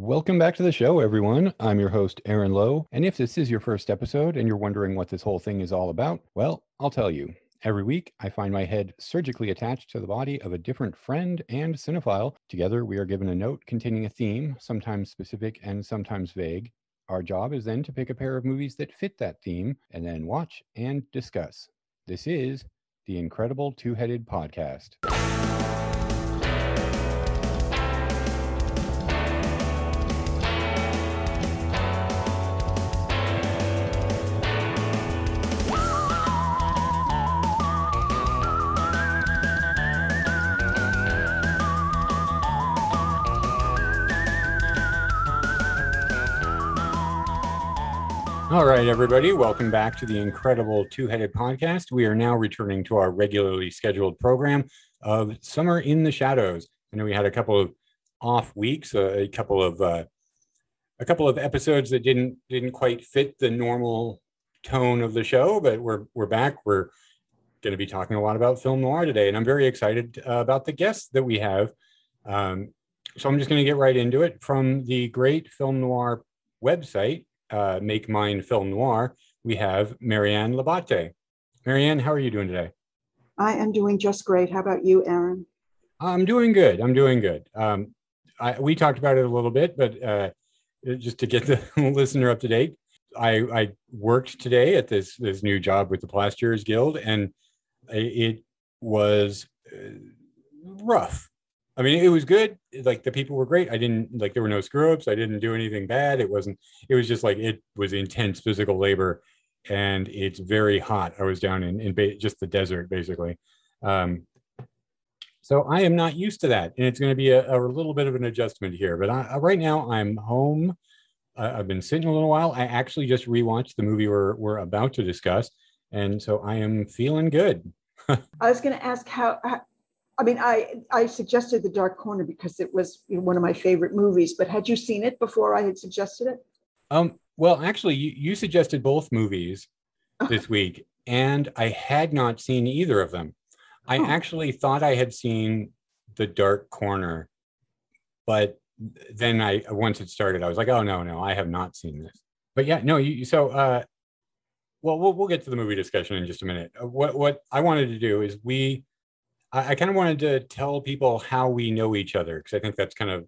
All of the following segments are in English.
Welcome back to the show, everyone. I'm your host, Aaron Lowe. And if this is your first episode and you're wondering what this whole thing is all about, well, I'll tell you. Every week, I find my head surgically attached to the body of a different friend and cinephile. Together, we are given a note containing a theme, sometimes specific and sometimes vague. Our job is then to pick a pair of movies that fit that theme and then watch and discuss. This is the Incredible Two Headed Podcast. Right, everybody, welcome back to the incredible Two Headed Podcast. We are now returning to our regularly scheduled program of Summer in the Shadows. I know we had a couple of off weeks, uh, a couple of uh, a couple of episodes that didn't didn't quite fit the normal tone of the show, but we're we're back. We're going to be talking a lot about film noir today, and I'm very excited uh, about the guests that we have. Um, so I'm just going to get right into it from the great film noir website uh, Make Mine Film Noir, we have Marianne L'Abbate. Marianne, how are you doing today? I am doing just great. How about you, Aaron? I'm doing good. I'm doing good. Um, I, we talked about it a little bit, but uh, just to get the listener up to date, I, I, worked today at this this new job with the Plasterers Guild, and it was uh, rough. I mean, it was good. Like the people were great. I didn't like there were no screw ups. I didn't do anything bad. It wasn't. It was just like it was intense physical labor, and it's very hot. I was down in in ba- just the desert basically. Um, so I am not used to that, and it's going to be a, a, little bit of an adjustment here. But I, right now I'm home. Uh, I've been sitting a little while. I actually just rewatched the movie we're we're about to discuss, and so I am feeling good. I was going to ask how, how I mean, I I suggested The Dark Corner because it was you know, one of my favorite movies. But had you seen it before I had suggested it? Um. Well, actually, you, you suggested both movies this week, and I had not seen either of them. I oh. actually thought I had seen The Dark Corner, but then I once it started, I was like, oh no, no, I have not seen this. But yeah, no. You so uh, well, we'll we'll get to the movie discussion in just a minute. Uh, what what I wanted to do is we I, I kind of wanted to tell people how we know each other because I think that's kind of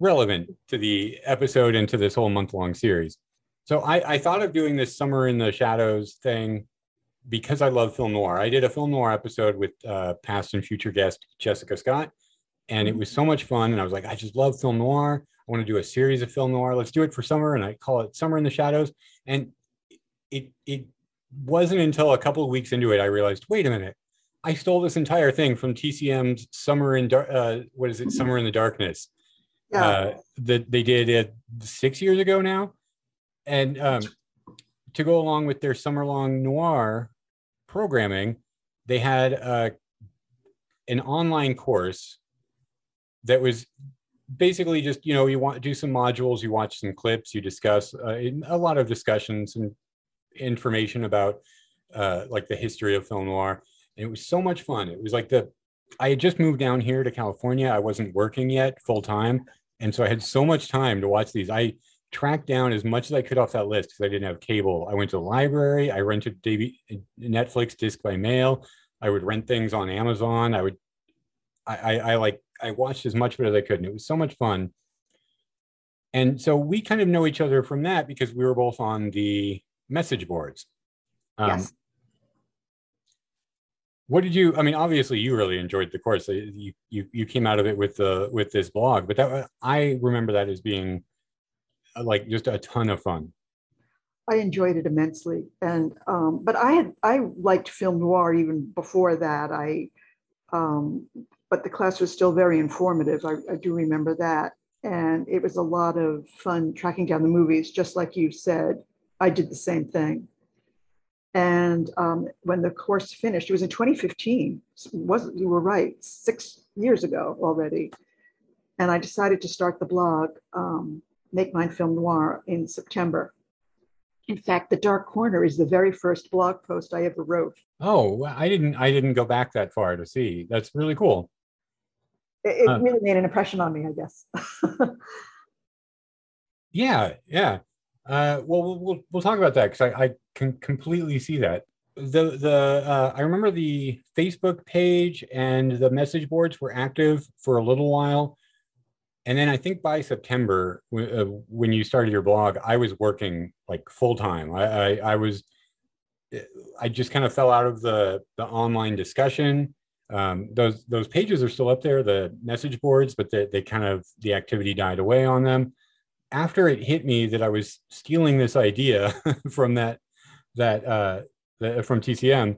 relevant to the episode and to this whole month long series. So I, I thought of doing this Summer in the Shadows thing because I love film noir. I did a film noir episode with uh, past and future guest Jessica Scott, and it was so much fun. And I was like, I just love film noir. I want to do a series of film noir. Let's do it for summer. And I call it Summer in the Shadows. And it it wasn't until a couple of weeks into it I realized, wait a minute, I stole this entire thing from TCM's Summer in Dar- uh, what is it? Summer in the Darkness. Yeah. Uh, that they did it six years ago now, and um, to go along with their summer long noir programming, they had uh, an online course that was basically just you know you want do some modules, you watch some clips, you discuss uh, a lot of discussions and information about uh, like the history of film noir and it was so much fun. It was like the I had just moved down here to California. I wasn't working yet full time, and so I had so much time to watch these. I tracked down as much as I could off that list because I didn't have cable. I went to the library. I rented Netflix disc by mail. I would rent things on Amazon. I would, I, I, I like, I watched as much of it as I could, and it was so much fun. And so we kind of know each other from that because we were both on the message boards. Um, yes what did you i mean obviously you really enjoyed the course. You you, you came out of it with the with this blog but that i remember that as being uh, like just a ton of fun. I enjoyed it immensely. And um, but i had i liked film noir even before that. I um, but the class was still very informative. I, I do remember that. And it was a lot of fun tracking down the movies just like you said. I did the same thing and um, when the course finished, it was in 2015. Was you were right, six years ago already. And I decided to start the blog, um, Make Mine Film Noir, in September. In fact, the Dark Corner is the very first blog post I ever wrote. Oh, I didn't. I didn't go back that far to see. That's really cool. It, it really made an impression on me, I guess. Yeah, yeah. Uh, well, we'll we'll talk about that because I, I can completely see that. The the uh, I remember the Facebook page and the message boards were active for a little while, and then I think by September uh, when you started your blog, I was working like full time. I, I I was I just kind of fell out of the the online discussion. Um, those those pages are still up there, the message boards, but they, they kind of the activity died away on them after it hit me that I was stealing this idea from that that uh, the, from TCM,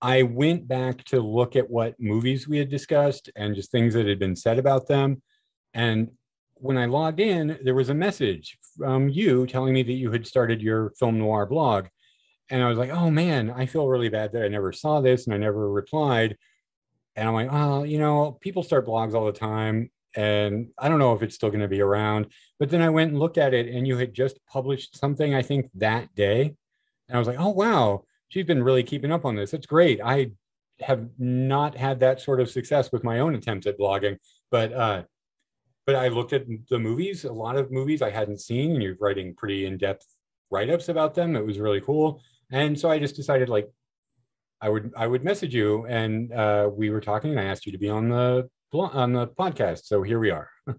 I went back to look at what movies we had discussed and just things that had been said about them. And when I logged in, there was a message from you telling me that you had started your film noir blog. And I was like, oh man, I feel really bad that I never saw this and I never replied. And I'm like, oh, you know, people start blogs all the time and I don't know if it's still going to be around. But then I went and looked at it, and you had just published something, I think, that day. And I was like, oh, wow, she's been really keeping up on this. It's great. I have not had that sort of success with my own attempts at blogging, but uh, but I looked at the movies, a lot of movies I hadn't seen, and you're writing pretty in-depth write-ups about them. It was really cool, and so I just decided like I would I would message you, and uh, we were talking, and I asked you to be on the on the podcast. So here we are.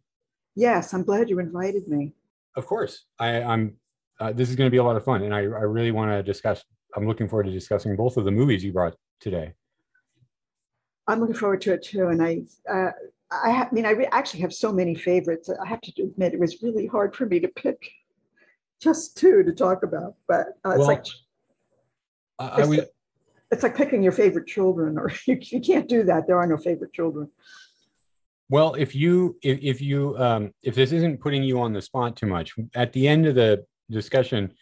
yes, I'm glad you invited me. Of course, I, am uh, this is going to be a lot of fun, and I, I really want to discuss. I'm looking forward to discussing both of the movies you brought today. I'm looking forward to it too, and I, uh, I, ha- I mean, I re- actually have so many favorites. I have to admit, it was really hard for me to pick just two to talk about. But uh, it's well, like I, I would. It's like picking your favorite children, or you, you can't do that. There are no favorite children. Well, if you if, if you um, if this isn't putting you on the spot too much, at the end of the discussion,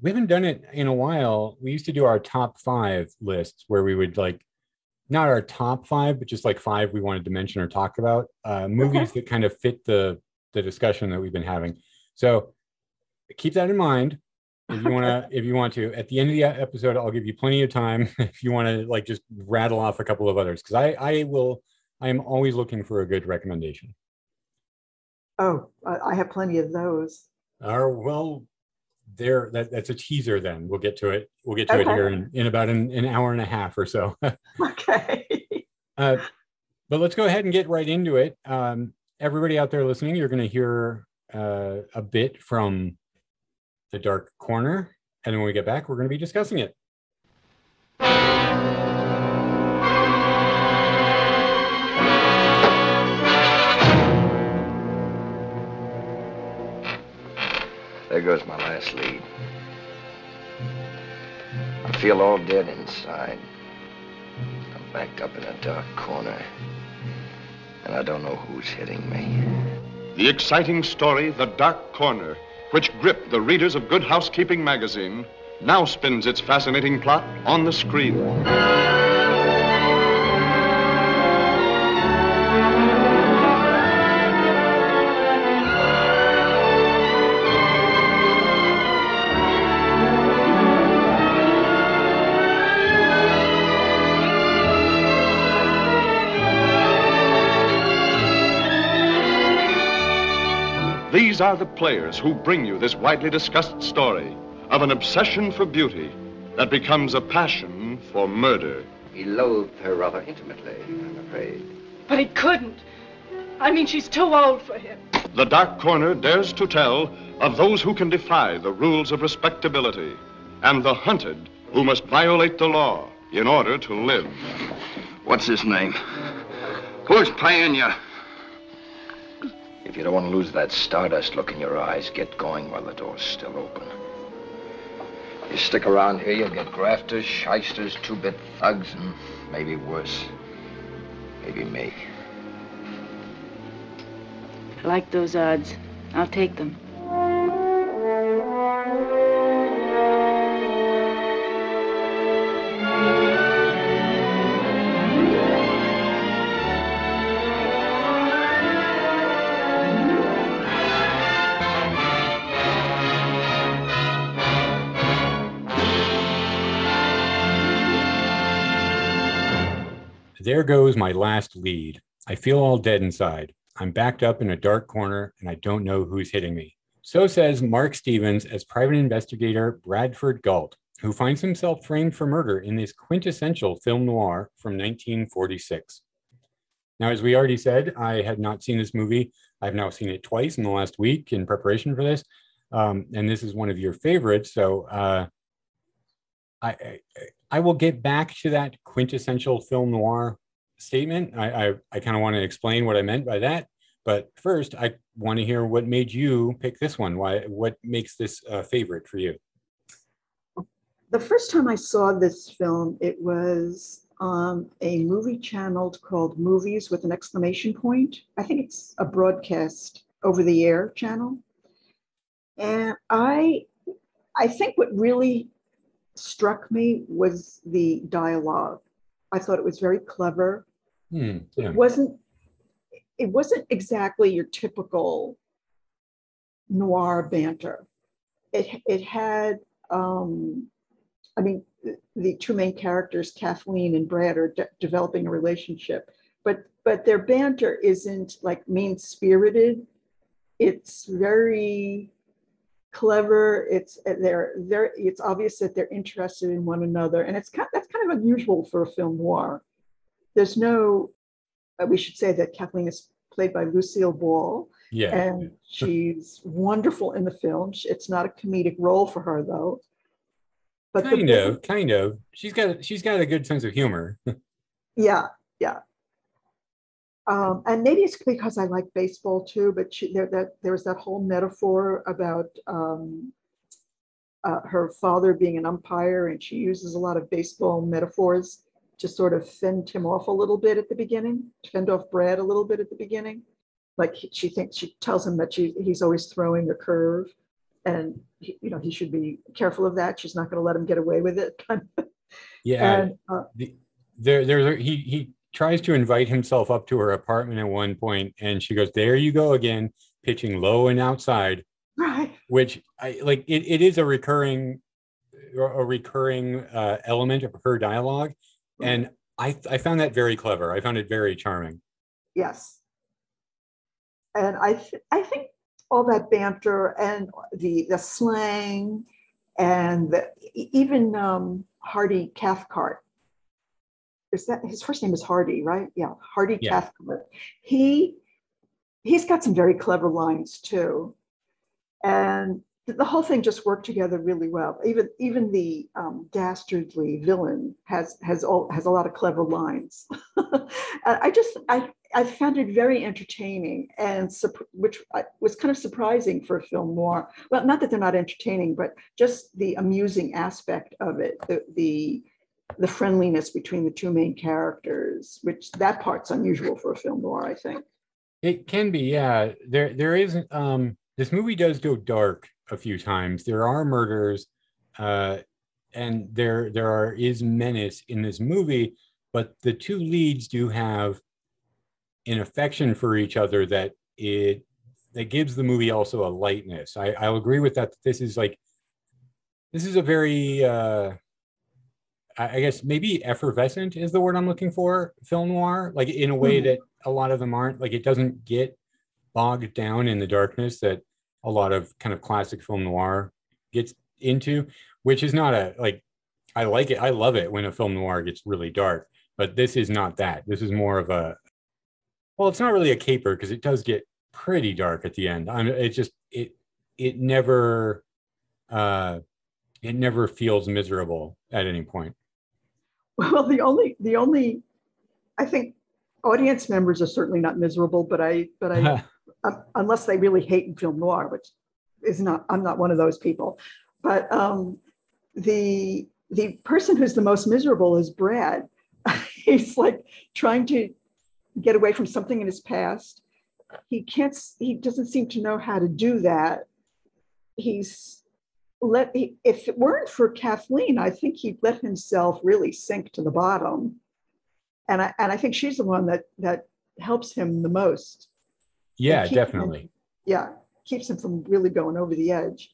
we haven't done it in a while. We used to do our top five lists where we would like not our top five, but just like five we wanted to mention or talk about uh, movies okay. that kind of fit the the discussion that we've been having. So keep that in mind if you want to if you want to at the end of the episode i'll give you plenty of time if you want to like just rattle off a couple of others because i i will I am always looking for a good recommendation. Oh, I have plenty of those. Uh, well, there that, that's a teaser then. We'll get to it. We'll get to okay. it here in, in about an, an hour and a half or so. okay. Uh, but let's go ahead and get right into it. Um, everybody out there listening, you're going to hear uh, a bit from the dark corner. And then when we get back, we're going to be discussing it. There goes my last lead. I feel all dead inside. I'm backed up in a dark corner. And I don't know who's hitting me. The exciting story, The Dark Corner, which gripped the readers of Good Housekeeping magazine, now spins its fascinating plot on the screen. These are the players who bring you this widely discussed story of an obsession for beauty that becomes a passion for murder. He loathed her rather intimately, I'm afraid. But he couldn't. I mean, she's too old for him. The Dark Corner dares to tell of those who can defy the rules of respectability and the hunted who must violate the law in order to live. What's his name? Who's paying you? If you don't want to lose that stardust look in your eyes, get going while the door's still open. You stick around here, you'll get grafters, shysters, two-bit thugs, and maybe worse. Maybe me. I like those odds. I'll take them. There goes my last lead. I feel all dead inside. I'm backed up in a dark corner and I don't know who's hitting me. So says Mark Stevens as private investigator Bradford Galt, who finds himself framed for murder in this quintessential film noir from 1946. Now, as we already said, I had not seen this movie. I've now seen it twice in the last week in preparation for this. Um, and this is one of your favorites. So uh, I, I, I will get back to that quintessential film noir statement. I, I, I kind of want to explain what I meant by that. But first, I want to hear what made you pick this one. Why? What makes this a favorite for you? The first time I saw this film, it was um, a movie channel called Movies with an exclamation point. I think it's a broadcast over the air channel. And I, I think what really struck me was the dialogue. I thought it was very clever. Hmm. It wasn't it wasn't exactly your typical noir banter. It it had um I mean the, the two main characters Kathleen and Brad are de- developing a relationship but but their banter isn't like mean spirited it's very clever. It's they're they're it's obvious that they're interested in one another, and it's kind of, that's kind of unusual for a film noir. There's no. Uh, we should say that Kathleen is played by Lucille Ball, Yeah. and she's wonderful in the film. It's not a comedic role for her though. But the- kind of, kind of. She's got she's got a good sense of humor. Yeah, yeah. Um, and maybe it's because I like baseball too, but she, there, that, there was that whole metaphor about um, uh, her father being an umpire, and she uses a lot of baseball metaphors to sort of fend him off a little bit at the beginning, fend off Brad a little bit at the beginning. Like he- she thinks, she tells him that she, he's always throwing a curve, and he- you know he should be careful of that. She's not going to let him get away with it. Yeah. and uh, there there's he he tries to invite himself up to her apartment at one point and she goes there you go again pitching low and outside right, which i like it, it is a recurring a recurring uh, element of her dialogue and i i found that very clever i found it very charming Yes. And I, th- I think all that banter and the, the slang and the, even um, Hardy Cathcart. Is that his first name is Hardy, right? Yeah, Hardy Yeah. Cathcart. He he's got some very clever lines too, and the whole thing just worked together really well. Even even the um, dastardly villain has has all has a lot of clever lines. I just I I found it very entertaining and which I- was kind of surprising for a film noir. Well, not that they're not entertaining, but just the amusing aspect of it, the the the friendliness between the two main characters, which that part's unusual for a film noir, I think. It can be, yeah. There, there is. Um, this movie does go dark a few times. There are murders, uh, and there, there are is menace in this movie. But the two leads do have an affection for each other that it that gives the movie also a lightness. I, I'll agree with that. This is like, this is a very, uh, I guess maybe effervescent is the word I'm looking for. Film noir, like in a way Mhm. that a lot of them aren't. Like it doesn't get bogged down in the darkness that a lot of kind of classic film noir gets into, which is not a like. I like it. I love it when a film noir gets really dark, but this is not that. This is more of a. Well, it's not really a caper because it does get pretty dark at the end. I'm. It just it it never, uh, it never feels miserable at any point. Well, the only the only I think audience members are certainly not miserable, but I but I um, unless they really hate film noir, which is not I'm not one of those people. But um, the the person who's the most miserable is Brad. He's like trying to get away from something in his past. He can't. He doesn't seem to know how to do that. He's let. If it weren't for Kathleen, I think he'd let himself really sink to the bottom. And I and I think she's the one that that helps him the most yeah, keep- definitely. yeah, keeps him from really going over the edge.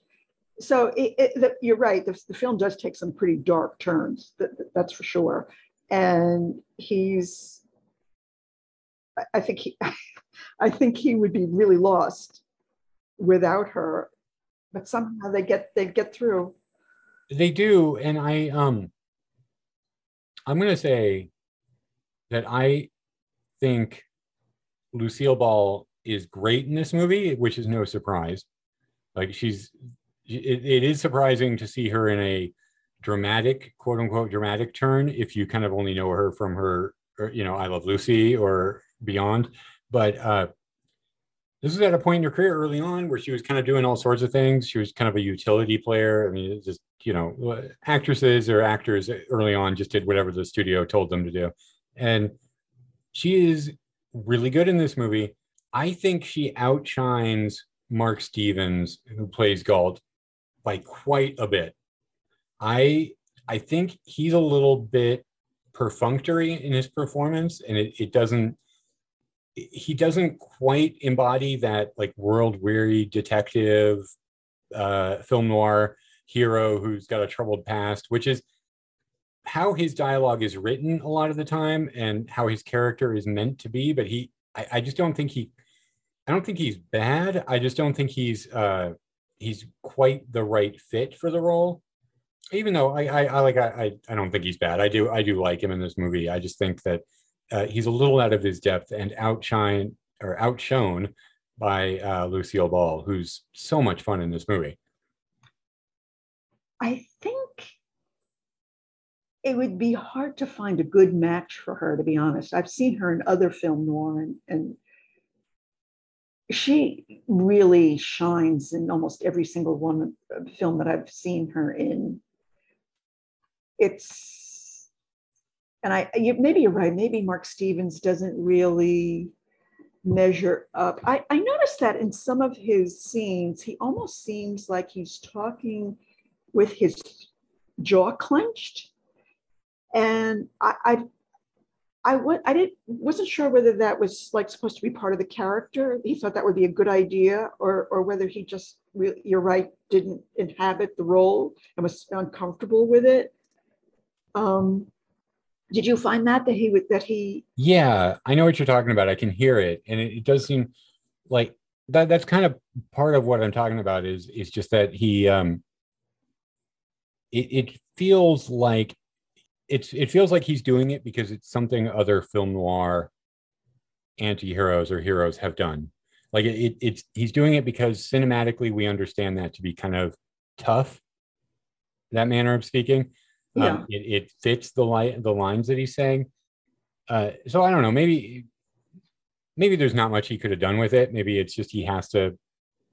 So it, it, the, you're right. The, the film does take some pretty dark turns. That, that's for sure. And he's, I- I think he, I think he would be really lost without her. but somehow they get they get through. They do, and I um, I'm gonna say that I think Lucille Ball is great in this movie, which is no surprise. Like she's, it, it is surprising to see her in a dramatic, quote unquote, dramatic turn if you kind of only know her from her, or, you know, I Love Lucy or beyond. But uh, this was at a point in her career early on where she was kind of doing all sorts of things. She was kind of a utility player. I mean, just you know, actresses or actors early on just did whatever the studio told them to do, and she is really good in this movie. I think she outshines Mark Stevens, who plays Galt, by quite a bit. I I think he's a little bit perfunctory in his performance, and it, it doesn't he doesn't quite embody that like world weary detective uh, film noir hero who's got a troubled past, which is how his dialogue is written a lot of the time and how his character is meant to be. But he, I, I just don't think he, I don't think he's bad. I just don't think he's uh, he's quite the right fit for the role. Even though I, I, I like I, I don't think he's bad. I do I do like him in this movie. I just think that uh, he's a little out of his depth and outshine or outshone by uh, Lucille Ball, who's so much fun in this movie. I think it would be hard to find a good match for her, to be honest. I've seen her in other film noir, and, and she really shines in almost every single one uh, film that I've seen her in. It's and I maybe you're right. Maybe Mark Stevens doesn't really measure up. I, I noticed that in some of his scenes, he almost seems like he's talking with his jaw clenched. And I, I I w- I didn't wasn't sure whether that was like supposed to be part of the character. He thought that would be a good idea, or or whether he just really, you're right, didn't inhabit the role and was uncomfortable with it. Um, did you find that that he would that he? Yeah, I know what you're talking about. I can hear it, and it, it does seem like that. That's kind of part of what I'm talking about. Is is just that he. um It, it feels like it's it feels like he's doing it because it's something other film noir anti-heroes or heroes have done like it, it, it's he's doing it because cinematically we understand that to be kind of tough that manner of speaking um, yeah. Um, it, it fits the light the lines that he's saying. Uh, so I don't know. Maybe maybe there's not much he could have done with it. Maybe it's just he has to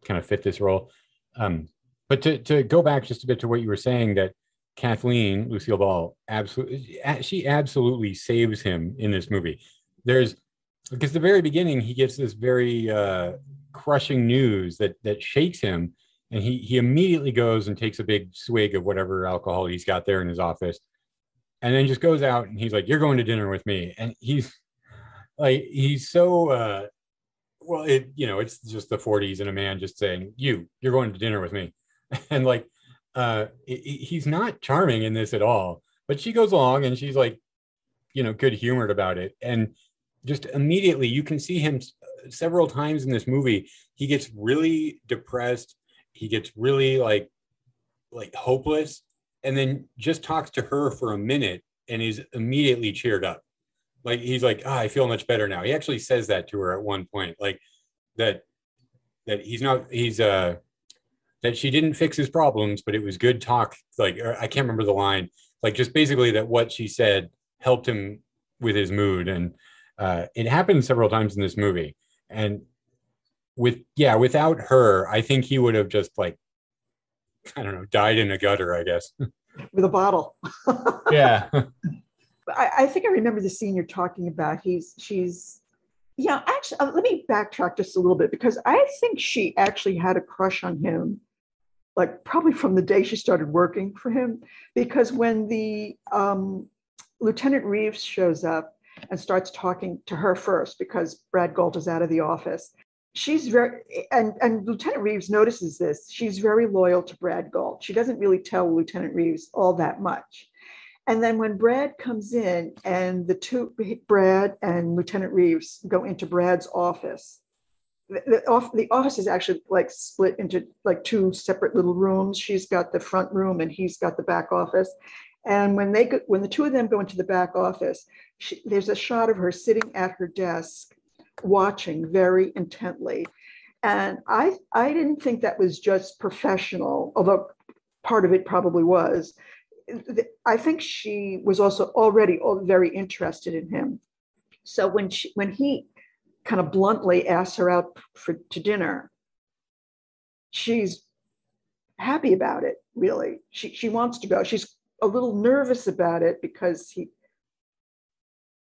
kind of fit this role. Um, but to to go back just a bit to what you were saying that Kathleen Lucille Ball absolutely she absolutely saves him in this movie. There's because the very beginning he gets this very uh, crushing news that that shakes him and he he immediately goes and takes a big swig of whatever alcohol he's got there in his office and then just goes out and he's like you're going to dinner with me and he's like he's so uh well it you know it's just the 40s and a man just saying you you're going to dinner with me and like uh he's not charming in this at all but she goes along and she's like you know good humored about it. And just immediately you can see him several times in this movie he gets really depressed. He gets really like like hopeless. And then just talks to her for a minute and is immediately cheered up. Like he's like oh, i feel much better now. He actually says that to her at one point like that that he's not he's uh that she didn't fix his problems but it was good talk like i can't remember the line like just basically that what she said helped him with his mood and uh, it happened several times in this movie and with yeah, without her, I think he would have just like I don't know, died in a gutter, I guess. With a bottle. yeah. I, I, think I remember the scene you're talking about. He's she's yeah, actually uh, let me backtrack just a little bit because I think she actually had a crush on him, like probably from the day she started working for him. Because when the um, Lieutenant Reeves shows up and starts talking to her first, because Brad Galt is out of the office, she's very and and lieutenant reeves notices this she's very loyal to brad galt she doesn't really tell lieutenant reeves all that much and then when brad comes in and the two brad and lieutenant reeves go into brad's office the, off, the office is actually like split into like two separate little rooms. She's got the front room and he's got the back office. And when they go, when the two of them go into the back office, she, there's a shot of her sitting at her desk, watching very intently. And I I didn't think that was just professional, although part of it probably was. I think she was also already very interested in him. So when she when he kind of bluntly asks her out for to dinner, she's happy about it, really. She she wants to go. She's a little nervous about it because he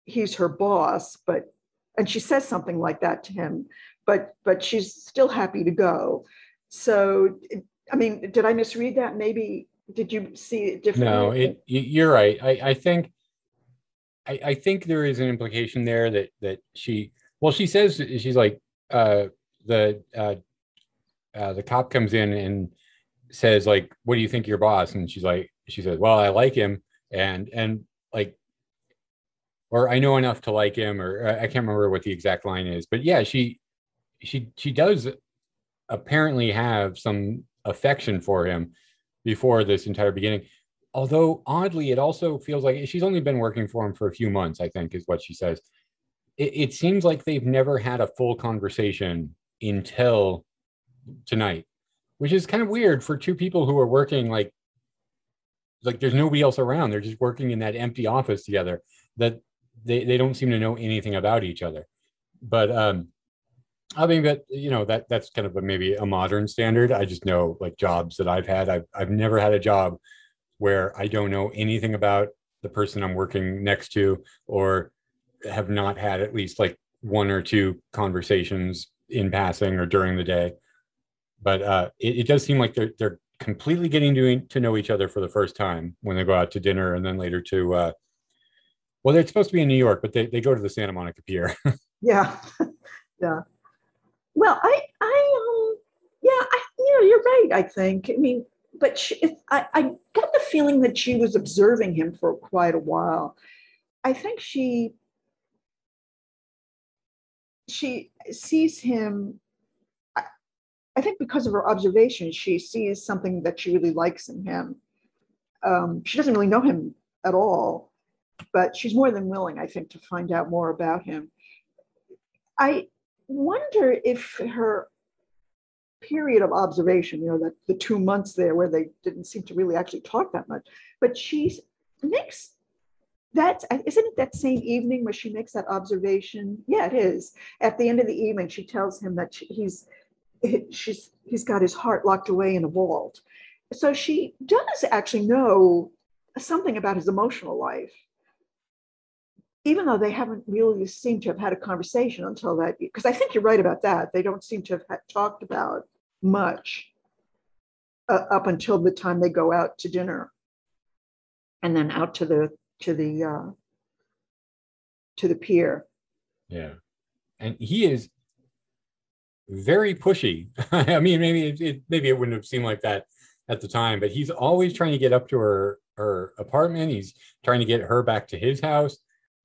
he's her boss, but and she says something like that to him, but but she's still happy to go. So I mean, did I misread that? Maybe did you see it differently? No, it you're right. I, I think I, I think there is an implication there that that she well she says she's like uh the uh, uh the cop comes in and says like what do you think your boss? And she's like she says well i like him. And and like or i know enough to like him or i can't remember what the exact line is but yeah she she she does apparently have some affection for him before this entire beginning. Although oddly it also feels like she's only been working for him for a few months i think is what she says it, it seems like they've never had a full conversation until tonight which is kind of weird for two people who are working like like there's nobody else around. They're just working in that empty office together that they, they don't seem to know anything about each other. But um i mean but you know that that's kind of a, maybe a modern standard. I just know like jobs that i've had. I've, I've never had a job where i don't know anything about the person i'm working next to or have not had at least like one or two conversations in passing or during the day. But uh, it, it, does seem like they're they're completely getting to, to know each other for the first time when they go out to dinner and then later to uh, well they're supposed to be in new york but they, they go to the santa monica pier. Yeah. Yeah. Well i i um yeah i you know you're right i think. I mean but she, I, I got the feeling that she was observing him for quite a while. I think she she sees him I think because of her observation, she sees something that she really likes in him. Um, she doesn't really know him at all, but she's more than willing, I think, to find out more about him. I wonder if her period of observation, you know, that the two months there where they didn't seem to really actually talk that much, but she makes that isn't it that same evening where she makes that observation? Yeah, it is. At the end of the evening, she tells him that she, he's she's he's got his heart locked away in a vault. So she does actually know something about his emotional life, even though they haven't really seemed to have had a conversation until that. Because I think you're right about that. They don't seem to have had, talked about much uh, up until the time they go out to dinner, and then out to the to the uh, to the pier. Yeah, and he is very pushy. I mean, maybe it, it, maybe it wouldn't have seemed like that at the time, but he's always trying to get up to her her apartment. He's trying to get her back to his house.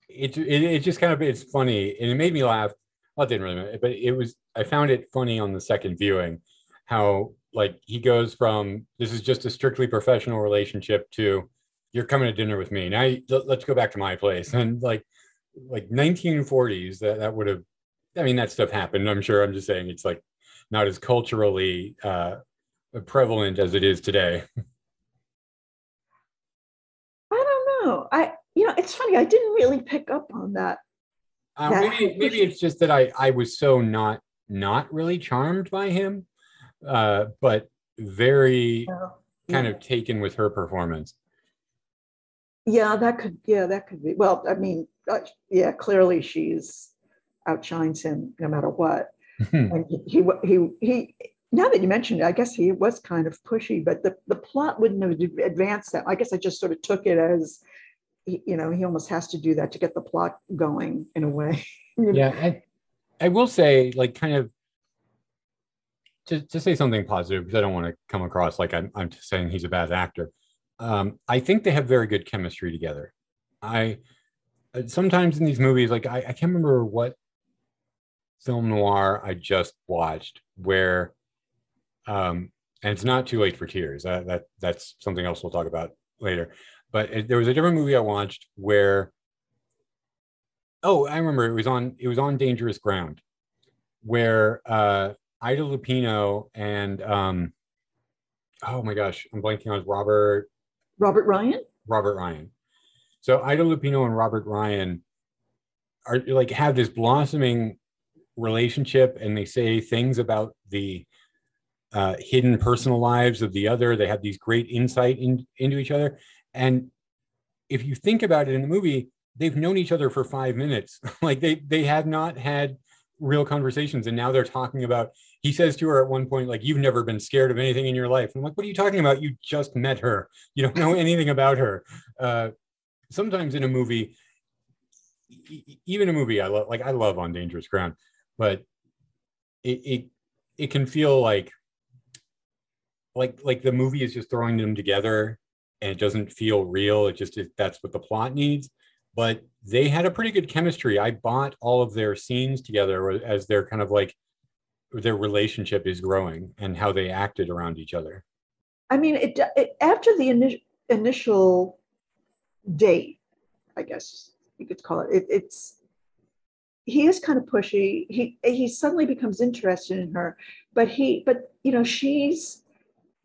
It it, it just kind of it's funny, and it made me laugh. Well, it didn't really, but it was. I found it funny on the second viewing how like he goes from this is just a strictly professional relationship to you're coming to dinner with me now. let's go back to my place and like like 1940s that that would have I mean, that stuff happened. I'm sure. I'm just saying it's like not as culturally uh, prevalent as it is today. I don't know. I, you know, it's funny. I didn't really pick up on that. Uh, that maybe, maybe it's just that I, I was so not, not really charmed by him, uh, but very oh, kind of taken with her performance. Yeah, that could. Yeah, that could be. Well, I mean, uh, yeah, clearly she's outshines him no matter what. and he, he, he, now that you mentioned it, I guess he was kind of pushy, but the, the plot wouldn't have advanced that. I guess I just sort of took it as, you know, he almost has to do that to get the plot going in a way. yeah. I, I will say, like, kind of to, to say something positive, because I don't want to come across like I'm, I'm saying he's a bad actor. Um, I think they have very good chemistry together. I sometimes in these movies, like I, I can't remember what film noir I just watched where, um, and it's not too late for tears. Uh, that that's something else we'll talk about later. But it, there was a different movie I watched where. Oh, I remember it was on it was on Dangerous Ground, where uh, Ida Lupino and um, oh my gosh, I'm blanking on Robert Robert Ryan. Robert Ryan. So Ida Lupino and Robert Ryan are like have this blossoming relationship, and they say things about the uh, hidden personal lives of the other. They have these great insight in, into each other, and if you think about it in the movie, they've known each other for five minutes. like they they have not had real conversations, and now they're talking about. He says to her at one point, like, "You've never been scared of anything in your life." I'm like, "What are you talking about? You just met her. You don't know anything about her." Uh, sometimes in a movie, even a movie I love, like I love On Dangerous Ground, but it it it can feel like like like the movie is just throwing them together and it doesn't feel real. It just it, that's what the plot needs. But they had a pretty good chemistry. I bought all of their scenes together as they're kind of like their relationship is growing and how they acted around each other. I mean, it, it after the initial initial date, I guess you could call it. it. It's he is kind of pushy. He he suddenly becomes interested in her, but he but you know she's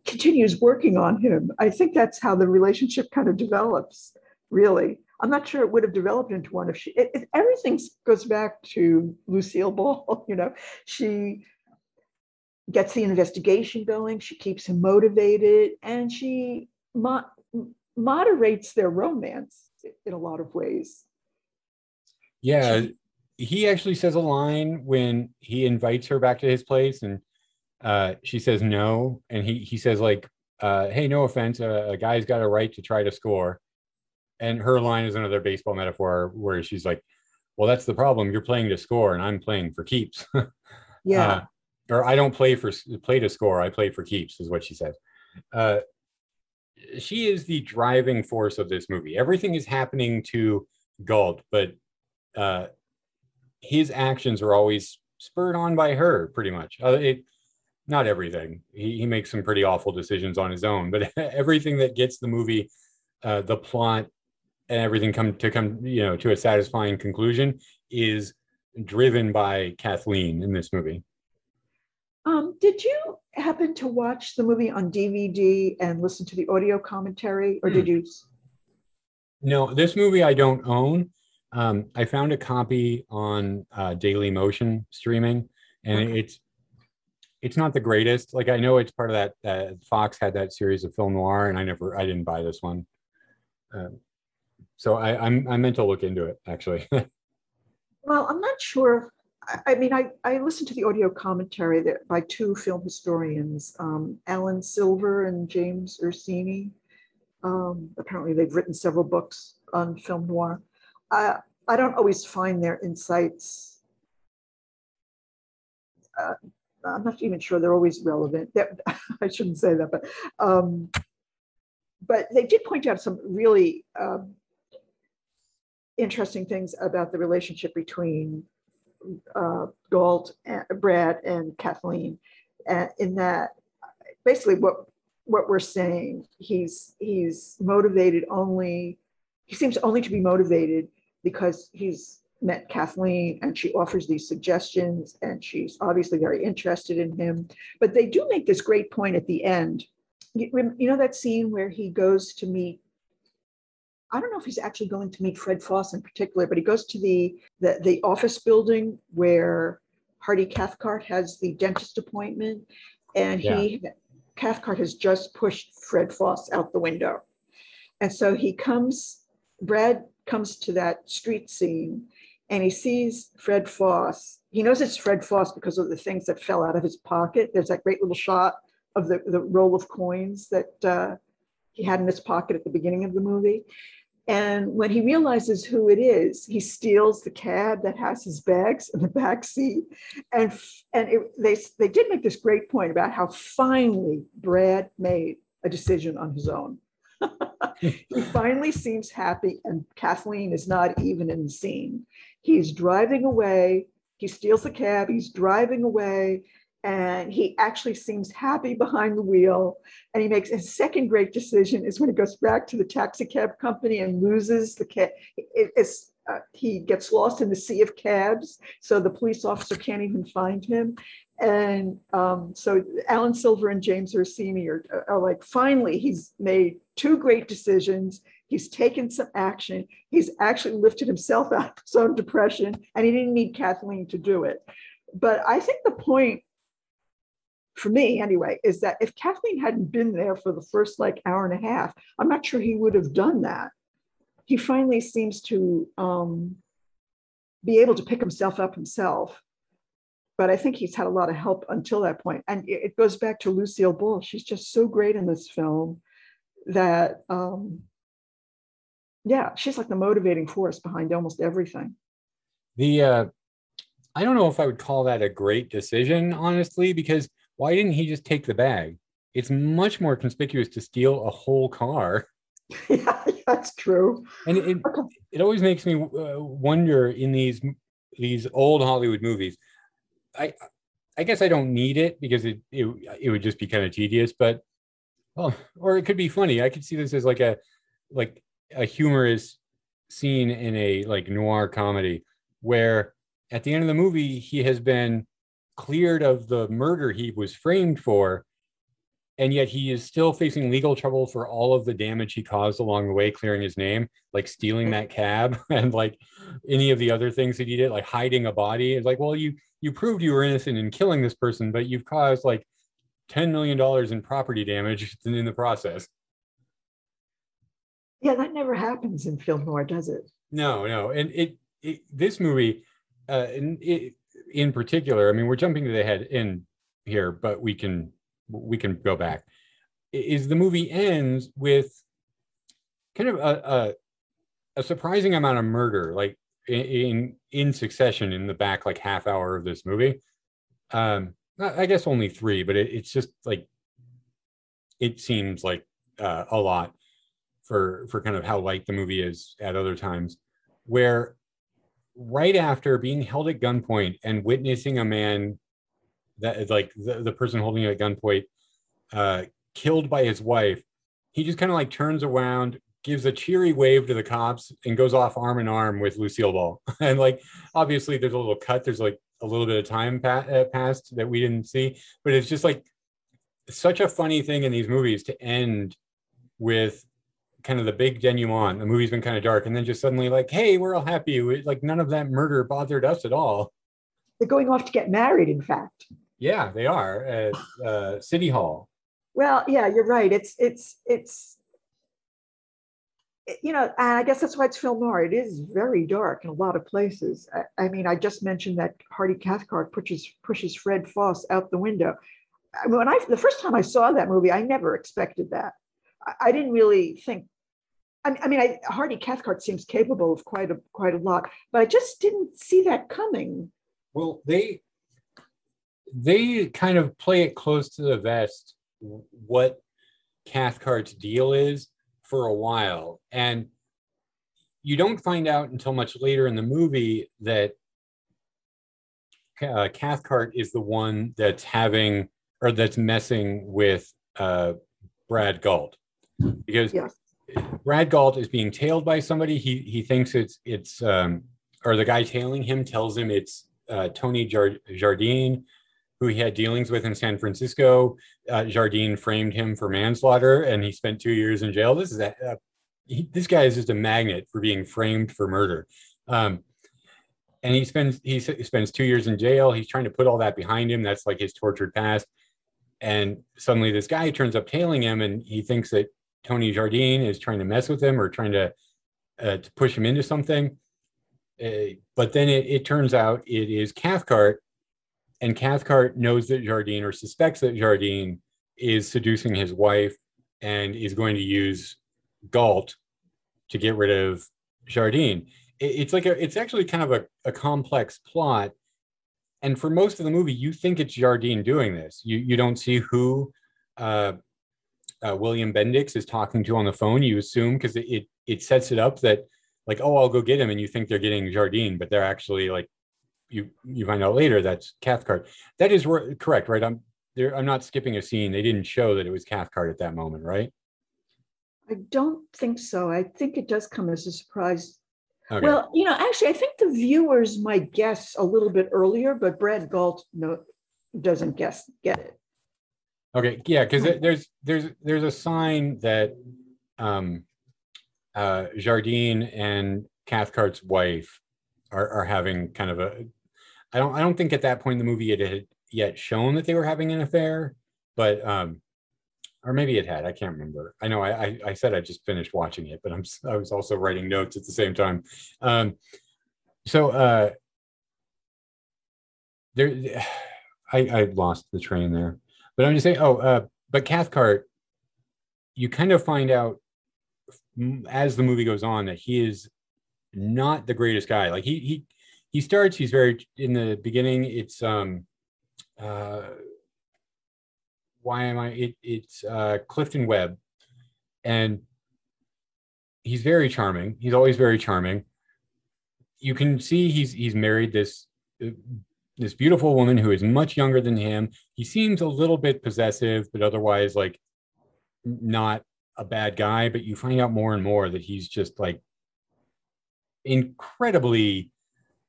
continues working on him. I think that's how the relationship kind of develops. Really, I'm not sure it would have developed into one if she. It, it, everything goes back to Lucille Ball. You know, she gets the investigation going. She keeps him motivated, and she mo- moderates their romance in a lot of ways. Yeah, he actually says a line when he invites her back to his place, and uh, she says no, and he he says like, uh, "Hey, no offense, a, a guy's got a right to try to score," and her line is another baseball metaphor where she's like, "Well, that's the problem. You're playing to score, and I'm playing for keeps." yeah. Uh, or I don't play for play to score. I play for keeps, is what she says. Uh, she is the driving force of this movie. Everything is happening to Galt, but uh, his actions are always spurred on by her, pretty much. Uh, it, not everything. He, he makes some pretty awful decisions on his own, but everything that gets the movie, uh, the plot, and everything come to come, you know, to a satisfying conclusion is driven by Kathleen in this movie. Um, did you happen to watch the movie on DVD and listen to the audio commentary, or did hmm. you? No, this movie I don't own. Um, I found a copy on uh, Daily Motion streaming, and okay. it's it's not the greatest. Like I know it's part of that. Uh, Fox had that series of film noir, and I never, I didn't buy this one. Uh, so I, I'm I meant to look into it actually. well, I'm not sure I mean, I, I listened to the audio commentary that by two film historians, um, Alan Silver and James Ursini. Um, apparently, they've written several books on film noir. I, I don't always find their insights. Uh, I'm not even sure they're always relevant. They're, I shouldn't say that, but um, but they did point out some really um, interesting things about the relationship between uh, Galt, and, Brad, and Kathleen, uh, in that basically what what we're saying he's he's motivated only he seems only to be motivated because he's met Kathleen and she offers these suggestions and she's obviously very interested in him. But they do make this great point at the end. You, you know that scene where he goes to meet I don't know if he's actually going to meet Fred Foss in particular, but he goes to the the, the office building where Hardy Cathcart has the dentist appointment, and yeah. he Cathcart has just pushed Fred Foss out the window, and so he comes. Brad comes to that street scene, and he sees Fred Foss. He knows it's Fred Foss because of the things that fell out of his pocket. There's that great little shot of the, the roll of coins that uh, he had in his pocket at the beginning of the movie. And when he realizes who it is, he steals the cab that has his bags in the back seat. And, and it, they, they did make this great point about how finally Brad made a decision on his own. he finally seems happy, and Kathleen is not even in the scene. He's driving away he steals the cab, he's driving away, and he actually seems happy behind the wheel. And he makes his second great decision is when he goes back to the taxi cab company and loses the cab. It, uh, he gets lost in the sea of cabs, so the police officer can't even find him. And um, so Alan Silver and James Ursini are, are like, finally, he's made two great decisions. He's taken some action. He's actually lifted himself out of his own depression, and he didn't need Kathleen to do it. But I think the point for me anyway, is that if Kathleen hadn't been there for the first like hour and a half, I'm not sure he would have done that. He finally seems to um, be able to pick himself up himself. But I think he's had a lot of help until that point. And it goes back to Lucille Ball. She's just so great in this film that, um, yeah, she's like the motivating force behind almost everything. The, uh, I don't know if I would call that a great decision, honestly, because why didn't he just take the bag? It's much more conspicuous to steal a whole car. yeah, that's true. And it, it always makes me uh, wonder in these these old Hollywood movies. I I guess I don't need it because it it, it would just be kind of tedious, but well, or it could be funny. I could see this as like a like a humorous scene in a like noir comedy where at the end of the movie he has been cleared of the murder he was framed for and yet he is still facing legal trouble for all of the damage he caused along the way clearing his name like stealing that cab and like any of the other things that he did like hiding a body. It's like well you you proved you were innocent in killing this person but you've caused like 10 million dollars in property damage in the process. Yeah that never happens in film noir does it? No no. And it, it this movie uh it, in particular, I mean, we're jumping to the head in here, but we can we can go back. Is the movie ends with kind of a, a, a surprising amount of murder, like in in succession in the back like half hour of this movie. Um, I guess only three, but it, it's just like it seems like uh, a lot for for kind of how light the movie is at other times, where right after being held at gunpoint and witnessing a man that is like the, the person holding you at gunpoint uh, killed by his wife, he just kind of like turns around, gives a cheery wave to the cops, and goes off arm in arm with Lucille Ball. and like obviously, there's a little cut. There's like a little bit of time pa- uh, passed that we didn't see, but it's just like such a funny thing in these movies to end with kind of the big denouement. The movie's been kind of dark, and then just suddenly like, hey, we're all happy. We, like none of that murder bothered us at all. They're going off to get married, in fact. Yeah, they are at uh, City Hall. Well, yeah, you're right. It's it's it's you know, and I guess that's why it's film noir. It is very dark in a lot of places. I, I mean, I just mentioned that Hardy Cathcart pushes pushes Fred Foss out the window. When I the first time I saw that movie, I never expected that. I didn't really think. I, I mean, I, Hardy Cathcart seems capable of quite a quite a lot, but I just didn't see that coming. Well, they they kind of play it close to the vest what Cathcart's deal is for a while, and you don't find out until much later in the movie that uh, Cathcart is the one that's having or that's messing with uh, Brad Galt because. Brad Galt is being tailed by somebody. He he thinks it's it's um, or the guy tailing him tells him it's uh, Tony Jardine, who he had dealings with in San Francisco. Uh, Jardine framed him for manslaughter, and he spent two years in jail. This is a, uh, he, this guy is just a magnet for being framed for murder. Um, and he spends he spends two years in jail. He's trying to put all that behind him. That's like his tortured past. And suddenly, this guy turns up tailing him, and he thinks that Tony Jardine is trying to mess with him or trying to uh, to push him into something. Uh, but then it, it, turns out it is Cathcart, and Cathcart knows that Jardine or suspects that Jardine is seducing his wife and is going to use Galt to get rid of Jardine. It, it's like a, it's actually kind of a, a complex plot. And for most of the movie, you think it's Jardine doing this. You you don't see who uh, uh, William Bendix is talking to on the phone, you assume because it, it, it sets it up that like oh I'll go get him, and you think they're getting Jardine, but they're actually like you you find out later that's Cathcart. That is correct, right? I'm there. I'm not skipping a scene. They didn't show that it was Cathcart at that moment, right? I don't think so. I think it does come as a surprise. Okay. Well, you know, actually, I think the viewers might guess a little bit earlier, but Brad Galt no, doesn't guess, get it. Okay, yeah, because there's there's there's a sign that um uh Jardine and Cathcart's wife are are having kind of a I don't I don't think at that point in the movie it had yet shown that they were having an affair, but um or maybe it had, I can't remember. I know I I, I said I just finished watching it, but I'm I was also writing notes at the same time. Um so uh there I I lost the train there. But I'm just saying, oh, uh, but Cathcart, you kind of find out as the movie goes on that he is not the greatest guy. Like he he he starts, he's very in the beginning, it's um uh why am I it it's uh Clifton Webb and he's very charming. He's always very charming. You can see he's he's married this uh, this beautiful woman who is much younger than him. He seems a little bit possessive, but otherwise like not a bad guy. But you find out more and more that he's just like incredibly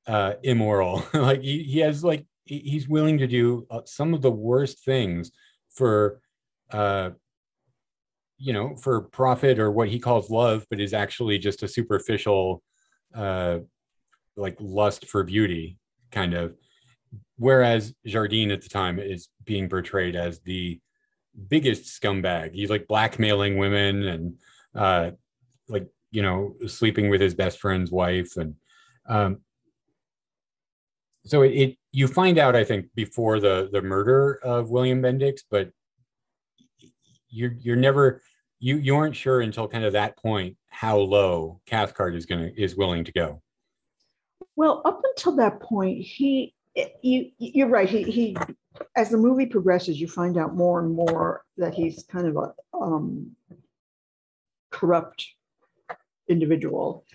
uh, immoral. like he, he has like he's willing to do uh, some of the worst things for uh, you know for profit or what he calls love, but is actually just a superficial uh, like lust for beauty kind of whereas Jardine at the time is being portrayed as the biggest scumbag. He's like blackmailing women and uh, like you know sleeping with his best friend's wife, and um, so it, it you find out I think before the the murder of William Bendix, but you're you're never you you aren't sure until kind of that point how low Cathcart is gonna is willing to go. Well, up until that point, he, you, you're right. He, he, as the movie progresses, you find out more and more that he's kind of a um, corrupt individual.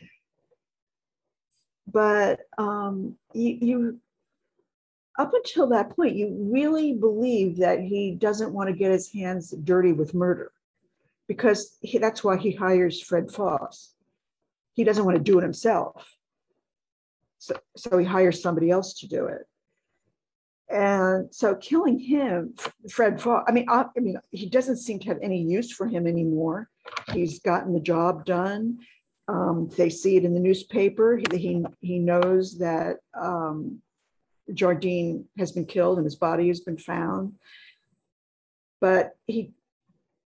But um, you, you, up until that point, you really believe that he doesn't want to get his hands dirty with murder because he, that's why he hires Fred Foss. He doesn't want to do it himself. So, so he hires somebody else to do it. And so killing him, Fred I mean, I, I mean, he doesn't seem to have any use for him anymore. He's gotten the job done. Um, they see it in the newspaper. He, he, he knows that um, Jardine has been killed and his body has been found. But he,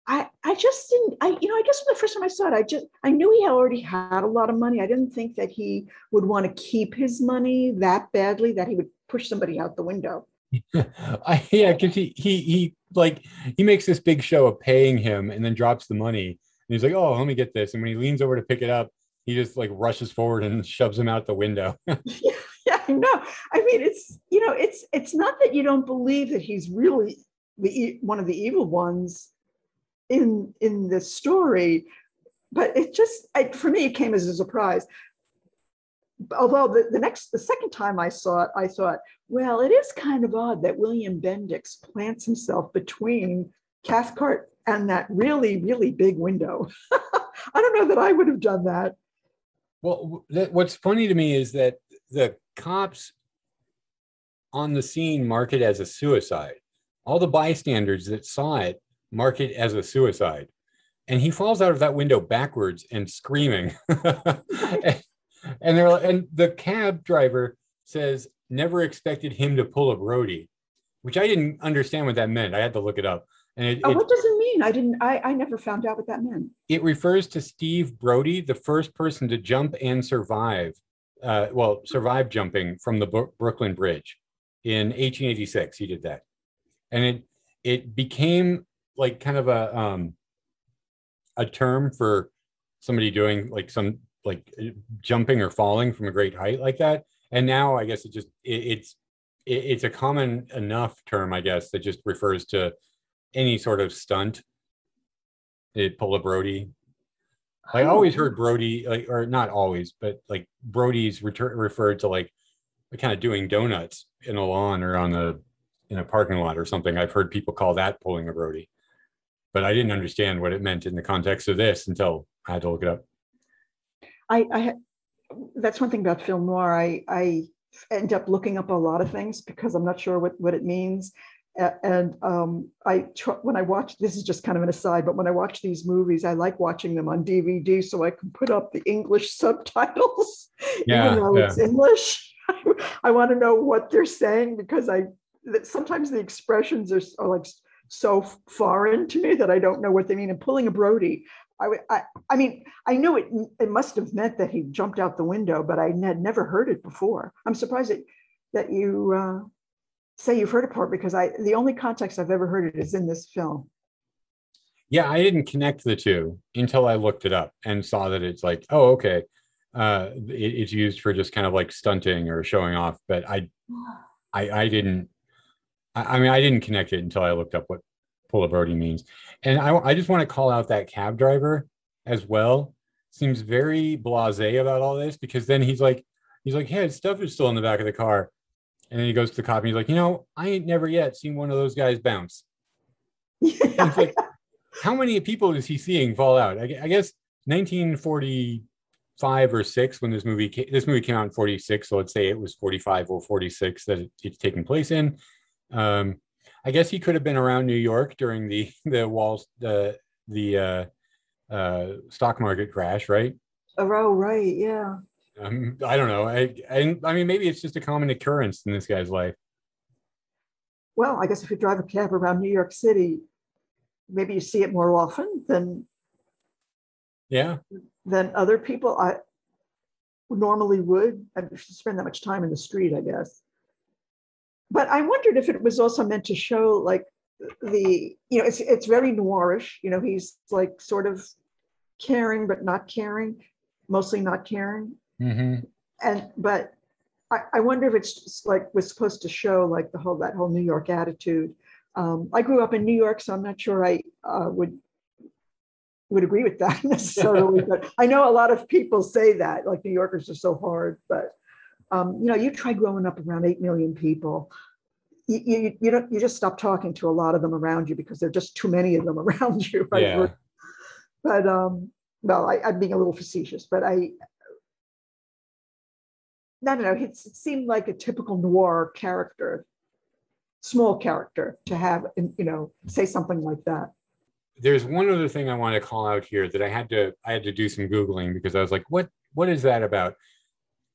I, I just didn't, I, you know, I guess when the first time I saw it, I just, I knew he already had a lot of money. I didn't think that he would want to keep his money that badly that he would push somebody out the window. I, yeah, because he he he like he makes this big show of paying him and then drops the money and he's like, oh, let me get this. And when he leans over to pick it up, he just like rushes forward and shoves him out the window. yeah, yeah, I know. I mean, it's you know, it's it's not that you don't believe that he's really the one of the evil ones in in the story, but it just for me it came as a surprise. Although the, the next the second time I saw it, I thought, well, it is kind of odd that William Bendix plants himself between Cathcart and that really really big window. I don't know that I would have done that. Well, that, what's funny to me is that the cops on the scene mark it as a suicide. All the bystanders that saw it mark it as a suicide. And he falls out of that window backwards and screaming. and, and they're and the cab driver says never expected him to pull a Brody, which I didn't understand what that meant. I had to look it up. And it, Oh, it, what does it mean? I didn't. I I never found out what that meant. it refers to Steve Brody, the first person to jump and survive, uh, well, survive jumping from the Bro- Brooklyn Bridge in 1886. He did that, and it it became like kind of a um, a term for somebody doing like some like jumping or falling from a great height like that. And now I guess it just it, it's it, it's a common enough term, I guess, that just refers to any sort of stunt it pull a Brody. I always heard Brody, like, or not always, but like Brody's return referred to like kind of doing donuts in a lawn or on the in a parking lot or something. I've heard people call that pulling a Brody, but I didn't understand what it meant in the context of this until I had to look it up. I, I that's one thing about film noir. I, I end up looking up a lot of things because I'm not sure what, what it means. And um, I, tr- when I watch, this is just kind of an aside, but when I watch these movies, I like watching them on DVD so I can put up the English subtitles, Yeah, even though yeah. it's English. I want to know what they're saying because I, that sometimes the expressions are, are like so foreign to me that I don't know what they mean. And pulling a Brody, I, I, I mean, I knew it, it must have meant that he jumped out the window, but I had never heard it before. I'm surprised that, that you uh, say you've heard it before because I, the only context I've ever heard it is in this film. Yeah, I didn't connect the two until I looked it up and saw that it's like, oh, okay. Uh, it- it's used for just kind of like stunting or showing off, but I, I, I didn't. I, I mean, I didn't connect it until I looked up what pull a Brody means, and I, I just want to call out that cab driver as well. Seems very blasé about all this because then he's like, he's like, hey, stuff is still in the back of the car, and then he goes to the cop and he's like, you know, I ain't never yet seen one of those guys bounce. It's like, how many people is he seeing fall out? I, I guess 1945 or six when this movie came, this movie came out in 46. So let's say it was 45 or 46 that it, it's taking place in. Um, I guess he could have been around New York during the the walls the the uh, uh, stock market crash, right? Oh, right, yeah. Um, I don't know. I, I I mean maybe it's just a common occurrence in this guy's life. Well, I guess if you drive a cab around New York City, maybe you see it more often than Yeah. than other people I normally would. I don't spend that much time in the street, I guess. But I wondered if it was also meant to show like the, you know, it's it's very noirish. You know, he's like sort of caring but not caring, mostly not caring. hmm And but I, I wonder if it's just like was supposed to show like the whole that whole New York attitude. Um, I grew up in New York, so I'm not sure I uh, would would agree with that necessarily. but I know a lot of people say that, like New Yorkers are so hard. But um, you know, you try growing up around eight million people. You, you, you don't you just stop talking to a lot of them around you because there are just too many of them around you. right? Yeah. But um, well, I, I'm being a little facetious, but I no, no, no. It seemed like a typical noir character, small character to have, and you know, say something like that. there's one other thing I want to call out here that I had to I had to do some googling because I was like, what what is that about?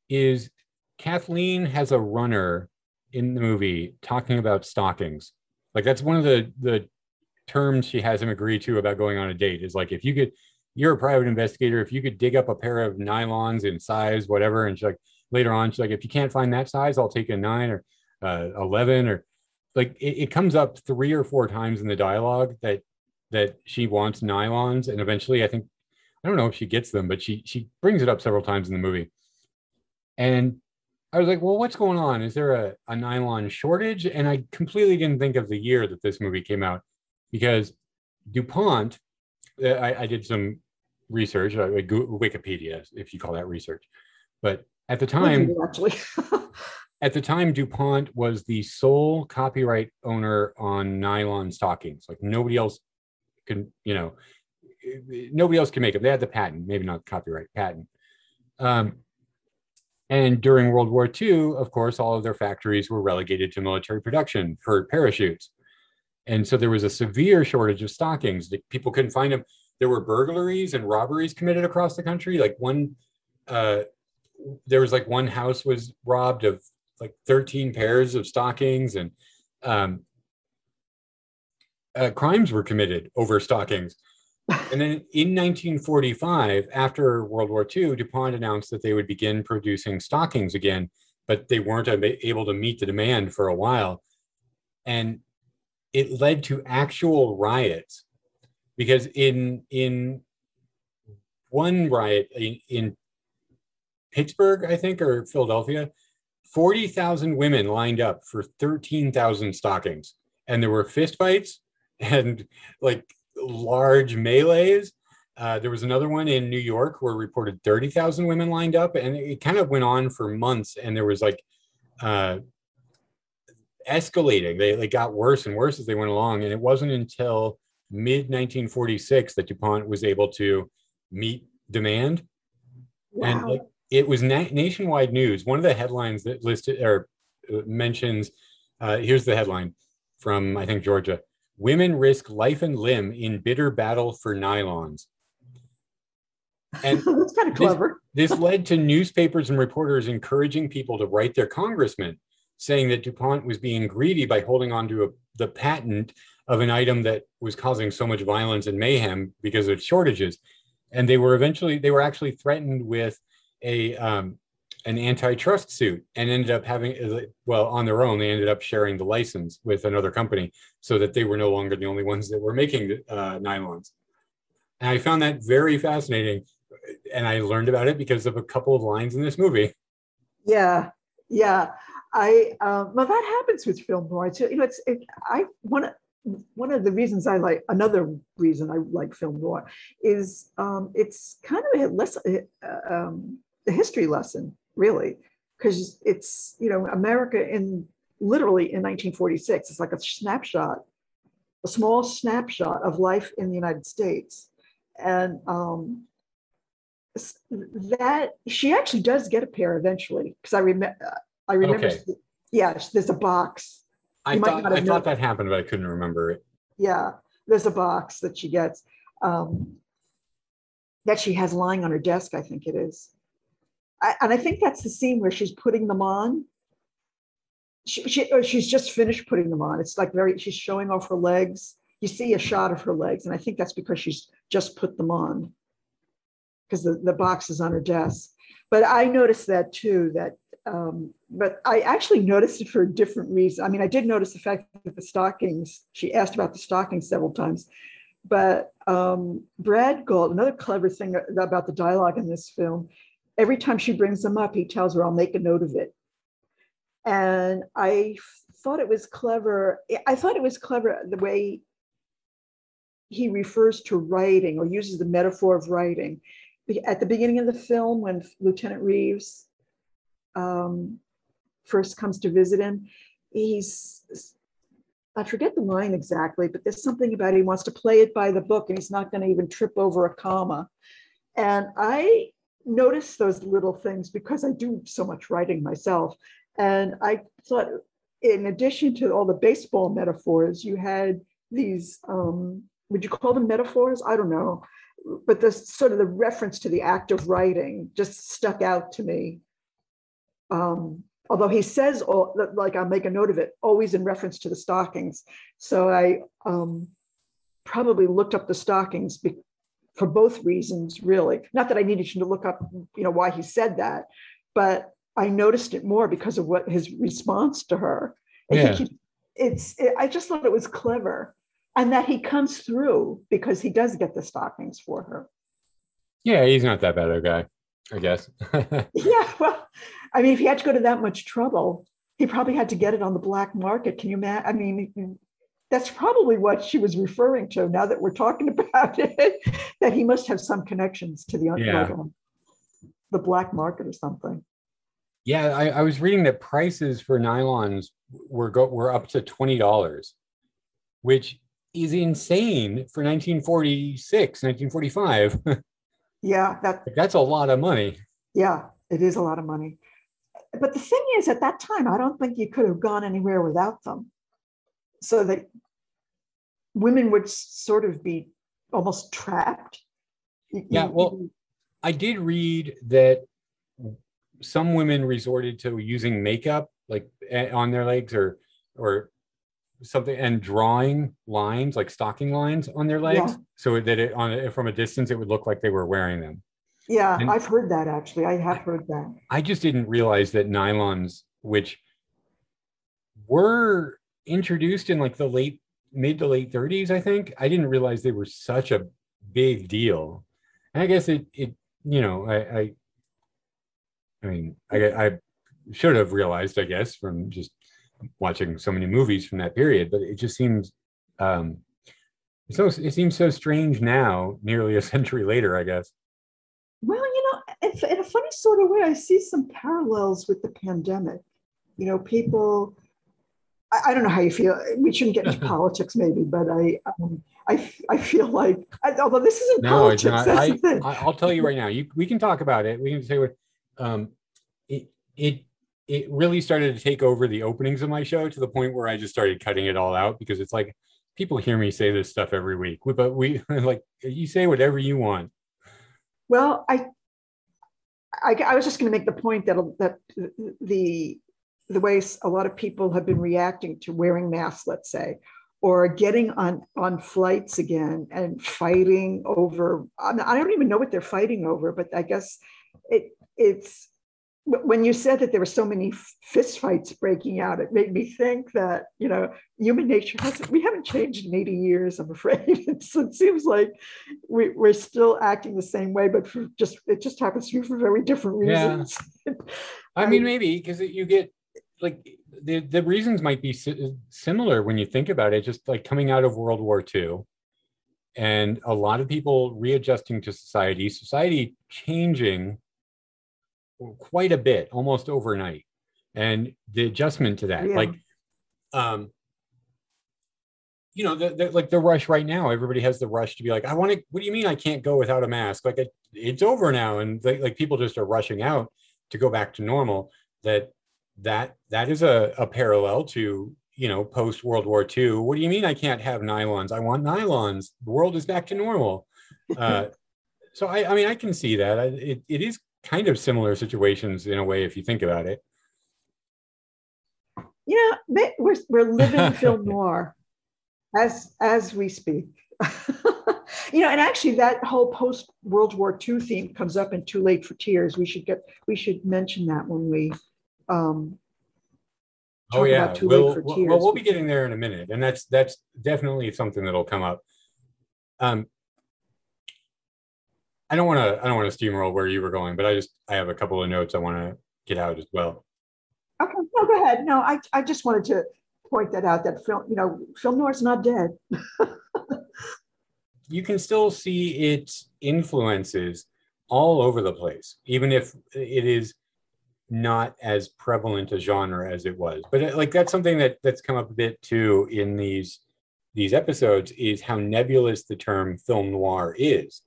Is Kathleen has a runner in the movie talking about stockings. Like that's one of the the terms she has him agree to about going on a date is like if you could you're a private investigator if you could dig up a pair of nylons in size whatever and she's like later on she's like if you can't find that size I'll take a 9 or uh, 11 or like it, it comes up three or four times in the dialogue that that she wants nylons and eventually i think i don't know if she gets them but she she brings it up several times in the movie and i was like well what's going on? Is there a, a nylon shortage? And i completely didn't think of the year that this movie came out because dupont uh, i, I did some research uh, like wikipedia if you call that research. But at the time actually. at the time dupont was the sole copyright owner on nylon stockings. Like nobody else can you know nobody else can make them. They had the patent maybe not copyright patent. Um, and during world war ii of course all of their factories were relegated to military production for parachutes. And so there was a severe shortage of stockings. People couldn't find them there were burglaries and robberies committed across the country. Like one uh, there was like one house was robbed of like 13 pairs of stockings and um, uh, crimes were committed over stockings. And then in 1945, after World War II, DuPont announced that they would begin producing stockings again, but they weren't able to meet the demand for a while. And it led to actual riots because in in one riot in, in Pittsburgh, I think, or Philadelphia, 40,000 women lined up for 13,000 stockings. And there were fistfights and like large melees. Uh, there was another one in New York where reported 30,000 women lined up. And it kind of went on for months. And there was like uh, escalating. They, they got worse and worse as they went along. And it wasn't until mid 1946 that DuPont was able to meet demand. And like, it was na- nationwide news. One of the headlines that listed or uh, mentions uh, here's the headline from, I think, Georgia Women risk life and limb in bitter battle for nylons. And That's kind of this- clever. this led to newspapers and reporters encouraging people to write their congressman, saying that DuPont was being greedy by holding on to a, the patent of an item that was causing so much violence and mayhem because of shortages. And they were eventually, they were actually threatened with a um, an antitrust suit and ended up having, well, on their own, they ended up sharing the license with another company so that they were no longer the only ones that were making uh, nylons. And I found that very fascinating and I learned about it because of a couple of lines in this movie. Yeah, yeah. I um, well, that happens with film noir too. You know, it's it, I one one of the reasons I like another reason I like film noir is um, it's kind of a lesson, uh, um, a history lesson, really, because it's you know America in literally in 1946. It's like a snapshot, a small snapshot of life in the United States, and um, that she actually does get a pair eventually because I remember I remember Okay. yes there's a box I You thought I thought that happened, but I couldn't remember it. yeah there's a box that she gets um, that she has lying on her desk I think it is I, and I think that's the scene where she's putting them on. She, she she's just finished putting them on. It's like very she's showing off her legs. You see a shot of her legs and I think that's because she's just put them on. Because the, the box is on her desk. But I noticed that too that um, but I actually noticed it for a different reason. I mean, I did notice the fact that the stockings, she asked about the stockings several times. But um, Brad Galt, another clever thing about the dialogue in this film, every time she brings them up, he tells her, I'll make a note of it. And I thought it was clever. I thought it was clever the way he refers to writing or uses the metaphor of writing. At the beginning of the film, when Lieutenant Reeves um, first comes to visit him, he's I forget the line exactly, but there's something about he wants to play it by the book and he's not going to even trip over a comma. And I notice those little things because I do so much writing myself. And I thought, in addition to all the baseball metaphors, you had these, um, would you call them metaphors? I don't know. But the sort of the reference to the act of writing just stuck out to me um, although he says all like I'll make a note of it, always in reference to the stockings. So I um, probably looked up the stockings be- for both reasons, really. Not that I needed you to look up, you know, why he said that, but I noticed it more because of what his response to her. I Yeah. he, it's. It, I just thought it was clever, and that he comes through because he does get the stockings for her. Yeah, he's not that bad of a guy, I guess. Yeah, well, I mean, if he had to go to that much trouble, he probably had to get it on the black market. Can you imagine? I mean, that's probably what she was referring to. Now that we're talking about it, that he must have some connections to the Yeah. like, um, the black market or something. yeah, I, I was reading that prices for nylons were go were up to twenty dollars, which is insane for 1946, 1945. Yeah, that That's a lot of money. yeah, it is a lot of money. But the thing is, at that time, I don't think you could have gone anywhere without them. So that women would sort of be almost trapped. Yeah, well, I did read that some women resorted to using makeup like eh, on their legs or or something and drawing lines like stocking lines on their legs Yeah. so that it on from a distance it would look like they were wearing them. Yeah, And- I've heard that actually. I have heard that. I just didn't realize that nylons which were introduced in like the late mid to late 30s I think I didn't realize they were such a big deal. And I guess it it you know I I I mean I I should have realized I guess from just watching so many movies from that period but it just seems um so it seems so strange now nearly a century later I guess. Well, you know, in, in a funny sort of way, I see some parallels with the pandemic. you know, people. I, I don't know how you feel. We shouldn't get into politics, maybe, but I, um, I, I feel like, although this isn't No, it's politics, not. I, I, I'll tell you right now. You we can talk about it. We can say what um it it it really started to take over the openings of my show to the point where I just started cutting it all out because it's like people hear me say this stuff every week. But we like you say whatever you want. Well, I, I, I was just going to make the point that that the the way a lot of people have been reacting to wearing masks, let's say, or getting on on flights again and fighting over. I don't even know what they're fighting over, but I guess it it's when you said that there were so many fist fights breaking out, it made me think that you know human nature hasn't. We haven't changed in eighty years. I'm afraid it's, it seems like we, we're still acting the same way, but for just it just happens to be for very different reasons. Yeah. reasons. I mean, maybe because you get like the the reasons might be si- similar when you think about it. Just like coming out of World War II, and a lot of people readjusting to society, society changing quite a bit, almost overnight, and the adjustment to that, Yeah. like, um, you know, the, the like the rush right now. Everybody has the rush to be like, I want to. What do you mean I can't go without a mask? Like it, it's over now, and like, like people just are rushing out to go back to normal. That that that is a, a parallel to you know post World War II. What do you mean I can't have nylons? I want nylons. The world is back to normal. Uh, so I, I mean I can see that. I, it, it is kind of similar situations in a way if you think about it. you know, we're we're living film noir as as we speak. you know, and actually, that whole post World War II theme comes up in "Too Late for Tears." We should get we should mention that when we. Um, Oh yeah, we'll, for we'll, Tears. well, we'll be getting there in a minute, and that's that's definitely something that'll come up. Um, I don't want to I don't want to steamroll where you were going, but I just I have a couple of notes I want to get out as well. okay, no, go ahead. No, I I just wanted to point that out. That film, you know, film noir's not dead. You can still see its influences all over the place, even if it is not as prevalent a genre as it was. But uh, like that's something that that's come up a bit too in these these episodes is how nebulous the term film noir is.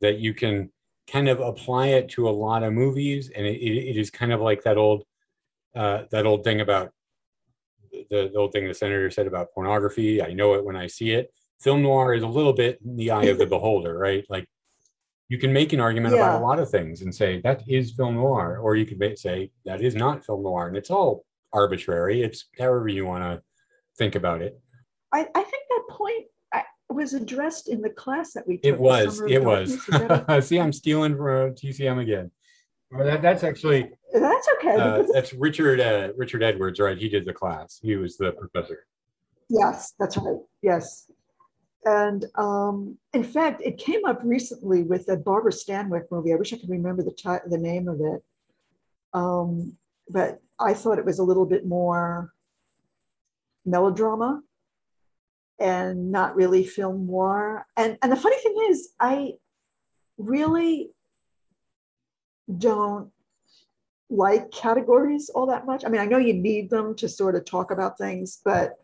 That you can kind of apply it to a lot of movies, and it, it, it is kind of like that old uh, that old thing about the, the old thing the senator said about pornography. I know it when I see it. Film noir is a little bit in the eye of the beholder, right? Like you can make an argument about a lot of things and say that is film noir, or you could say that is not film noir, and it's all arbitrary. It's however you want to think about it. I I think that point uh, was addressed in the class that we took. It was, it was. Darkness. Is that See, I'm stealing from TCM again. Well, that, that's actually That's okay. uh, that's Richard uh, Richard Edwards, right? He did the class. He was the professor. Yes, that's right. Yes. And um, in fact, it came up recently with that Barbara Stanwyck movie. I wish I could remember the ti- the name of it. Um, but I thought it was a little bit more melodrama and not really film noir. And and the funny thing is, I really don't like categories all that much. I mean, I know you need them to sort of talk about things, but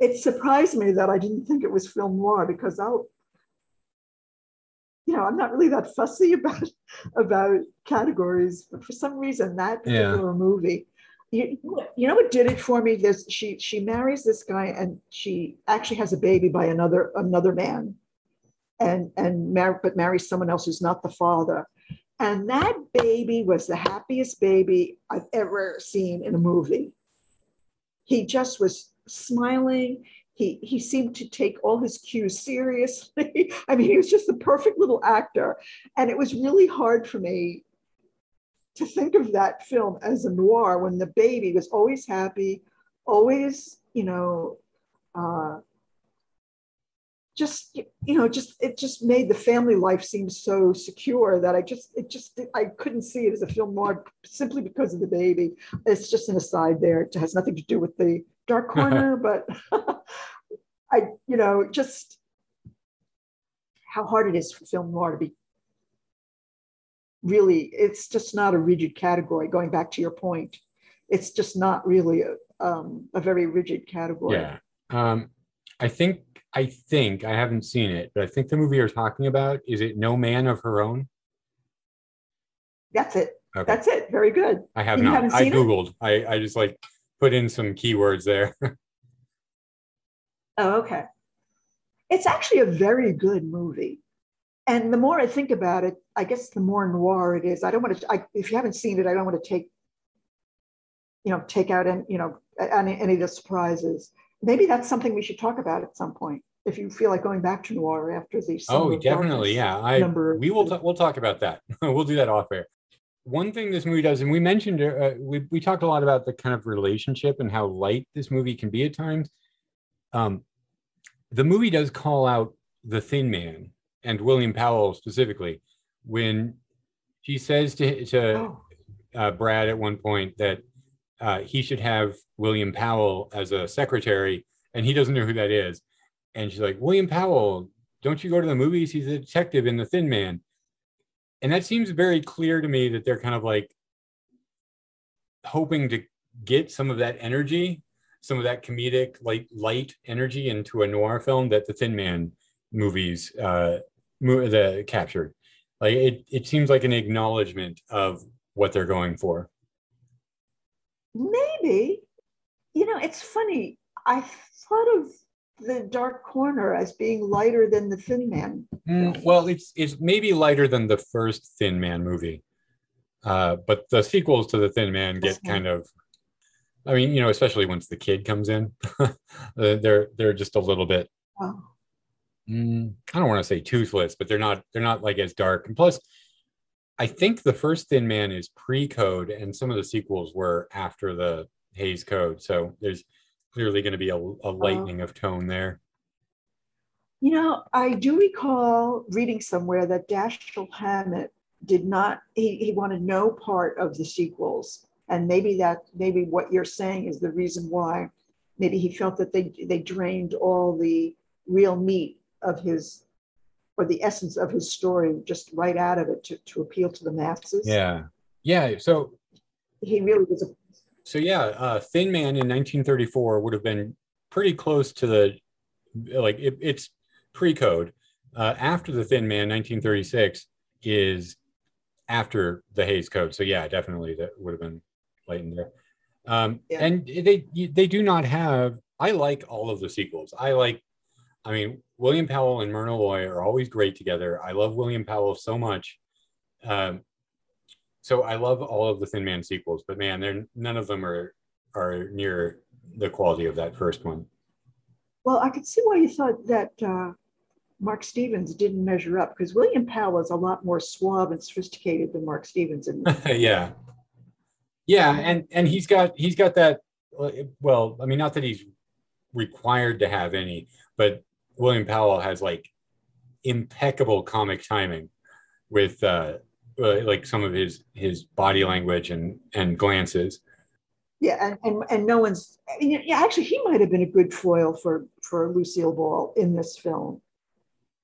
it surprised me that I didn't think it was film noir because I'll, you know, I'm not really that fussy about about categories, but for some reason that Yeah. particular movie, you, you know what did it for me? There's she she marries this guy and she actually has a baby by another another man, and and mar- but marries someone else who's not the father. And that baby was the happiest baby I've ever seen in a movie. He just was smiling. He, he seemed to take all his cues seriously. I mean, he was just the perfect little actor. And it was really hard for me to think of that film as a noir when the baby was always happy, always, you know, uh, just you know just it just made the family life seem so secure that i just it just i couldn't see it as a film noir simply because of the baby it's just an aside there it has nothing to do with the dark corner but i you know just how hard it is for film noir to be really it's just not a rigid category going back to your point it's just not really a, um, a very rigid category. Yeah. Um, I think I think I haven't seen it, but I think the movie you're talking about is it No Man of Her Own? That's it. Okay. That's it. Very good. I have you not. haven't I seen it? googled. I I just like put in some keywords there. Oh, okay. It's actually a very good movie. And the more I think about it, I guess the more noir it is. I don't want to, I, if you haven't seen it, I don't want to take, you know, take out any, you know, any, any of the surprises. Maybe that's something we should talk about at some point. If you feel like going back to noir after the. Summer oh, definitely. Yeah. I we will ta- we'll talk about that. we'll do that off air. One thing this movie does, and we mentioned uh, we we talked a lot about the kind of relationship and how light this movie can be at times. Um, the movie does call out the Thin Man and William Powell specifically when she says to to Oh, uh, Brad at one point that uh, he should have William Powell as a secretary, and he doesn't know who that is. And she's like, William Powell, don't you go to the movies? He's a detective in The Thin Man. And that seems very clear to me that they're kind of like hoping to get some of that energy, some of that comedic, light, light energy into a noir film that The Thin Man movies uh, mo- the captured. Like it, it seems like an acknowledgement of what they're going for. maybe, you know, it's funny. I thought of the dark corner as being lighter than the thin man. Mm, well, it's it's maybe lighter than the first Thin Man movie, uh, but the sequels to the Thin Man get Okay. kind of. I mean, you know, especially once the kid comes in, uh, they're they're just a little bit. Oh, mm, I don't want to say toothless, but they're not they're not like as dark. And plus, I think the first Thin Man is pre-code, and some of the sequels were after the Hays Code. So there's clearly going to be a, a oh. lightening of tone there. You know, I do recall reading somewhere that Dashiell Hammett did not, he, he wanted no part of the sequels. And maybe that, maybe what you're saying is the reason why. Maybe he felt that they, they drained all the real meat of his, or the essence of his story just right out of it to, to appeal to the masses. Yeah, yeah. So He really was a, So yeah, uh, Thin Man in 1934 would have been pretty close to the like it, it's pre-code. Uh, after the Thin Man, 1936 is after the Hays Code. So yeah, definitely that would have been lightened there. Um, Yeah. And they they do not have. I like all of the sequels. I like. I mean, William Powell and Myrna Loy are always great together. I love William Powell so much. Um, so I love all of the Thin Man sequels, but man, they're none of them are are near the quality of that first one. well, I could see why you thought that uh, Mark Stevens didn't measure up because William Powell is a lot more suave and sophisticated than Mark Stevens. Yeah, yeah, and and he's got he's got that. Well, I mean, not that he's required to have any, but William Powell has like impeccable comic timing with uh, uh, like some of his his body language and and glances. Yeah, and, and, and no one's, yeah, actually, he might have been a good foil for, for Lucille Ball in this film.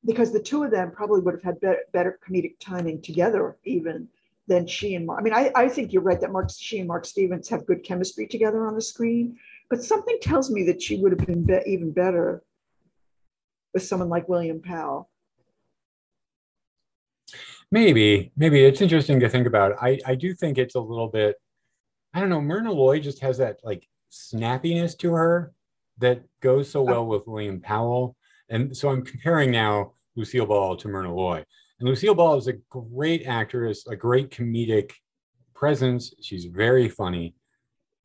Because the two of them probably would have had better, better comedic timing together, even than she and. I mean, I, I think you're right that Mark, she and Mark Stevens have good chemistry together on the screen, but something tells me that she would have been be- even better with someone like William Powell. Maybe, maybe it's interesting to think about. I I do think it's a little bit. I don't know. Myrna Loy just has that like snappiness to her that goes so well with William Powell, and so I'm comparing now Lucille Ball to Myrna Loy. And Lucille Ball is a great actress, a great comedic presence. She's very funny,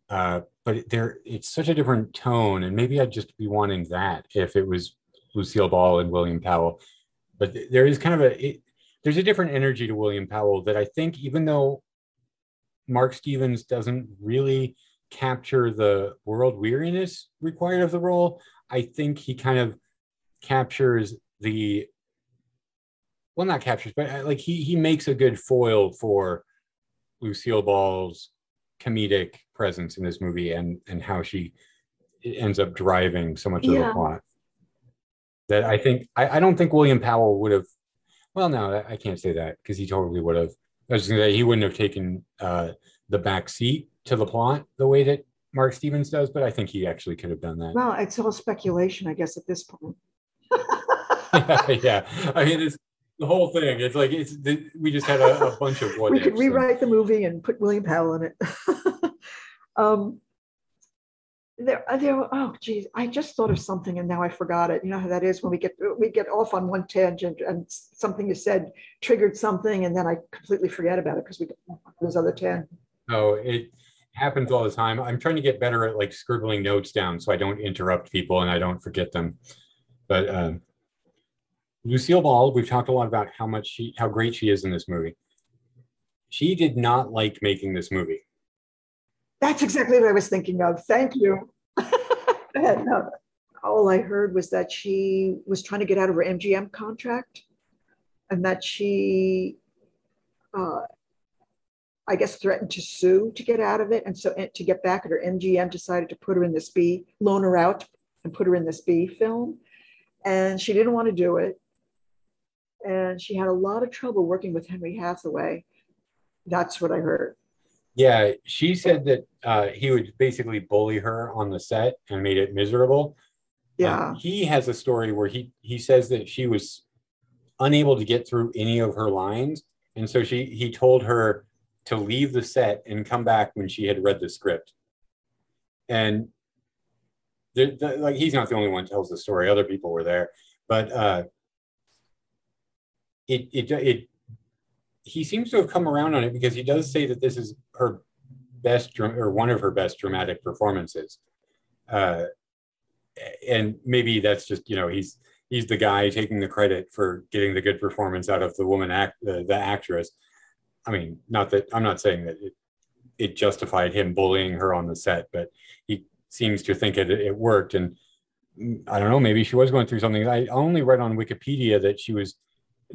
uh, but there it's such a different tone, and maybe I'd just be wanting that if it was Lucille Ball and William Powell. But there is kind of a it, there's a different energy to William Powell that I think, even though Mark Stevens doesn't really capture the world weariness required of the role, I think he kind of captures the well, not captures, but uh, like he he makes a good foil for Lucille Ball's comedic presence in this movie and and how she ends up driving so much of the plot. That I think I, I don't think William Powell would have well, no, I- can't say that because he totally would have. I was going to say he wouldn't have taken uh, the back seat to the plot the way that Mark Stevens does, but I think he actually could have done that. Well, it's all speculation, I guess, at this point. yeah, I mean, it's the whole thing. It's like it's we just had a, a bunch of what we could rewrite the movie and put William Powell in it. um, there, uh, there. Oh, geez, I just thought of something and now I forgot it. You know how that is when we get we get off on one tangent and something you said triggered something, and then I completely forget about it because we get those other ten. No, it happens all the time. I'm trying to get better at like scribbling notes down so I don't interrupt people and I don't forget them. But um, Lucille Ball, we've talked a lot about how much she, how great she is in this movie. She did not like making this movie. That's exactly what I was thinking of. Thank you. no, all I heard was that she was trying to get out of her MGM contract and that she, uh, I guess, threatened to sue to get out of it. And so to get back at her, MGM decided to put her in this B, loan her out and put her in this B film. And she didn't want to do it and she had a lot of trouble working with Henry Hathaway. That's what I heard. Yeah, she said that uh, he would basically bully her on the set and made it miserable. Yeah, he has a story where he he says that she was unable to get through any of her lines, and so she he told her to leave the set and come back when she had read the script. And the, the, like he's not the only one tells the story; other people were there, but. Uh, it it it he seems to have come around on it because he does say that this is her best or one of her best dramatic performances. Uh, and maybe that's just you know he's he's the guy taking the credit for getting the good performance out of the woman act the, the actress. I mean, not that I'm not saying that it it justified him bullying her on the set, but he seems to think it it worked. And I don't know, maybe she was going through something. I only read on Wikipedia that she was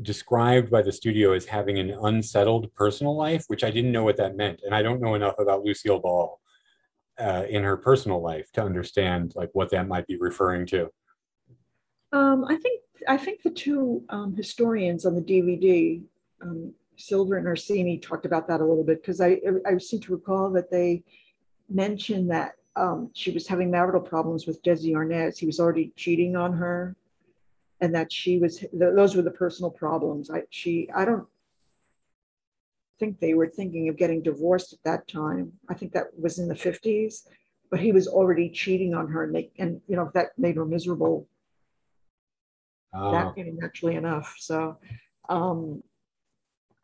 described by the studio as having an unsettled personal life, which I didn't know what that meant. And I don't know enough about Lucille Ball uh, in her personal life to understand like what that might be referring to. Um, I think I think the two um, historians on the DVD, um, Silver and Ursini, talked about that a little bit because I I seem to recall that they mentioned that um, she was having marital problems with Desi Arnaz. He was already cheating on her and that she was those were the personal problems. I she i don't think they were thinking of getting divorced at that time. I think that was in the 50s but he was already cheating on her and they, and you know that made her miserable. Oh. that getting naturally enough so um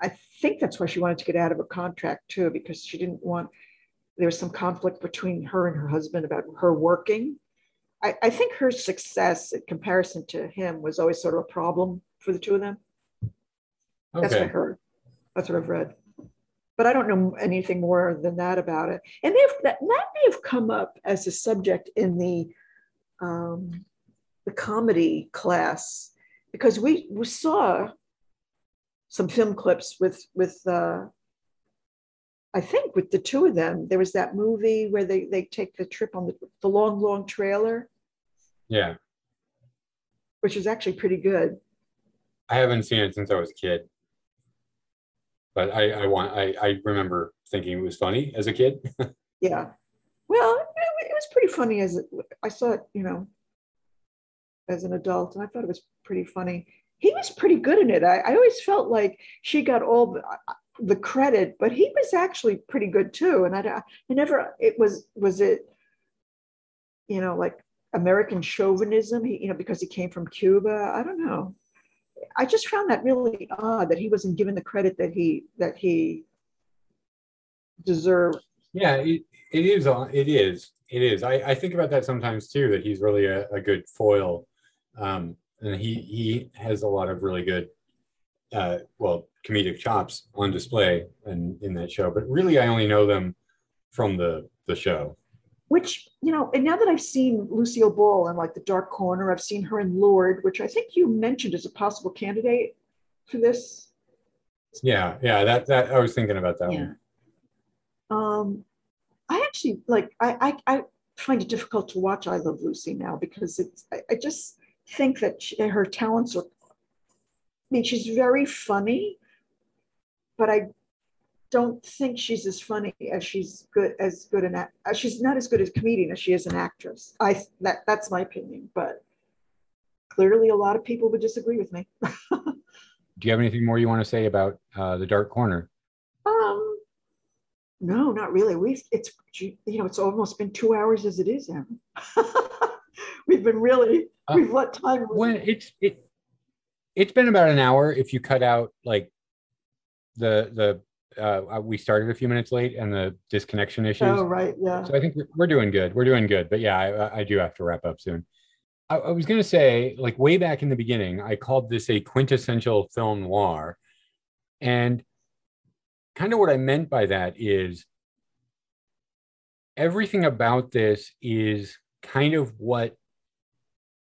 i think that's why she wanted to get out of a contract too because she didn't want there was some conflict between her and her husband about her working I, I think her success in comparison to him was always sort of a problem for the two of them. Okay. That's what I heard. That's what I've read. But I don't know anything more than that about it. And if that, that may have come up as a subject in the um, the comedy class because we, we saw some film clips with with uh, I think with the two of them. There was that movie where they they take the trip on the, the long long trailer. Yeah. Which is actually pretty good. I haven't seen it since I was a kid. But I, I want I, I remember thinking it was funny as a kid. yeah. Well, it, it was pretty funny as I saw it, you know, as an adult, and I thought it was pretty funny. He was pretty good in it. I, I always felt like she got all the, the credit, but he was actually pretty good too. And I, I never, it was, was it, you know, like American chauvinism, he, you know, because he came from Cuba. I don't know. I just found that really odd that he wasn't given the credit that he that he deserved. Yeah, it, it is. It is. It is. I, I think about that sometimes too. That he's really a, a good foil, um, and he he has a lot of really good, uh, well, comedic chops on display in in that show. But really, I only know them from the the show which you know and now that i've seen lucille ball in like the dark corner i've seen her in Lured which i think you mentioned as a possible candidate for this yeah yeah that that i was thinking about that yeah. one um i actually like i i, I find it difficult to watch i love lucy now because it's i, I just think that she, her talents are i mean she's very funny but i don't think she's as funny as she's good as good an act. uh, She's not as good a comedian as she is an actress. I that that's my opinion, but clearly a lot of people would disagree with me. Do you have anything more you want to say about uh, the Dark Corner? Um, no, not really. We've it's you know it's almost been two hours as it is, Aaron. we've been really Uh, we've let time. When it's it, it's been about an hour if you cut out like the the uh, we started a few minutes late and the disconnection issues. oh right, yeah. So I think we're- we're doing good. We're doing good. But yeah, I, I do have to wrap up soon. I, I was going to say, like way back in the beginning, I called this a quintessential film noir. And kind of what I meant by that is everything about this is kind of what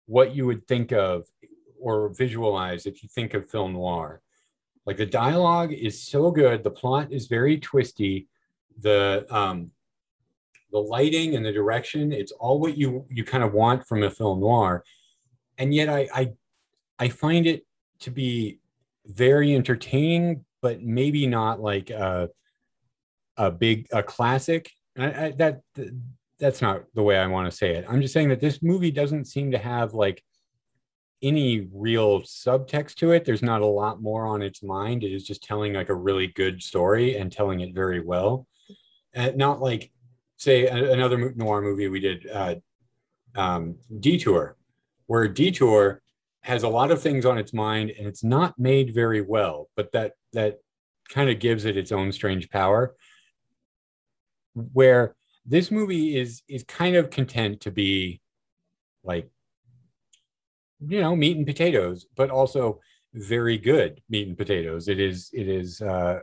what you would think of or visualize if you think of film noir. Like the dialogue is so good, the plot is very twisty, the um, the lighting and the direction it's all what you you kind of want from a film noir. And yet i i, I find it to be very entertaining but maybe not like a, a big a classic. I, I, that that's not the way i want to say it. I'm just saying that this movie doesn't seem to have like any real subtext to it. There's not a lot more on its mind. It is just telling like a really good story and telling it very well. And not like say another noir movie we did uh, um, detour where detour has a lot of things on its mind and it's not made very well but that that kind of gives it its own strange power. Where this movie is is kind of content to be like you know meat and potatoes but also very good meat and potatoes it is it is uh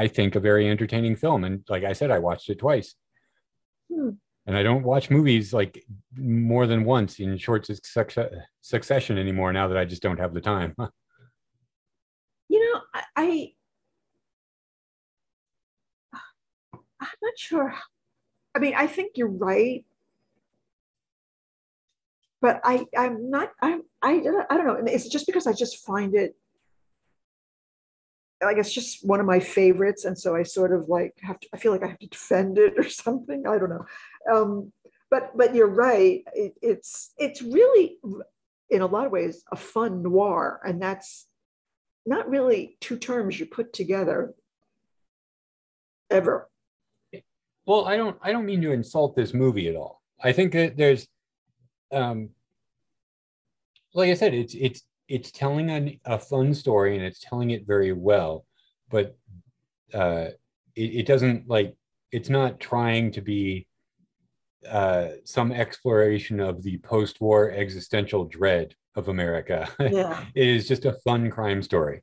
I think a very entertaining film. And like I said, I watched it twice. Hmm. And I don't watch movies like more than once in short suc- succession anymore now that I just don't have the time. You know, I, I I'm not sure. I mean, I think you're right, but I I'm not I I I don't know. It's just because I just find it like it's just one of my favorites, and so I sort of like have to. I feel like I have to defend it or something. I don't know. Um, but but you're right. It, it's it's really in a lot of ways a fun noir, and that's not really two terms you put together ever. well, I don't I don't mean to insult this movie at all. I think that there's um like I said, it's it's it's telling a, a fun story and it's telling it very well, but uh it, it doesn't like it's not trying to be uh some exploration of the post-war existential dread of America. Yeah. it is just a fun crime story.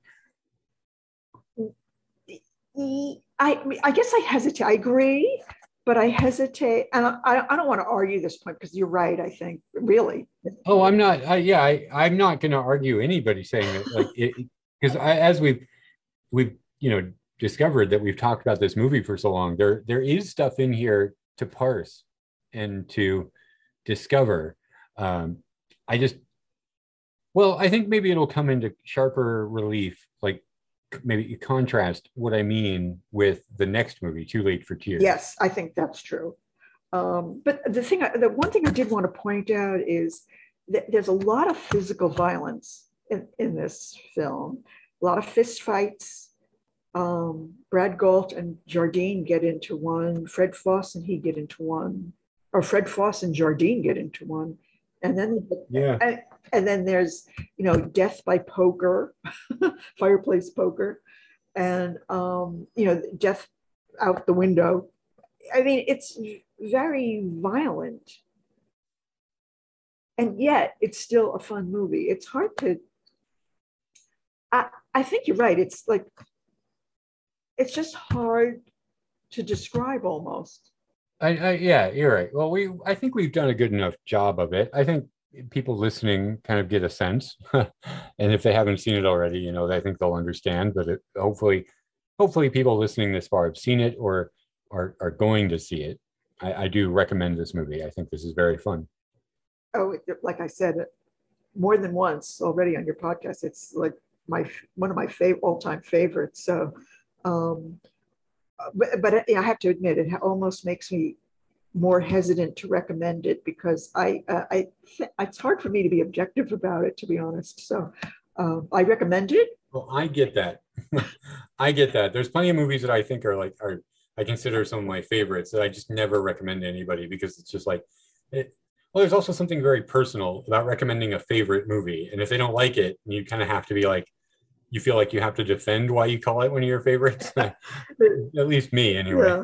I I guess I hesitate. I agree, but I hesitate, and I, I don't want to argue this point because you're right. I think really. Oh, I'm not. I, yeah, I, I'm not going to argue anybody saying that, like, it because as we've we've you know discovered that we've talked about this movie for so long, there there is stuff in here to parse and to discover. Um, I just, well, I think maybe it'll come into sharper relief, like maybe contrast what I mean with the next movie, Too Late for Tears. Yes, I think that's true. Um, but the thing, the one thing I did want to point out is that there's a lot of physical violence in, in this film, a lot of fist fights. Um, Brad Galt and Jardine get into one. Fred Foss and he get into one, or Fred Foss and Jardine get into one, and then Yeah. and, and then there's you know death by poker, fireplace poker, and um, you know death out the window. I mean, it's very violent. And yet it's still a fun movie. It's hard to I, I think you're right. It's like it's just hard to describe almost. I, I yeah, you're right. Well, we I think we've done a good enough job of it. I think people listening kind of get a sense, and if they haven't seen it already, you know, I think they'll understand. But it, hopefully, hopefully, people listening this far have seen it or are are going to see it. I, I do recommend this movie. I think this is very fun. Oh, like I said, more than once already on your podcast. It's like my one of my favorite all-time favorites. So Um, but, but I have to admit, it almost makes me more hesitant to recommend it because I, uh, I, it's hard for me to be objective about it, to be honest. So uh, I recommend it. Well, I get that. I get that. There's plenty of movies that I think are like are I consider some of my favorites that I just never recommend to anybody because it's just like it. Well, there's also something very personal about recommending a favorite movie, and if they don't like it, you kind of have to be like, you feel like you have to defend why you call it one of your favorites. At least me, anyway. Yeah.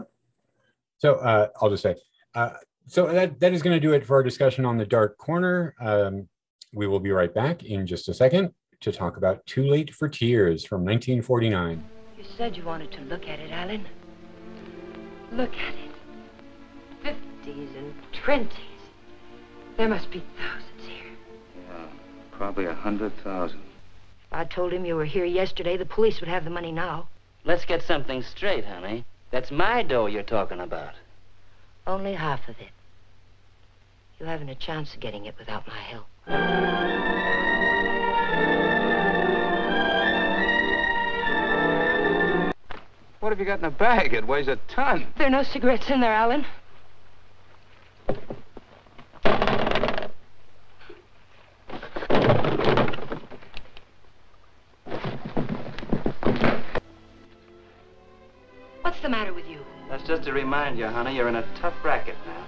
So uh, I'll just say, uh, so that that is going to do it for our discussion on the Dark Corner. Um, we will be right back in just a second to talk about Too Late for Tears from 1949. You said you wanted to look at it, Alan. Look at it. 50s and 20s. There must be thousands here. Yeah, probably a hundred thousand. If I told him you were here yesterday, the police would have the money now. Let's get something straight, honey. That's my dough you're talking about. Only half of it. You haven't a chance of getting it without my help. What have you got in the bag? It weighs a ton. There are no cigarettes in there, Alan. The matter with you? That's just to remind you, honey, you're in a tough racket now.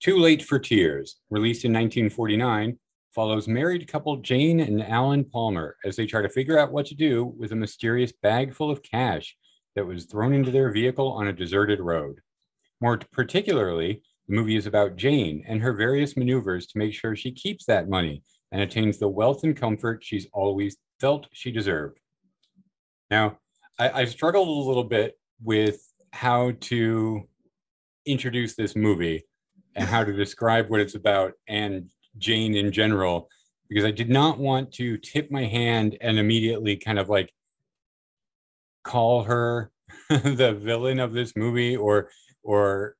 Too Late for Tears, released in 1949, follows married couple Jane and Alan Palmer as they try to figure out what to do with a mysterious bag full of cash that was thrown into their vehicle on a deserted road. More particularly, the movie is about Jane and her various maneuvers to make sure she keeps that money and attains the wealth and comfort she's always felt she deserved. Now, I, I struggled a little bit with how to introduce this movie and how to describe what it's about and Jane in general, because I did not want to tip my hand and immediately kind of like call her the villain of this movie or or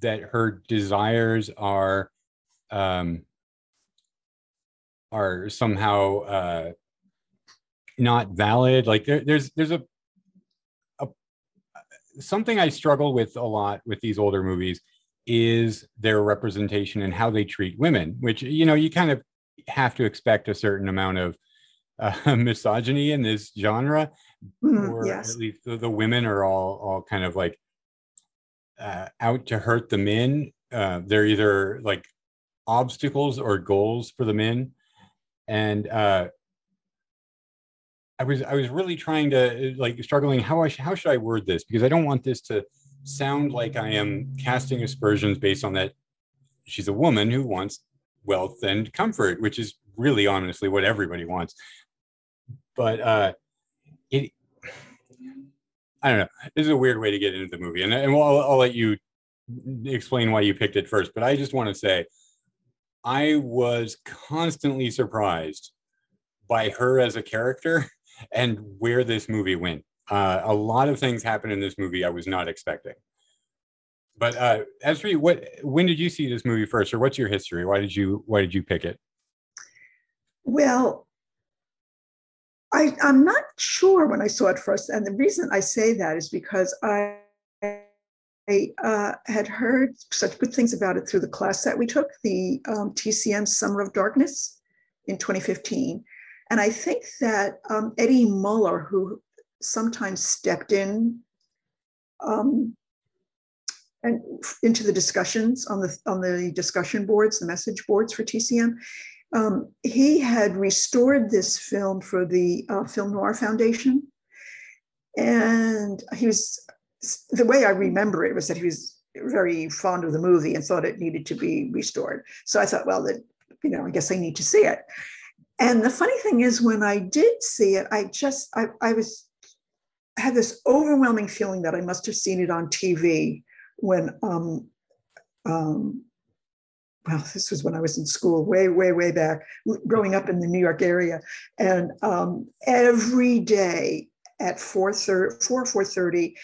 that her desires are um are somehow uh not valid like there, there's there's a, a something i struggle with a lot with these older movies is their representation and how they treat women, which, you know, you kind of have to expect a certain amount of uh, misogyny in this genre, mm, or yes. at least the, the, women are all, all kind of like uh, out to hurt the men. Uh, they're either like obstacles or goals for the men. And uh, I was I was really trying to like struggling how I sh- how should I word this because I don't want this to sound like I am casting aspersions based on that she's a woman who wants wealth and comfort, which is really honestly what everybody wants. But uh, I don't know. This is a weird way to get into the movie, and, and I'll, I'll let you explain why you picked it first. But I just want to say, I was constantly surprised by her as a character and where this movie went. Uh, a lot of things happen in this movie I was not expecting. But uh, you, what when did you see this movie first, or what's your history? Why did you why did you pick it? Well, I I'm not sure when I saw it first, and the reason I say that is because I. I uh, had heard such good things about it through the class that we took, the um, TCM Summer of Darkness in 2015. And I think that um, Eddie Muller, who sometimes stepped in um, and into the discussions on the on the discussion boards, the message boards for TCM. Um, he had restored this film for the uh, Film Noir Foundation, and he was the way I remember it was that he was very fond of the movie and thought it needed to be restored. So I thought, well, that you know, I guess I need to see it. And the funny thing is, when I did see it, I just I, I was had this overwhelming feeling that I must have seen it on TV when, um, um, well, this was when I was in school, way, way, way back, growing up in the New York area. And um, every day at 4, 4, 4.30,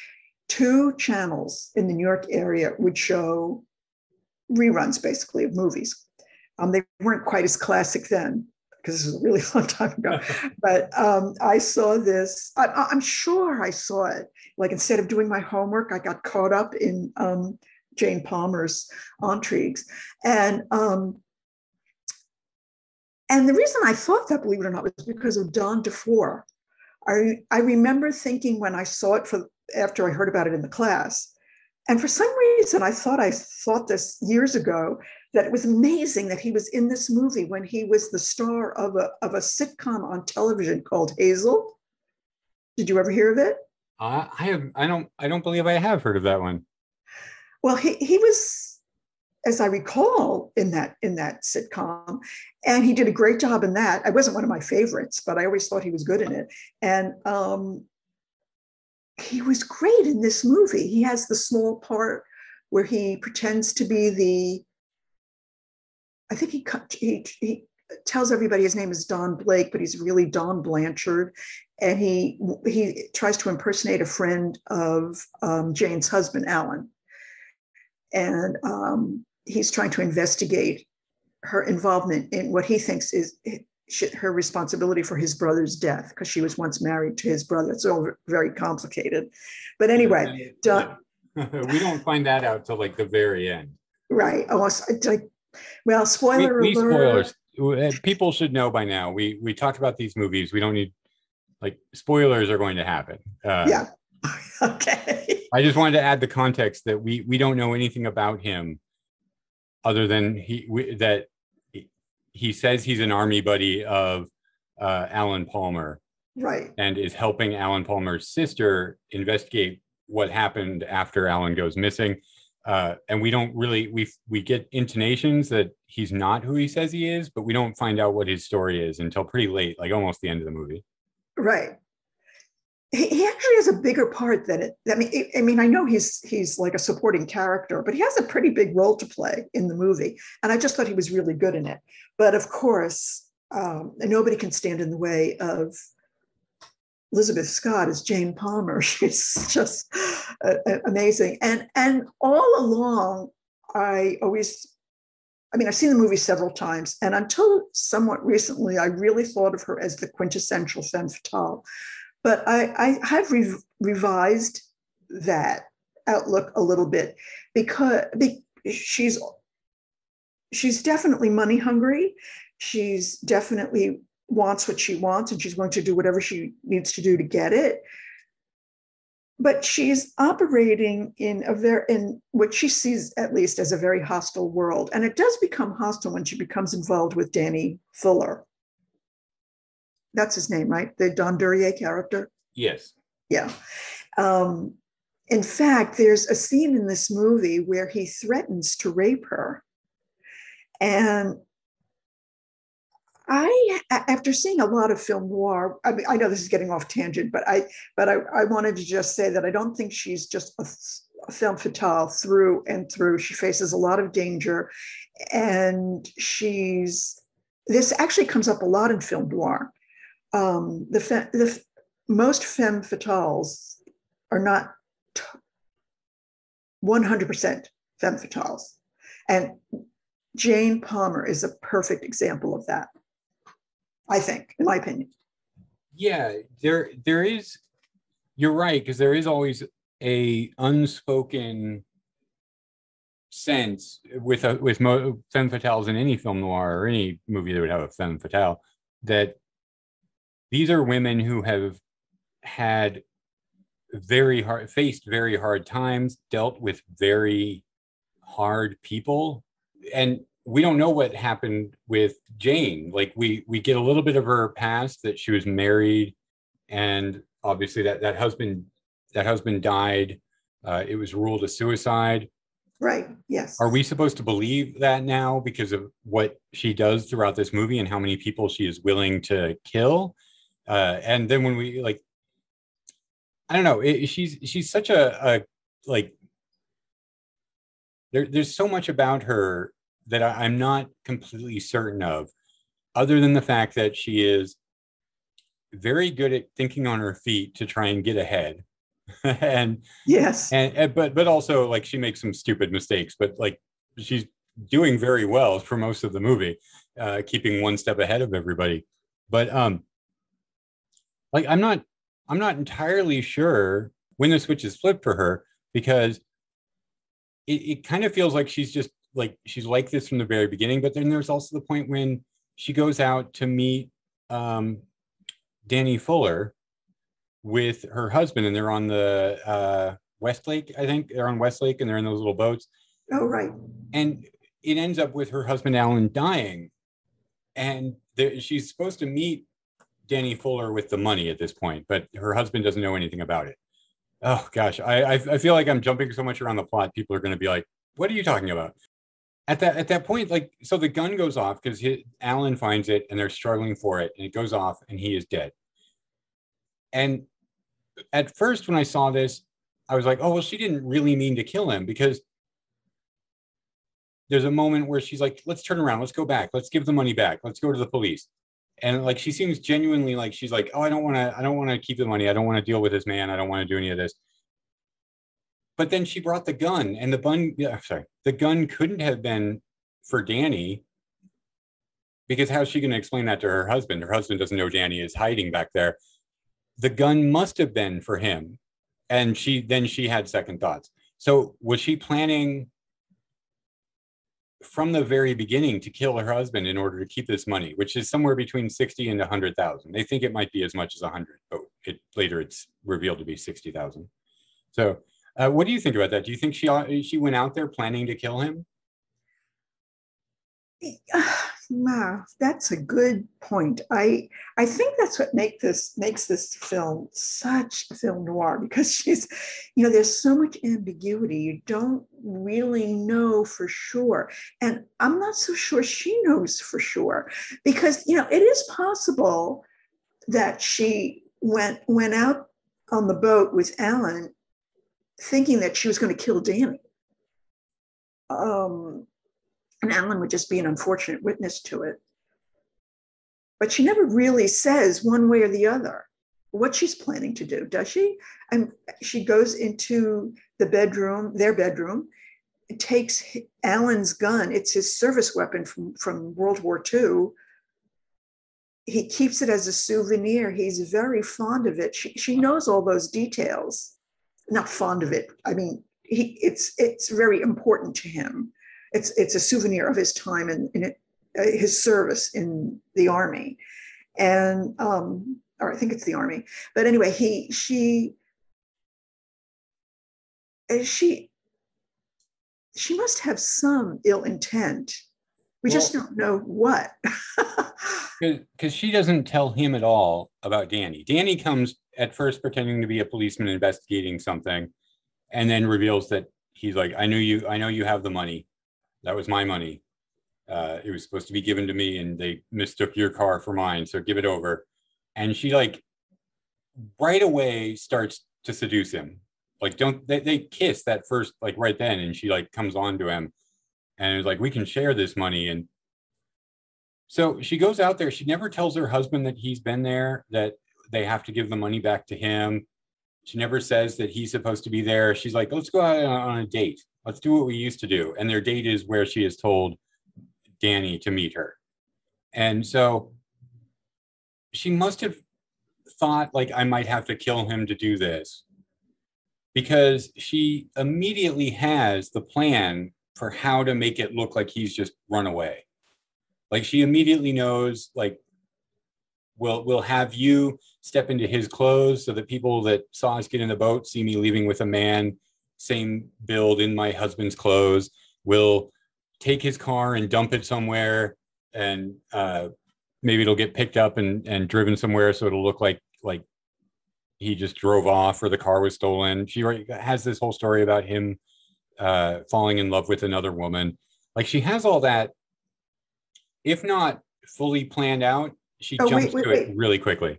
two channels in the New York area would show reruns basically of movies. Um, they weren't quite as classic then because this was a really long time ago. but um, I saw this. I, am sure I saw it. Like instead of doing my homework, I got caught up in um, Jane Palmer's intrigues, and um, and the reason I thought that, believe it or not, was because of Don DeFore. I I remember thinking when I saw it for after I heard about it in the class, and for some reason I thought I thought this years ago that it was amazing that he was in this movie when he was the star of a, of a sitcom on television called Hazel. Did you ever hear of it? Uh, I have. I don't. I don't believe I have heard of that one. Well, he he was, as I recall, in that in that sitcom, and he did a great job in that. I wasn't one of my favorites, but I always thought he was good in it. And um, he was great in this movie. He has the small part where he pretends to be the I think he, he, he tells everybody his name is Don Blake, but he's really Don Blanchard. And he, he tries to impersonate a friend of um, Jane's husband, Alan. And um, he's trying to investigate her involvement in what he thinks is her responsibility for his brother's death, because she was once married to his brother. It's all very complicated. But anyway, Don, we don't find that out till like the very end. Right. Oh, like well, spoiler we, we alert. spoilers. People should know by now. We we talk about these movies. We don't need like spoilers are going to happen. Uh, yeah. okay. I just wanted to add the context that we we don't know anything about him, other than he we, that he says he's an army buddy of uh, Alan Palmer, right, and is helping Alan Palmer's sister investigate what happened after Alan goes missing uh, and we don't really we we get intonations that he's not who he says he is, but we don't find out what his story is until pretty late, like almost the end of the movie. Right. He, actually has a bigger part than it. I mean, I mean, I know he's he's like a supporting character, but he has a pretty big role to play in the movie, and I just thought he was really good in it. But of course, um, nobody can stand in the way of Elizabeth Scott as Jane Palmer. She's just uh, uh, amazing. And and all along, I always, I mean, I've seen the movie several times, and until somewhat recently, I really thought of her as the quintessential femme fatale. But I, I have re- revised that outlook a little bit because be, she's she's definitely money hungry. She's definitely wants what she wants and she's going to do whatever she needs to do to get it. But she's operating in a very in what she sees at least as a very hostile world. And it does become hostile when she becomes involved with danny fuller that's his name right the don duryea character yes yeah um, in fact there's a scene in this movie where he threatens to rape her and I, after seeing a lot of film noir, I mean, I know this is getting off tangent, but I, but I, I wanted to just say that I don't think she's just a, a femme fatale through and through. She faces a lot of danger, and she's. This actually comes up a lot in film noir. Um, the, the most femme fatales are not 100% femme fatales, and Jane Palmer is a perfect example of that. I think, in my opinion. Yeah, there there is. You're right because there is always a unspoken sense with a, with mo, femme fatales in any film noir or any movie that would have a femme fatale that these are women who have had very hard faced very hard times dealt with very hard people and we don't know what happened with Jane. Like we we get a little bit of her past that she was married, and obviously that that husband that husband died. Uh, it was ruled a suicide. Right. Yes. Are we supposed to believe that now because of what she does throughout this movie and how many people she is willing to kill? Uh, and then when we like, I don't know. It, she's she's such a, a like. There, there's so much about her that I, am not completely certain of, other than the fact that she is very good at thinking on her feet to try and get ahead. and Yes. and, and but but also like she makes some stupid mistakes but like she's doing very well for most of the movie uh keeping one step ahead of everybody but um like i'm not i'm not entirely sure when the switch is flipped for her because it, it kind of feels like she's just like she's like this from the very beginning but then there's also the point when she goes out to meet um danny fuller with her husband and they're on the uh westlake i think. They're on westlake and they're in those little boats. Oh, right. and it ends up with her husband alan dying. And there, she's supposed to meet danny fuller with the money at this point but her husband doesn't know anything about it. Oh gosh. I i, feel like i'm jumping so much around the plot people are going to be like what are you talking about? At that at that point like so the gun goes off because alan finds it and they're struggling for it and it goes off and he is dead. And at first when i saw this i was like oh well she didn't really mean to kill him because there's a moment where she's like, let's turn around, let's go back, let's give the money back, let's go to the police. And like she seems genuinely like she's like, oh, I don't want to, I don't want to keep the money, I don't want to deal with this man, I don't want to do any of this. But then she brought the gun, and the gun, yeah, sorry, the gun couldn't have been for Danny because how's she going to explain that to her husband? Her husband doesn't know Danny is hiding back there. The gun must have been for him, and she then she had second thoughts. So was she planning from the very beginning to kill her husband in order to keep this money, which is somewhere between 60 and 100,000. They think it might be as much as 100, but it, later it's revealed to be 60,000. So, uh, what do you think about that? Do you think she she went out there planning to kill him? Wow, that's a good point. I I think that's what make this makes this film such a film noir because she's, you know, there's so much ambiguity. You don't really know for sure, and I'm not so sure she knows for sure because you know it is possible that she went went out on the boat with Alan, thinking that she was going to kill Danny. Um, and Alan would just be an unfortunate witness to it. But she never really says one way or the other what she's planning to do, does she? And she goes into the bedroom, their bedroom, takes Alan's gun. It's his service weapon from, from World War II. He keeps it as a souvenir. He's very fond of it. She, she knows all those details. Not fond of it. I mean, he, it's it's very important to him it's it's a souvenir of his time and in, in uh, his service in the army, and um, or I think it's the army. But anyway, he she she she must have some ill intent. We well, just don't know what. Because she doesn't tell him at all about Danny. Danny comes at first pretending to be a policeman investigating something, and then reveals that he's like, "I knew you. I know you have the money. That was my money. Uh, it was supposed to be given to me, and they mistook your car for mine. So give it over." And she like right away starts to seduce him. Like, don't they, they kiss that first like right then, and she like comes on to him, and is like, "We can share this money." And so she goes out there. She never tells her husband that he's been there. That they have to give the money back to him. She never says that he's supposed to be there. She's like, let's go out on a date. Let's do what we used to do. And their date is where she has told Danny to meet her. And so she must have thought like I might have to kill him to do this because she immediately has the plan for how to make it look like he's just run away. Like she immediately knows like we'll we'll have you step into his clothes so that people that saw us get in the boat see me leaving with a man same build in my husband's clothes will take his car and dump it somewhere and uh, maybe it'll get picked up and, and driven somewhere so it'll look like like he just drove off or the car was stolen she has this whole story about him uh, falling in love with another woman like she has all that if not fully planned out she oh, jumps wait, wait, to wait. it really quickly.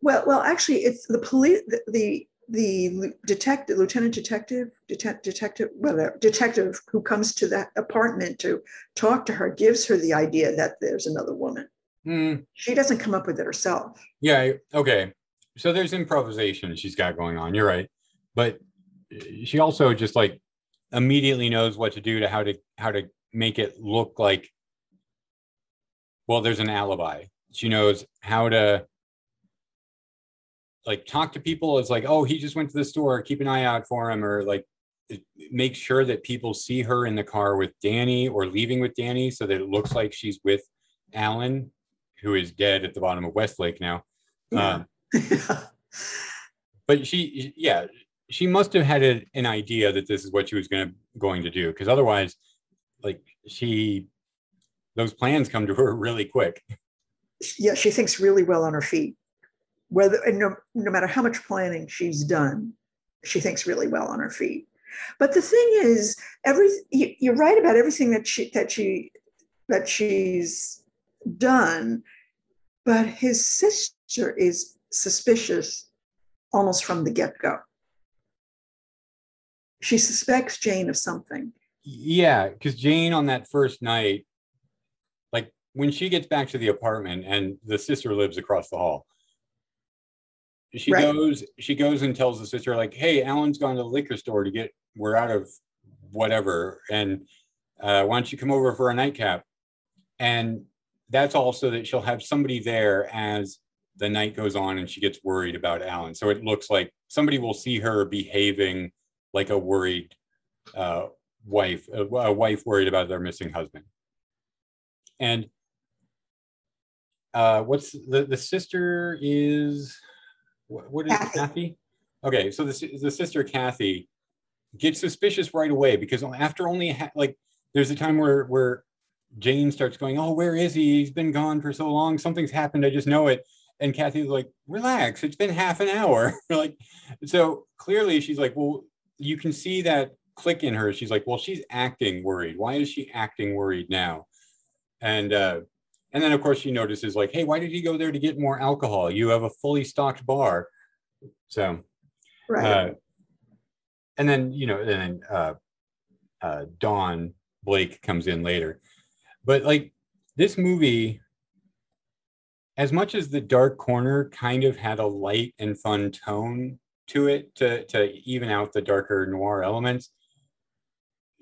Well, well, actually, it's the police. The, the the detective, lieutenant detective, detective, detective, well, detective who comes to that apartment to talk to her gives her the idea that there's another woman. Mm. She doesn't come up with it herself. Yeah. Okay. So there's improvisation she's got going on. You're right. but she also just like immediately knows what to do to how to how to make it look like well there's an alibi she knows how to like talk to people it's like oh he just went to the store keep an eye out for him or like make sure that people see her in the car with danny or leaving with danny so that it looks like she's with alan who is dead at the bottom of westlake now Yeah. um, but she yeah she must have had a, an idea that this is what she was going to going to do because otherwise like she those plans come to her really quick yeah, she thinks really well on her feet. Whether and no, no matter how much planning she's done, she thinks really well on her feet. But the thing is, every you, you're right about everything that she that she that she's done, but his sister is suspicious almost from the get-go. She suspects Jane of something. yeah because jane on that first night like when she gets back to the apartment and the sister lives across the hall she Right. goes she goes and tells the sister like hey alan's gone to the liquor store to get we're out of whatever and uh, why don't you come over for a nightcap? And that's also that she'll have somebody there as the night goes on and she gets worried about alan. So it looks like somebody will see her behaving like a worried uh, wife a, a wife worried about their missing husband. And uh, what's the the sister is what, what is Kathy. Kathy? Okay, so the si- the sister Kathy gets suspicious right away because after only ha- like there's a time where where Jane starts going, "Oh, where is he? He's been gone for so long. Something's happened. I just know it." And Kathy's like, "Relax. It's been half an hour." like, so clearly she's like, "Well, you can see that click in her." She's like, "Well, she's acting worried. Why is she acting worried now?" And uh, and then of course she notices like, "Hey, why did he go there to get more alcohol? You have a fully stocked bar." So Right. uh, and then you know, and then uh, uh, Don Blake comes in later, but like this movie, as much as the Dark Corner kind of had a light and fun tone to it to to even out the darker noir elements,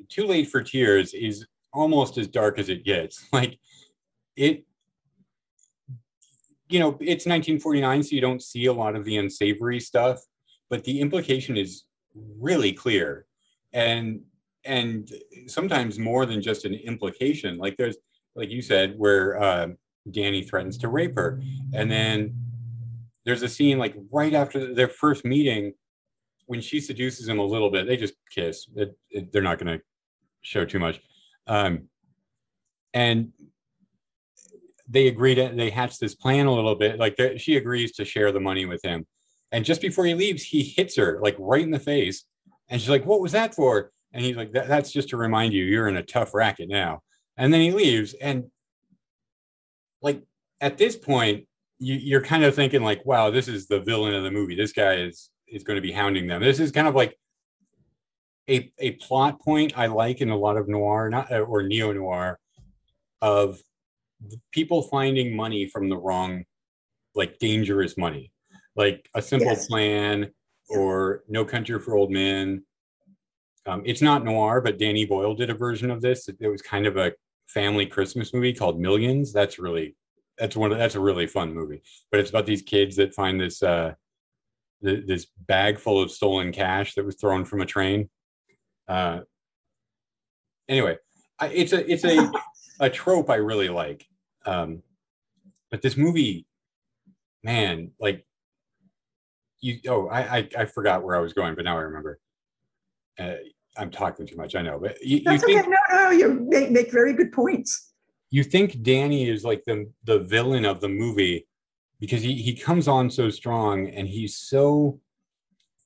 Too Late for Tears is almost as dark as it gets. Like it you know, it's 1949, so you don't see a lot of the unsavory stuff, but the implication is really clear. And and sometimes more than just an implication. Like there's, like you said, where uh, Danny threatens to rape her, and then there's a scene like right after their first meeting when she seduces him a little bit. They just kiss. It, it- they're not going to show too much, um, and they agree to they hatch this plan a little bit. Like she agrees to share the money with him, and just before he leaves, he hits her like right in the face, and she's like, "What was that for?" And he's like, that, "That's just to remind you you're in a tough racket now." And then he leaves, and like at this point, you, you're kind of thinking like, "Wow, this is the villain of the movie. This guy is is going to be hounding them." This is kind of like a a plot point I like in a lot of noir, not or neo noir, of people finding money from the wrong, like dangerous money, like a simple Yes. plan or No Country for Old Men. Um, it's not noir, but Danny Boyle did a version of this. It, it was kind of a family Christmas movie called Millions. That's really that's one of, that's a really fun movie. But it's about these kids that find this uh, th- this bag full of stolen cash that was thrown from a train. Uh, anyway, I, it's a it's a a trope I really like. Um, but this movie, man, like you. Oh, I, I I forgot where I was going, but now I remember. Uh, I'm talking too much. I know, but you, you That's think okay. No, no, you make, make very good points. you think Danny is like the the villain of the movie because he he comes on so strong and he's so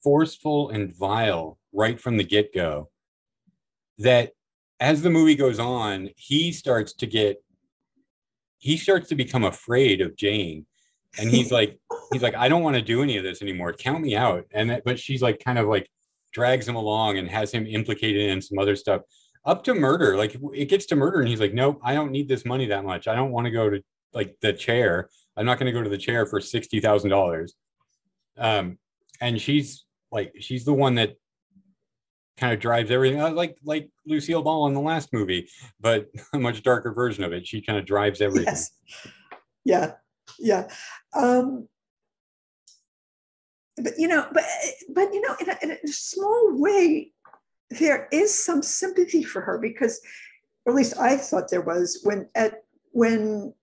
forceful and vile right from the get-go that as the movie goes on he starts to get he starts to become afraid of Jane and he's like he's like I don't want to do any of this anymore count me out and that, but she's like kind of like drags him along and has him implicated in some other stuff up to murder. Like it gets to murder, and he's like, "Nope, I don't need this money that much. I don't want to go to like the chair. I'm not going to go to the chair for sixty thousand dollars." Um, and she's like she's the one that kind of drives everything uh, like like lucille ball in the last movie but a much darker version of it she kind of drives everything Yes. Yeah, yeah. Um, but you know, but but you know, in a, in a small way, there is some sympathy for her because, or at least I thought there was when at when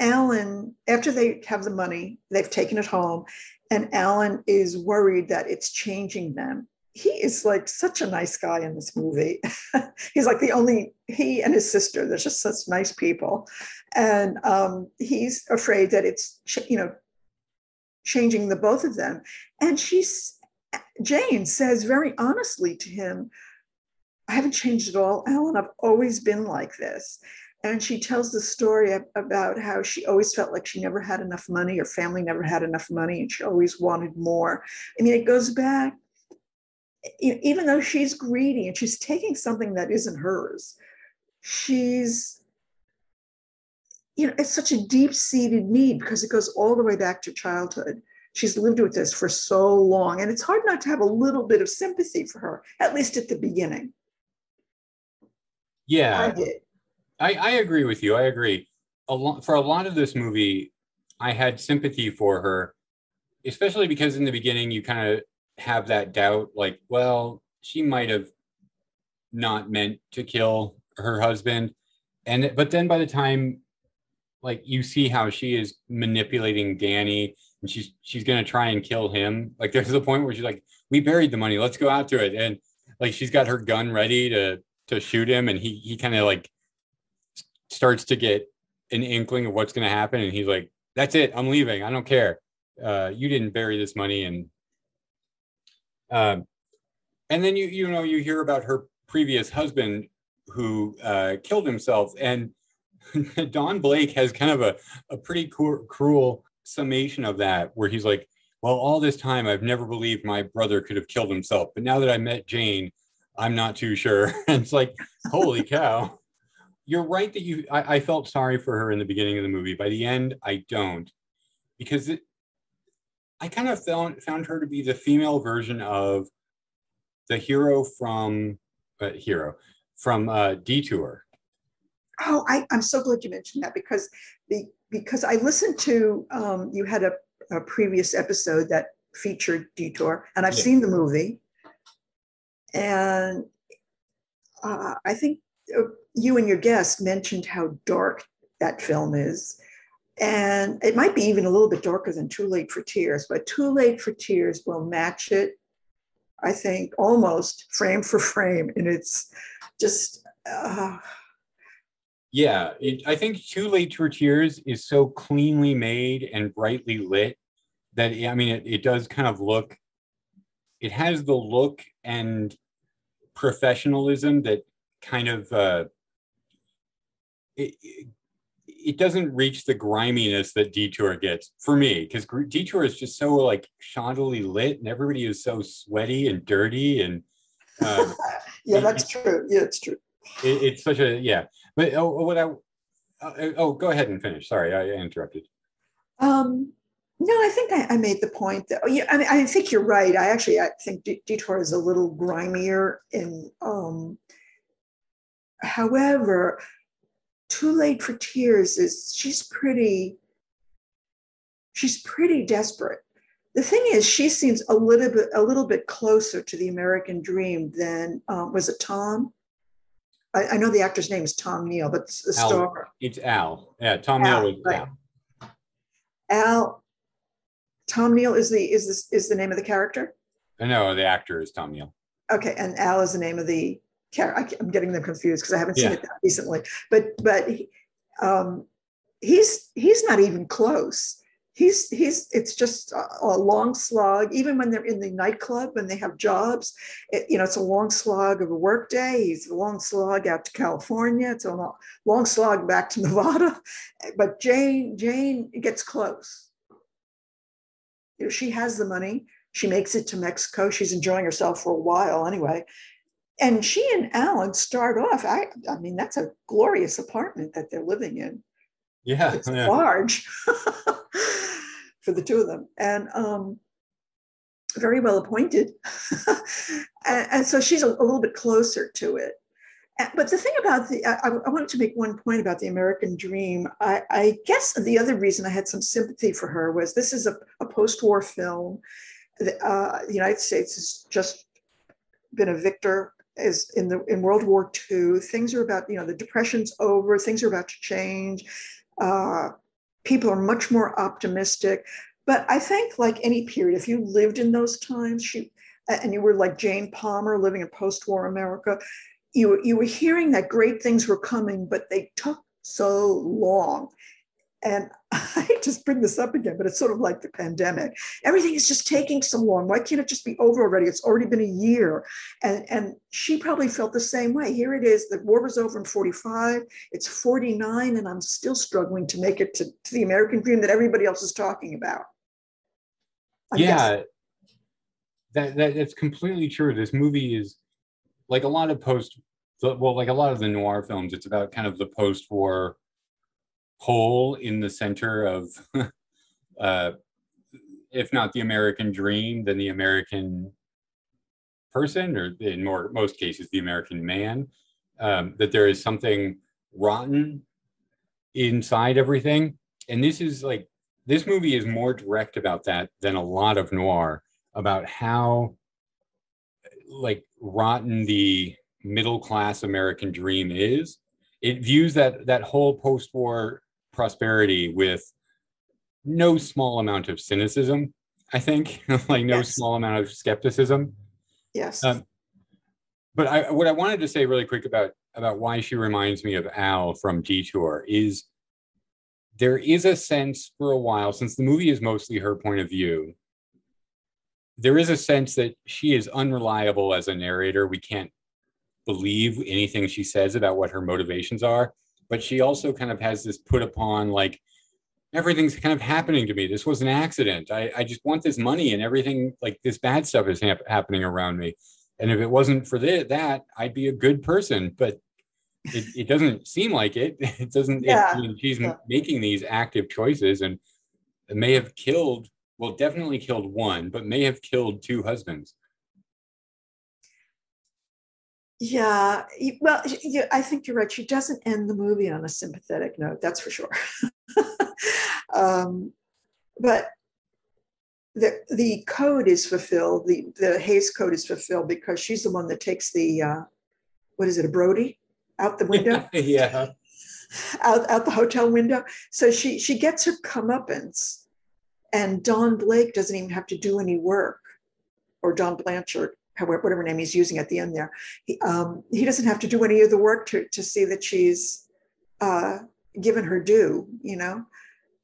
Alan, after they have the money, they've taken it home, and Alan is worried that it's changing them. He is like such a nice guy in this movie. He's like the only he and his sister. They're just such nice people, and um, he's afraid that it's you know changing the both of them. And she's Jane says very honestly to him, "I haven't changed at all, Alan. I've always been like this." And she tells the story about how she always felt like she never had enough money, her family never had enough money, and she always wanted more. I mean, it goes back, even though she's greedy and she's taking something that isn't hers, she's, you know, it's such a deep seated need because it goes all the way back to childhood. She's lived with this for so long, and it's hard not to have a little bit of sympathy for her, at least at the beginning. yeah I did. I, I agree with you. I agree. A lot for a lot of this movie, I had sympathy for her, especially because in the beginning you kind of have that doubt, like, well, she might have not meant to kill her husband, and but then by the time, like, you see how she is manipulating Danny, and she's she's gonna try and kill him. Like, there's a point where she's like, "We buried the money. Let's go out to it," and like she's got her gun ready to to shoot him, and he he kind of like starts to get an inkling of what's to happen and he's like that's it i'm leaving i don't care uh, you didn't bury this money and um, and then you you know you hear about her previous husband who uh, killed himself. And don blake has kind of a, a pretty cru- cruel summation of that where he's like well all this time i've never believed my brother could have killed himself but now that i met jane i'm not too sure. And it's like holy cow. You're right that you I, I felt sorry for her in the beginning of the movie. By the end i don't. Because it i kind of found found her to be the female version of the hero from uh, hero from uh, detour. Oh, I, I'm so glad you mentioned that because the because I listened to um, you had a, a previous episode that featured Detour, and I've Yeah. seen the movie, and uh, I think uh, you and your guest mentioned how dark that film is, and it might be even a little bit darker than Too Late for Tears, but Too Late for Tears will match it, I think, almost frame for frame, and it's just. Uh, yeah it, i think too late for tears is so cleanly made and brightly lit that i mean it, it does kind of look it has the look and professionalism that kind of uh it, it, it doesn't reach the griminess that detour gets for me because detour is just so like shoddily lit and everybody is so sweaty and dirty and uh, yeah, that's true. Yeah, it's true. it, it's such a yeah but oh, what i uh, oh go ahead and finish sorry i interrupted Um, no, I think I, I made the point that, oh, yeah, I mean, I think you're right. I actually, I think Detour is a little grimier in, um, however, Too Late for Tears is, she's pretty, she's pretty desperate. The thing is, she seems a little bit, a little bit closer to the American Dream than, um, was it Tom? I, I know the actor's name is Tom Neal, but the Al. star, it's al yeah tom Al, Neal was right. Al. Al, Tom Neal is the, is this, is the name of the character? Uh, no the actor is tom Neal. Okay, and Al is the name of the character. I'm getting them confused because I haven't seen Yeah. it that recently. But but um, he's he's not even close. He's he's it's just a, a long slog. Even when they're in the nightclub and they have jobs, it, you know it's a long slog of a work day. He's a long slog out to California. It's a long, long slog back to Nevada. But Jane Jane gets close. You know, she has the money. She makes it to Mexico. She's enjoying herself for a while anyway. And she and Alan start off. I, I mean, that's a glorious apartment that they're living in. yeah, It's yeah. large for the two of them. And um, very well appointed. and, and, so she's a, a, little bit closer to it. But the thing about the, I, I wanted to make one point about the American Dream. I, I, guess the other reason I had some sympathy for her was this is a, a post war film. Uh, the United States has just been a victor is in the in World War II. Things are about, you know, the depression's over, things are about to change. Uh, people are much more optimistic. But I think, like any period, if you lived in those times, she, and you were like Jane Palmer living in post-war America, you you were hearing that great things were coming, but they took so long. And I just bring this up again, but it's sort of like the pandemic. Everything is just taking so long. Why can't it just be over already? It's already been a year. And, and she probably felt the same way. Here it is. The war was over in 45. It's 49, and I'm still struggling to make it to, to the American dream that everybody else is talking about. I yeah. That, that that's completely true. This movie is like a lot of post well, like a lot of the noir films, it's about kind of the post-war hole in the center of, uh, if not the American dream, then the American person, or in more most cases, the American man. Um, that there is something rotten inside everything, and this is like this movie is more direct about that than a lot of noir about how like rotten the middle class American dream is. It views that that whole post-war prosperity with no small amount of cynicism, I think, like no yes. small amount of skepticism. Yes. Um, but I, what I wanted to say really quick about about why she reminds me of Al from Detour is there is a sense for a while, since the movie is mostly her point of view, there is a sense that she is unreliable as a narrator. We can't believe anything she says about what her motivations are but she also kind of has this put upon like everything's kind of happening to me. This was an accident. I, I just want this money and everything like this bad stuff is ha- happening around me. And if it wasn't for th- that, I'd be a good person. But it, it doesn't seem like it. It doesn't. Yeah. It, I mean, she's yeah. making these active choices and may have killed, well, definitely killed one, but may have killed two husbands. Yeah, well, I think you're right. She doesn't end the movie on a sympathetic note, that's for sure. um, but the the code is fulfilled. The the Hays code is fulfilled because she's the one that takes the uh, what is it, a Brody, out the window? yeah, out out the hotel window. So she she gets her comeuppance, and Don Blake doesn't even have to do any work, or Don Blanchard whatever name he's using at the end there, he, um, he doesn't have to do any of the work to, to see that she's uh, given her due, you know?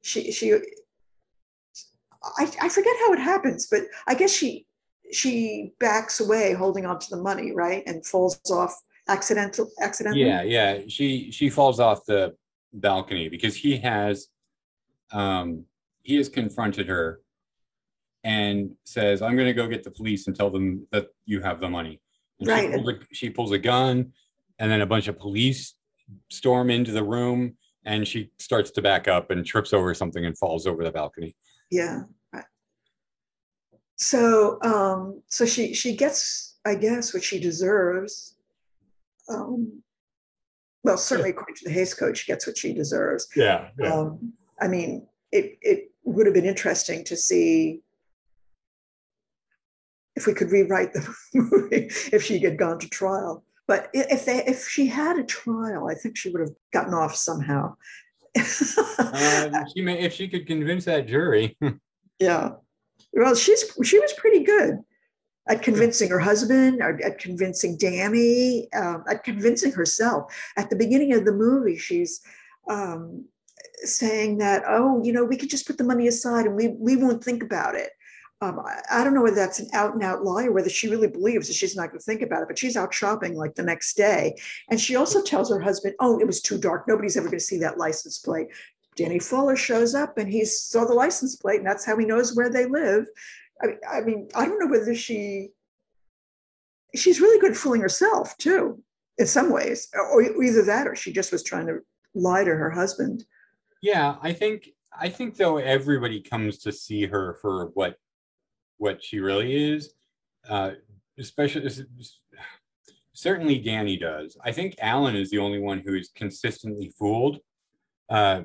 She, she, I, I forget how it happens, but I guess she, she backs away holding on to the money, right? And falls off accidental, accidentally. Yeah, yeah. She, she falls off the balcony because he has, um, he has confronted her and says, I'm going to go get the police and tell them that you have the money. And right. She pulls, a, she pulls a gun, and then a bunch of police storm into the room, and she starts to back up and trips over something and falls over the balcony. Yeah. So, um, so she she gets, I guess, what she deserves. Um, well, certainly according to the Hays Code, she gets what she deserves. Yeah. yeah. Um, I mean, it it would have been interesting to see if we could rewrite the movie if she had gone to trial. But if they if she had a trial, I think she would have gotten off somehow. um, she may if she could convince that jury. yeah. Well, she's she was pretty good at convincing her husband, at convincing Danny, um, at convincing herself. At the beginning of the movie, she's um, saying that, oh, you know, we could just put the money aside and we we won't think about it um, I, don't know whether that's an out and out lie or whether she really believes that she's not going to think about it, but she's out shopping like the next day. And she also tells her husband, Oh, it was too dark. Nobody's ever going to see that license plate. Danny Fuller shows up and he saw the license plate, and that's how he knows where they live. I, I mean, I don't know whether she, she's really good at fooling herself too, in some ways, or either that or she just was trying to lie to her husband. Yeah, I think I think though everybody comes to see her for what what she really is. Uh, especially certainly Danny does. I think Alan is the only one who is consistently fooled. Uh,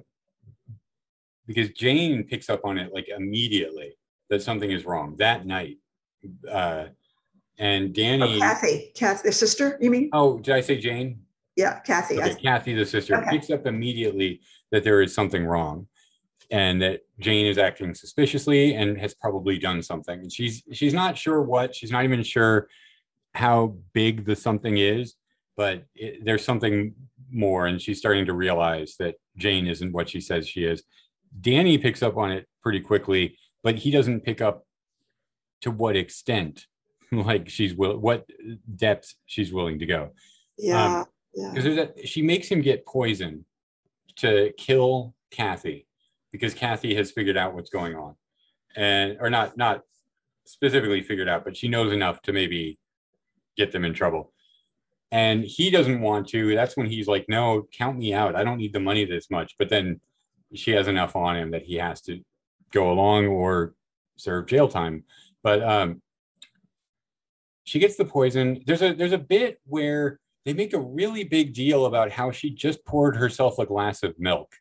because Jane picks up on it like immediately that something is wrong that night. Uh, and Danny. Oh, Kathy, Kathy, the sister, you mean? Oh, did I say Jane? Yeah, Kathy. Okay, Kathy, the sister, Okay. picks up immediately that there is something wrong and that Jane is acting suspiciously and has probably done something. And she's she's not sure what, she's not even sure how big the something is, but it, there's something more and she's starting to realize that Jane isn't what she says she is. Danny picks up on it pretty quickly, but he doesn't pick up to what extent like she's will what depth she's willing to go Yeah, um, yeah. because there's a she makes him get poison to kill Kathy because Kathy has figured out what's going on. And or not not specifically figured out but she knows enough to maybe get them in trouble. And he doesn't want to. That's when he's like no count me out. I don't need the money this much. But then she has enough on him that he has to go along or serve jail time. But um she gets the poison. There's a there's a bit where they make a really big deal about how she just poured herself a glass of milk.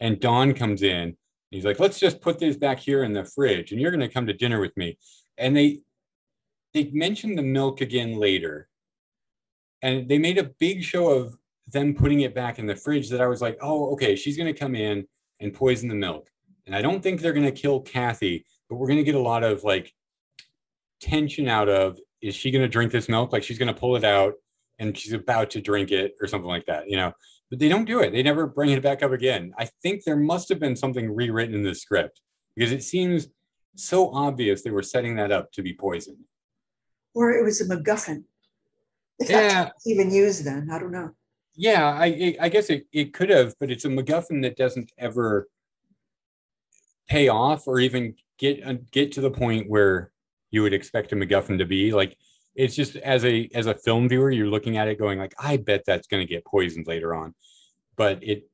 And Don comes in. He's like, let's just put this back here in the fridge and you're going to come to dinner with me. And they they mention the milk again later. And they made a big show of them putting it back in the fridge that I was like, oh, okay, she's going to come in and poison the milk. And I don't think they're going to kill Kathy, but we're going to get a lot of like tension out of is she going to drink this milk? Like she's going to pull it out and she's about to drink it or something like that, you know. But they don't do it. They never bring it back up again. I think there must have been something rewritten in the script because it seems so obvious they were setting that up to be poisoned. Or it was a MacGuffin. If Yeah. that's even used then, I don't know. Yeah, I I- I guess it, it could have, but it's a MacGuffin that doesn't ever pay off or even get uh, get to the point where you would expect a MacGuffin to be. Like it's just as a as a film viewer, you're looking at it going like, I bet that's going to get poisoned later on, but it,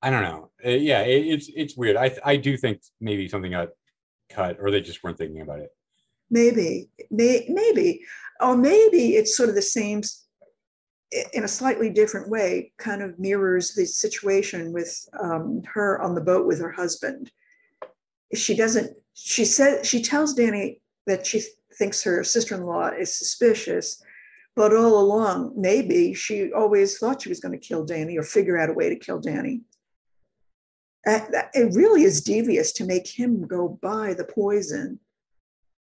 I don't know. Uh, yeah, it, it's it's weird. I I do think maybe something got cut or they just weren't thinking about it. Maybe, may, maybe, or maybe it's sort of the same in a slightly different way, kind of mirrors the situation with um, her on the boat with her husband. She doesn't, she says she tells Danny that she thinks her sister in law is suspicious, but all along, maybe she always thought she was going to kill Danny or figure out a way to kill Danny. It really is devious to make him go buy the poison.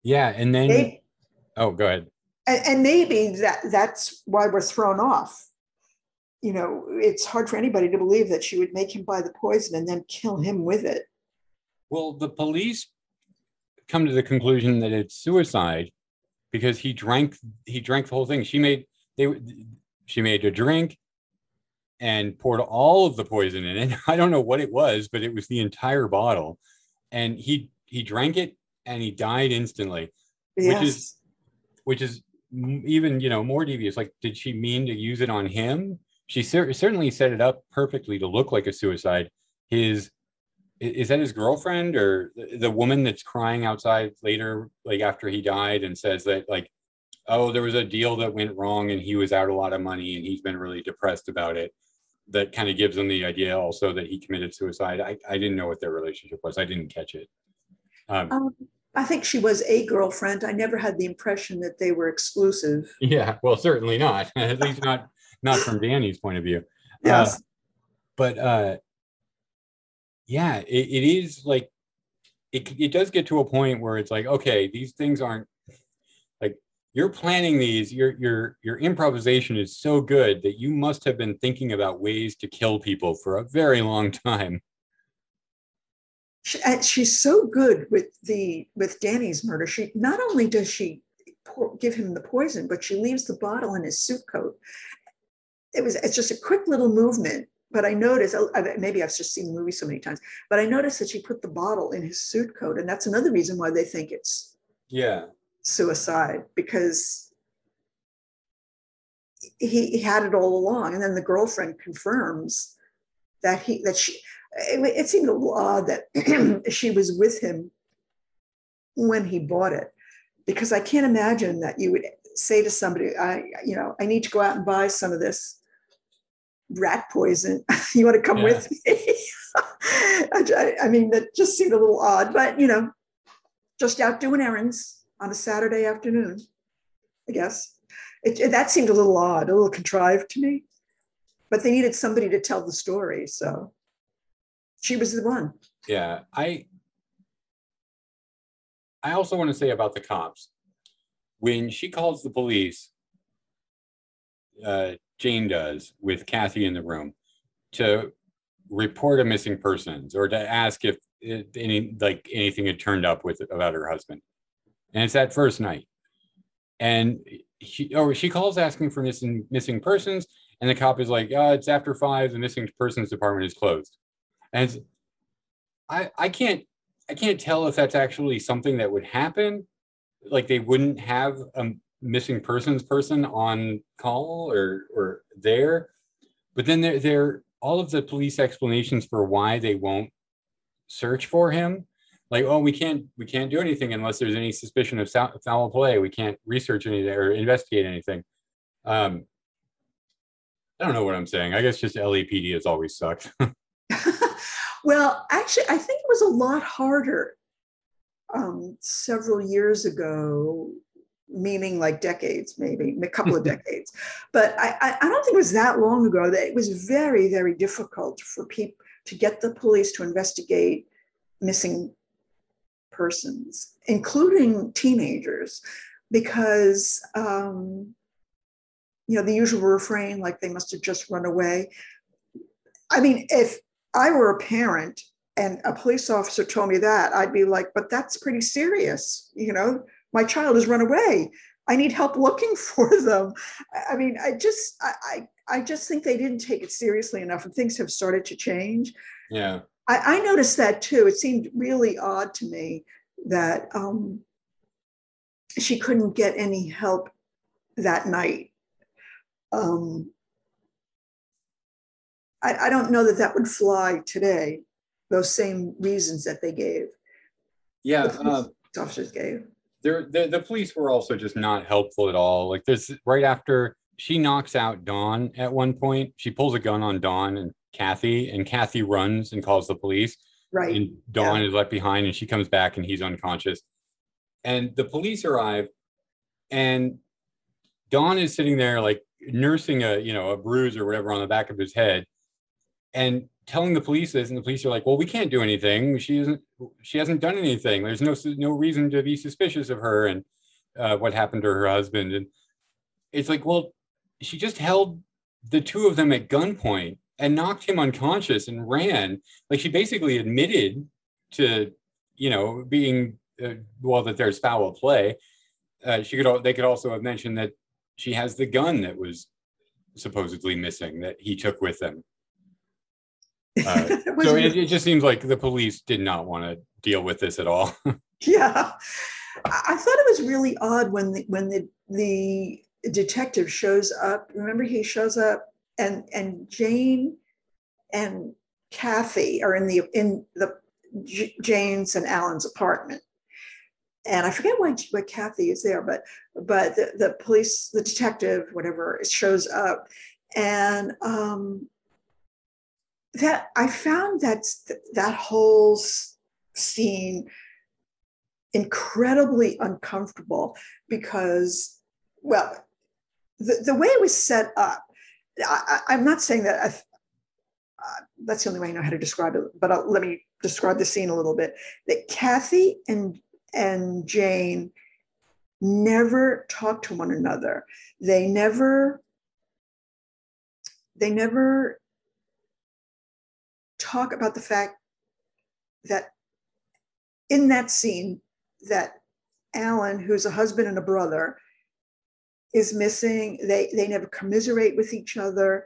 Yeah, and then Maybe, oh, go ahead. and, and maybe that that's why we're thrown off. You know, it's hard for anybody to believe that she would make him buy the poison and then kill him with it. Well, the police come to the conclusion that it's suicide because he drank he drank the whole thing. She made they she made a drink and poured all of the poison in it. I don't know what it was, but it was the entire bottle. And he he drank it and he died instantly, Yes. which is which is even you know more devious. Like, did she mean to use it on him? She cer- certainly set it up perfectly to look like a suicide. His is that his girlfriend or the, woman that's crying outside later, like after he died, and says that like, oh, there was a deal that went wrong and he was out a lot of money and he's been really depressed about it. That kind of gives him the idea also that he committed suicide. I, I didn't know what their relationship was. I didn't catch it. Um, Um, I think she was a girlfriend. I never had the impression that they were exclusive. Yeah, well, certainly not. At least not not from Danny's point of view. Yes. But uh yeah, it, it is like it it does get to a point where it's like, okay, these things aren't like you're planning these, your your your improvisation is so good that you must have been thinking about ways to kill people for a very long time. She, uh, she's so good with the with Danny's murder. She not only does she pour, give him the poison, but she leaves the bottle in his suit coat. It was it's just a quick little movement, but I noticed oh, maybe I've just seen the movie so many times, but I noticed that she put the bottle in his suit coat, and that's another reason why they think it's Yeah. suicide because he, he had it all along, and then the girlfriend confirms that he that she. It, it seemed a little odd that she was with him when he bought it because I can't imagine that you would say to somebody, I, you know, I need to go out and buy some of this rat poison. you want to come yeah. with me? I, I, mean, that just seemed a little odd, but you know, just out doing errands on a Saturday afternoon, I guess. It, it, that seemed a little odd, a little contrived to me. But they needed somebody to tell the story, so she was the one. Yeah, I. I also want to say about the cops when she calls the police, uh, Jane does with Kathy in the room to report a missing persons or to ask if any like anything had turned up with about her husband. And it's that first night. And she or oh, she calls asking for missing missing persons, and the cop is like, oh, it's after five, the missing persons department is closed. And I I can't I can't tell if that's actually something that would happen like they wouldn't have a missing persons person on call or or there. But then there there all of the police explanations for why they won't search for him like oh we can't we can't do anything unless there's any suspicion of foul play. We can't research anything or investigate anything. Um i don't know what i'm saying. I guess just lapd has always sucked. Well actually i think it was a lot harder um, several years ago, meaning like decades, maybe a couple of decades. But I, I don't think it was that long ago that it was very, very difficult for people to get the police to investigate missing persons, including teenagers, because um, you know the usual refrain, like they must have just run away. I mean, if I were a parent and a police officer told me that, I'd be like, but that's pretty serious. You know, my child has run away. I need help looking for them. I mean, I just, I, I, I just think they didn't take it seriously enough, and things have started to change. Yeah, I, I noticed that too. It seemed really odd to me that um, she couldn't get any help that night. Um, I, I don't know that that would fly today those same reasons that they gave. Yeah, the uh, officers gave. The, the police were also just not helpful at all. Like this, right after she knocks out Don at one point, she pulls a gun on Don and Kathy, and Kathy runs and calls the police. Right. And Don yeah. is left behind, and she comes back, and he's unconscious. And the police arrive, and Don is sitting there like nursing a you know a bruise or whatever on the back of his head, and telling the police this, and the police are like, "Well, we can't do anything. She isn't. She hasn't done anything. There's no no reason to be suspicious of her and uh, what happened to her husband." And it's like, well, she just held the two of them at gunpoint and knocked him unconscious and ran. Like she basically admitted to, you know, being uh, well that there's foul play. Uh, she could. They could also have mentioned that she has the gun that was supposedly missing that he took with him uh, so it, it, just seems like the police did not want to deal with this at all. yeah, I thought it was really odd when the when the the detective shows up. Remember, he shows up, and and Jane and Kathy are in the in the J- Jane's and Alan's apartment. And I forget why, why Kathy is there, but but the, the police, the detective, whatever, shows up, and um, that I found that that whole scene incredibly uncomfortable because, well, the, the way it was set up, I, am not saying that uh, that's the only way I know how to describe it, but I'll, let me describe the scene a little bit. That Kathy and and Jane never talk to one another. They never they never talk about the fact that in that scene that Alan, who's a husband and a brother, is missing. They they never commiserate with each other.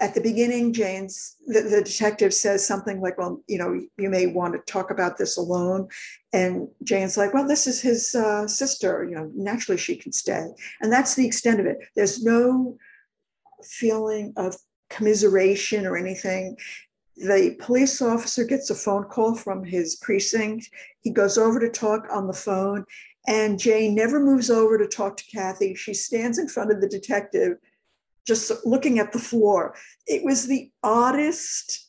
At the beginning, Jane's the, the detective says something like, "Well, you know, you may want to talk about this alone," and Jane's like, "Well, this is his uh, sister. You know, naturally she can stay." And that's the extent of it. There's no feeling of commiseration or anything the police officer gets a phone call from his precinct. He goes over to talk on the phone, and Jane never moves over to talk to Kathy. She stands in front of the detective, just looking at the floor. It was the oddest.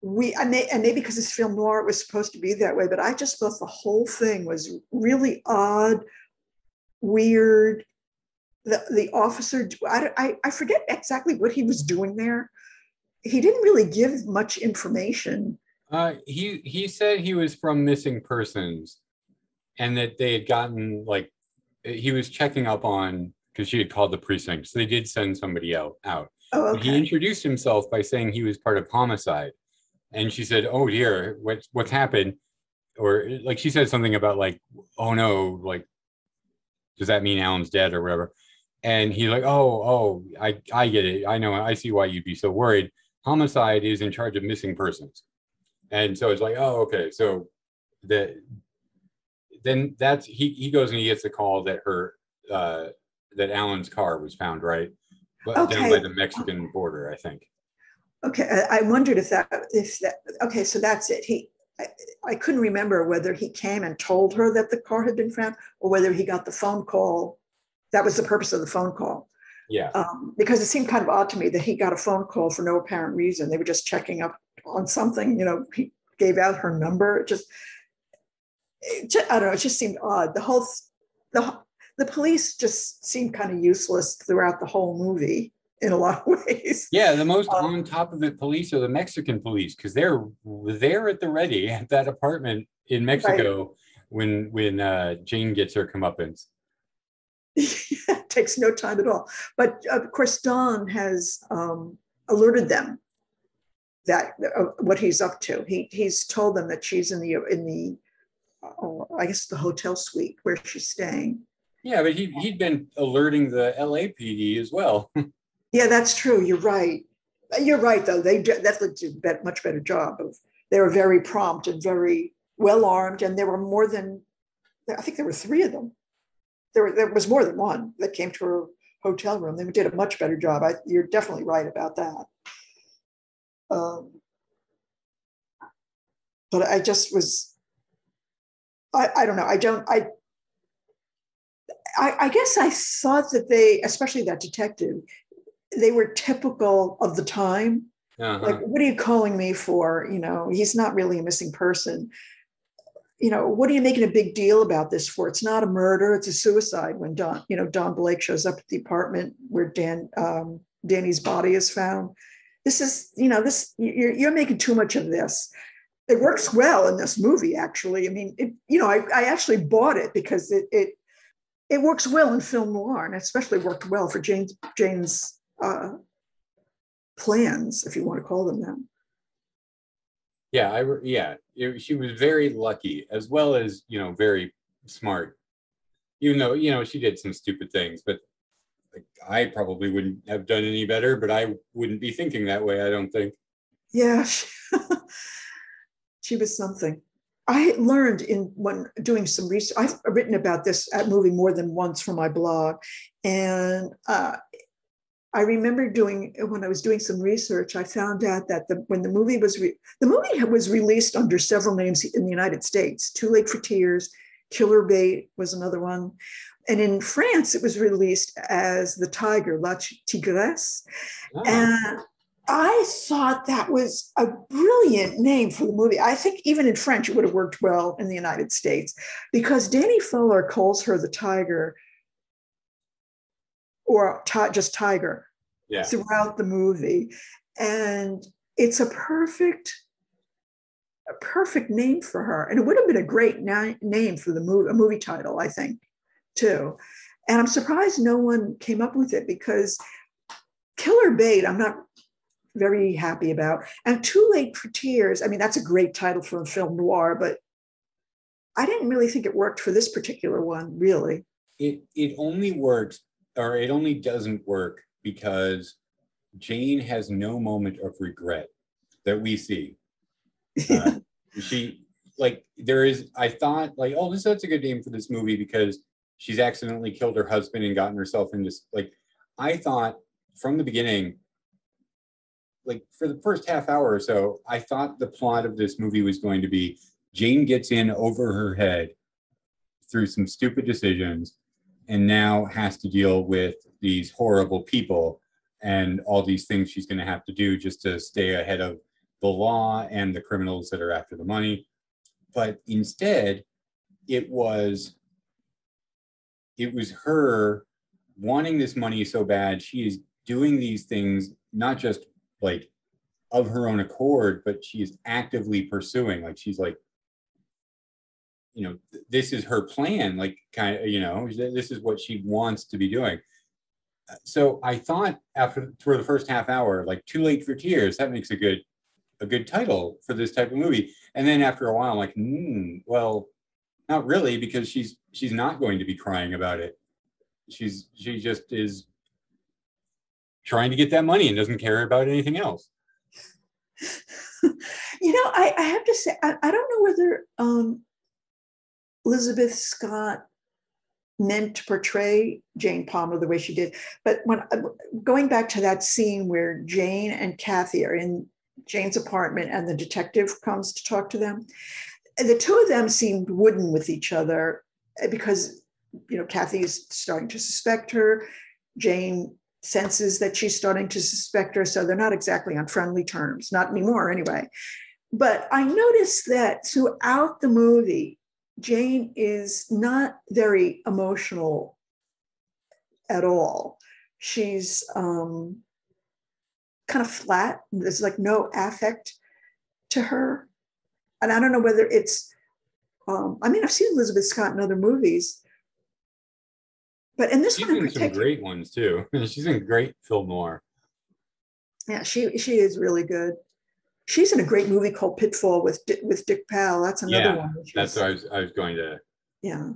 We and, may, and maybe because it's film noir, it was supposed to be that way. But I just thought the whole thing was really odd, weird. The the officer, I, I, I forget exactly what he was doing there he didn't really give much information. Uh, he he said he was from missing persons, and that they had gotten like he was checking up on because she had called the precinct, so they did send somebody out. Out. Oh, okay. He introduced himself by saying he was part of homicide, and she said, "Oh dear, what's what's happened?" Or like she said something about like, "Oh no, like, does that mean Alan's dead or whatever?" And he's like, "Oh, oh, I I get it. I know. I see why you'd be so worried." Homicide is in charge of missing persons. And so it's like, oh, okay. So that then that's he he goes and he gets the call that her uh that Alan's car was found, right? But Okay. down by the Mexican border, I think. Okay, I, I wondered if that if that okay, so that's it. He I, I couldn't remember whether he came and told her that the car had been found or whether he got the phone call. That was the purpose of the phone call. Yeah. Um, because it seemed kind of odd to me that he got a phone call for no apparent reason. They were just checking up on something, you know, he gave out her number. It just, it ju- I don't know, it just seemed odd. The whole, the, the police just seemed kind of useless throughout the whole movie in a lot of ways. Yeah, the most Um, on top of it police are the Mexican police because they're there at the ready at that apartment in Mexico when when uh, Jane gets her comeuppance. it takes no time at all. But of course, Don has um, alerted them that uh, what he's up to. He he's told them that she's in the in the uh, I guess the hotel suite where she's staying. Yeah, but he he'd been alerting the LAPD as well. Yeah, that's true. You're right. You're right, though. They de- definitely did a much better job of. They were very prompt and very well armed, and there were more than. I think there were three of them. There there was more than one that came to her hotel room. They did a much better job. I, you're definitely right about that. Um, but I just was. I, I don't know. I don't. I, I I guess I thought that they, especially that detective, they were typical of the time. Uh-huh. Like, what are you calling me for? You know, he's not really a missing person. You know, what are you making a big deal about this for? It's not a murder, it's a suicide when Don, you know, Don Blake shows up at the apartment where Dan um, Danny's body is found. This is, you know, this you're, you're making too much of this. It works well in this movie, actually. I mean, it, you know, I, I actually bought it because it, it it works well in film noir, and especially worked well for Jane's Jane's uh, plans, if you want to call them that. Yeah, I yeah, it- she was very lucky as well as you know very smart. Even though you know she did some stupid things, but like, I probably wouldn't have done any better. But I wouldn't be thinking that way. I don't think. Yeah, she, was something. I learned in when doing some research. I've written about this at movie more than once for my blog, and uh, I remember doing when I was doing some research. I found out that the, when the movie was re, the movie was released under several names in the United States. Too Late for Tears, Killer Bait was another one, and in France it was released as The Tiger, La Tigresse. And I thought that was a brilliant name for the movie. I think even in French, it would have worked well in the United States because Danny Fuller calls her the tiger or ti- just tiger yeah, throughout the movie. And it's a perfect, a perfect name for her. And it would have been a great na- name for the movie, a movie title, I think, too. And I'm surprised no one came up with it because Killer Bait, I'm not very happy about. And Too Late for Tears, I mean, that's a great title for a film noir, but I didn't really think it worked for this particular one, really. it it only works or it only doesn't work because Jane has no moment of regret that we see. Uh, she like there is I thought like oh this that's a good name for this movie because she's accidentally killed her husband and gotten herself into like I thought from the beginning like for the first half hour or so, I thought the plot of this movie was going to be Jane gets in over her head through some stupid decisions and now has to deal with these horrible people and all these things she's going to have to do just to stay ahead of the law and the criminals that are after the money. But instead, it was it was her wanting this money so bad. She is doing these things not just like of her own accord, but she is actively pursuing. Like she's like, you know, th- this is her plan. Like kind of, you know, th- this is what she wants to be doing. Uh, So I thought after for the first half hour, like "Too Late for Tears," that makes a good a good title for this type of movie. And then after a while, I'm like, hmm, well, not really, because she's she's not going to be crying about it. She's she just is trying to get that money and doesn't care about anything else. you know, I, I have to say, I, I don't know whether um, Elizabeth Scott meant to portray Jane Palmer the way she did, but when going back to that scene where Jane and Kathy are in Jane's apartment and the detective comes to talk to them, the two of them seemed wooden with each other eh, because you know Kathy is starting to suspect her. Jane senses that she's starting to suspect her, so they're not exactly on friendly terms, not anymore anyway. But I noticed that throughout the movie, Jane is not very emotional at all. She's um, kind of flat. There's like no affect to her. And I don't know whether it's, um, I mean, I've seen Elizabeth Scott in other movies, but in this She's one in in some great ones too. She's in great film noir. yeah, she she is really good. She's in a great movie called Pitfall with Dick, with Dick Powell. That's another Yeah, one. That's what I was I was going to. yeah.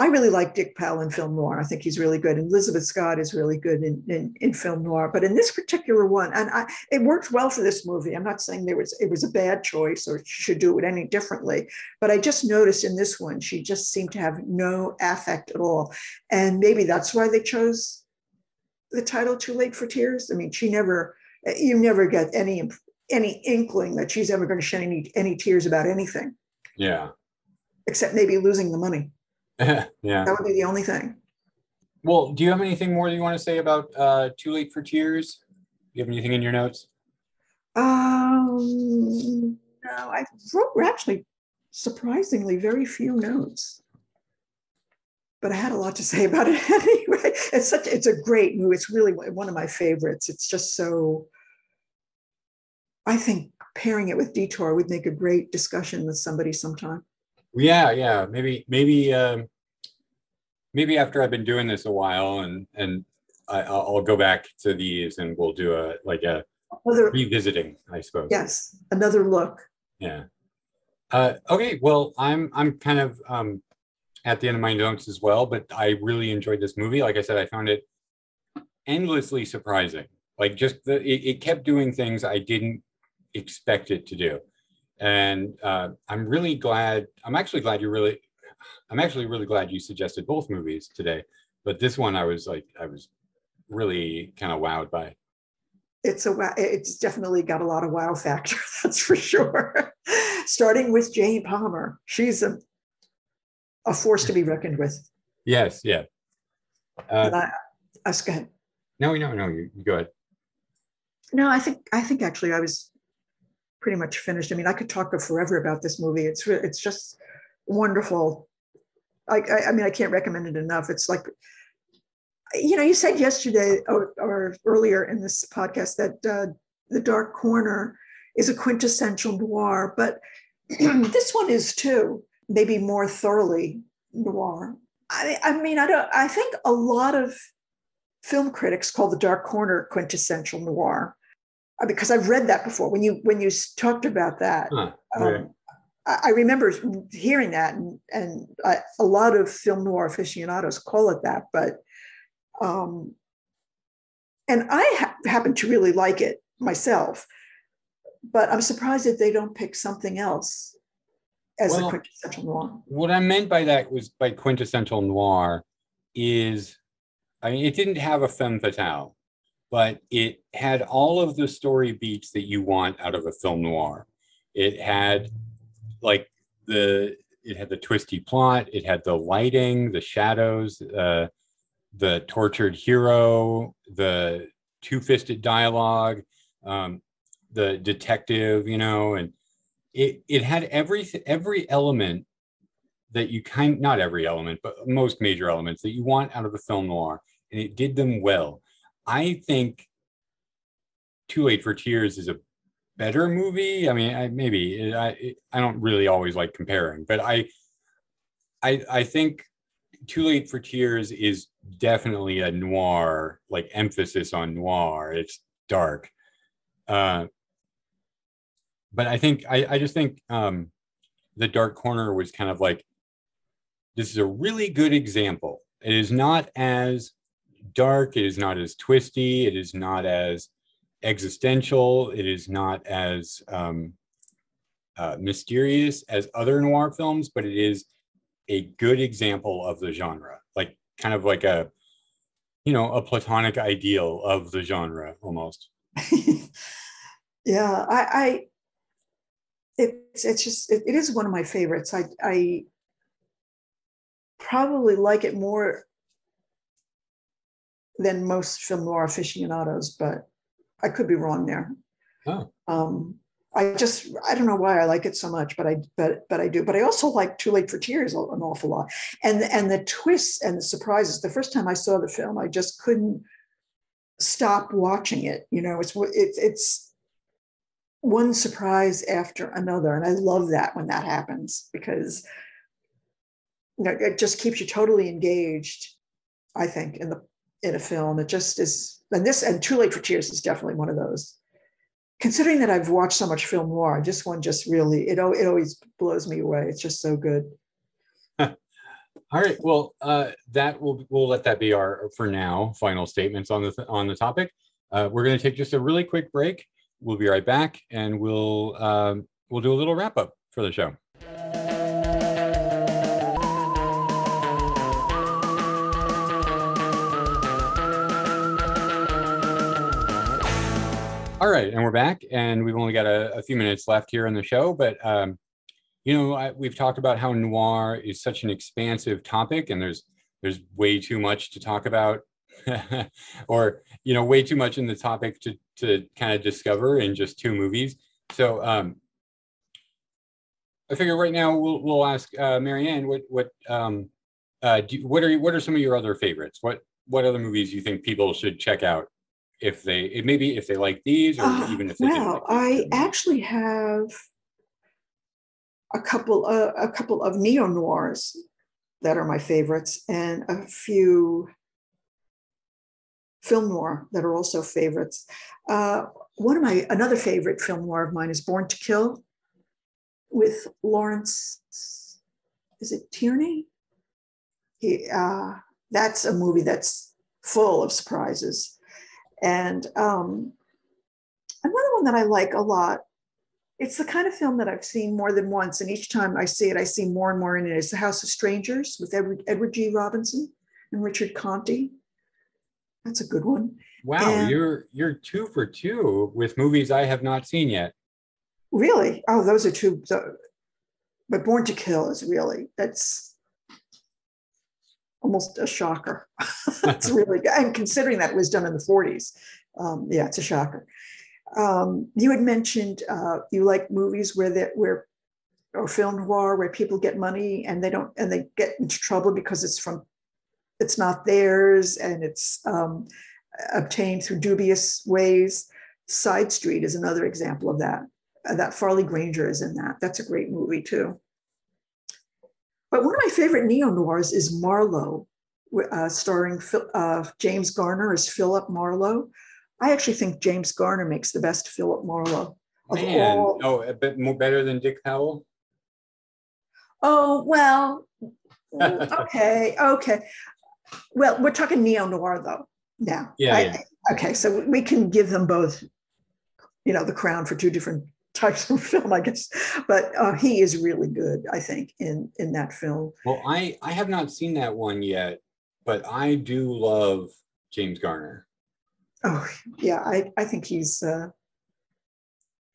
I really like Dick Powell in film noir. I think he's really good. And Elizabeth Scott is really good in, in, in film noir. But in this particular one, and I, it worked well for this movie. I'm not saying there was it was a bad choice or she should do it any differently. But I just noticed in this one, she just seemed to have no affect at all. And maybe that's why they chose the title Too Late for Tears. I mean, she never, you never get any any inkling that she's ever going to shed any any tears about anything, Yeah. except maybe losing the money. yeah. That would be the only thing. Well, do you have anything more that you want to say about uh Too Late for Tears? Do you have anything in your notes? Um, no, I wrote actually surprisingly very few notes, but I had a lot to say about it anyway. It's such it's a great movie. It's really one of my favorites. It's just so. I think pairing it with Detour would make a great discussion with somebody sometime. Yeah, yeah. Maybe maybe um maybe after I've been doing this a while and and I, I'll I'll go back to these and we'll do a like a Another revisiting, I suppose. yes, another look. Yeah. Uh, okay. Well, I'm I'm kind of um, at the end of my notes as well, but I really enjoyed this movie. Like I said, I found it endlessly surprising. Like just the it, it kept doing things I didn't expect it to do, and uh, I'm really glad. I'm actually glad you really. I'm actually really glad you suggested both movies today, but this one I was like I was really kind of wowed by. it's a wow, it's definitely got a lot of wow factor, that's for sure. Starting with Jane Palmer, she's a a force to be reckoned with. Yes. Yeah. Uh, I, us go ahead. no, no, no. You, you go ahead. No, I think I think actually I was pretty much finished. I mean, I could talk forever about this movie. It's re- it's just wonderful. I, I I mean, I can't recommend it enough. It's like, you know, you said yesterday or, or earlier in this podcast that uh, the Dark Corner is a quintessential noir, but this one is too. Maybe more thoroughly noir. I, I mean, I don't. I think a lot of film critics call the Dark Corner quintessential noir because I've read that before. When you when you talked about that, Huh, um, right. I, I remember hearing that, and, and I, a lot of film noir aficionados call it that. But um, and I ha- happen to really like it myself, but I'm surprised that they don't pick something else as Well- a quintessential noir. what I meant by that was by quintessential noir is, I mean, it didn't have a femme fatale. But it had all of the story beats that you want out of a film noir. It had like the it had the twisty plot, it had the lighting, the shadows, uh, the tortured hero, the two-fisted dialogue, um, the detective, you know, and it it had every every element that you kind not every element, but most major elements that you want out of a film noir, and it did them well. I think Too Late for Tears is a better movie. I mean, I, maybe I I don't really always like comparing, but I I I think Too Late for Tears is definitely a noir, like emphasis on noir. It's dark. Uh, but I think I, I just think um, the Dark Corner was kind of like this is a really good example. It is not as dark. It is not as twisty. It is not as existential. It is not as um, uh, mysterious as other noir films, but it is a good example of the genre, like kind of like a, you know, a platonic ideal of the genre almost. yeah, I, I it's it's just it, it is one of my favorites. I I probably like it more than most film noir aficionados, but I could be wrong there. Oh. Um, I just I don't know why I like it so much, but I but but I do. But I also like Too Late for Tears an awful lot, and and the twists and the surprises. The first time I saw the film, I just couldn't stop watching it. You know, it's it's it's one surprise after another, and I love that when that happens because you know it just keeps you totally engaged. I think in the in a film, it just is. And this and Too Late for Tears is definitely one of those considering that I've watched so much film noir, this one just really it it always blows me away. It's just so good. All right. Well, uh, that will we'll let that be our for now final statements on the on the topic. Uh, we're going to take just a really quick break. We'll be right back, and we'll um, we'll do a little wrap up for the show. All right, and we're back, and we've only got a, a few minutes left here in the show, but um, you know, I, we've talked about how noir is such an expansive topic, and there's there's way too much to talk about, or you know, way too much in the topic to to kind of discover in just two movies. So um, I figure right now we'll we'll ask uh, Marianne what what um, uh, do, what are what are some of your other favorites? What what other movies you think people should check out if they maybe if they like these or uh, even if they well i actually have a couple uh, a couple of neo noirs that are my favorites and a few film noir that are also favorites. Uh, one of my another favorite film noir of mine is born to kill with lawrence is it tierney? He uh, that's a movie that's full of surprises and um, another one that I like a lot, it's the kind of film that I've seen more than once. And each time I see it, I see more and more in it. It's The House of Strangers with Edward, Edward G. Robinson and Richard Conte. That's a good one. Wow, and, you're you're two for two with movies I have not seen yet. Really? Oh, those are two. But Born to Kill is really that's almost a shocker. it's really good. And considering that it was done in the 40s, um, yeah, it's a shocker. Um, you had mentioned uh, you like movies where that where or film noir where people get money and they don't and they get into trouble because it's from it's not theirs and it's um, obtained through dubious ways. Side Street is another example of that. Uh, that Farley Granger is in that. That's a great movie too. But one of my favorite neo noirs is Marlowe, uh, starring uh, James Garner as Philip Marlowe. I actually think James Garner makes the best Philip Marlowe. Man, all... oh, a bit more better than Dick Powell. Oh well, okay, okay. Well, we're talking neo noir though now. Yeah, I, yeah. Okay, so we can give them both, you know, the crown for two different types of film, I guess. But uh, he is really good, I think, in in that film. Well, I I have not seen that one yet, but I do love James Garner. Oh, yeah, I, I think he's uh,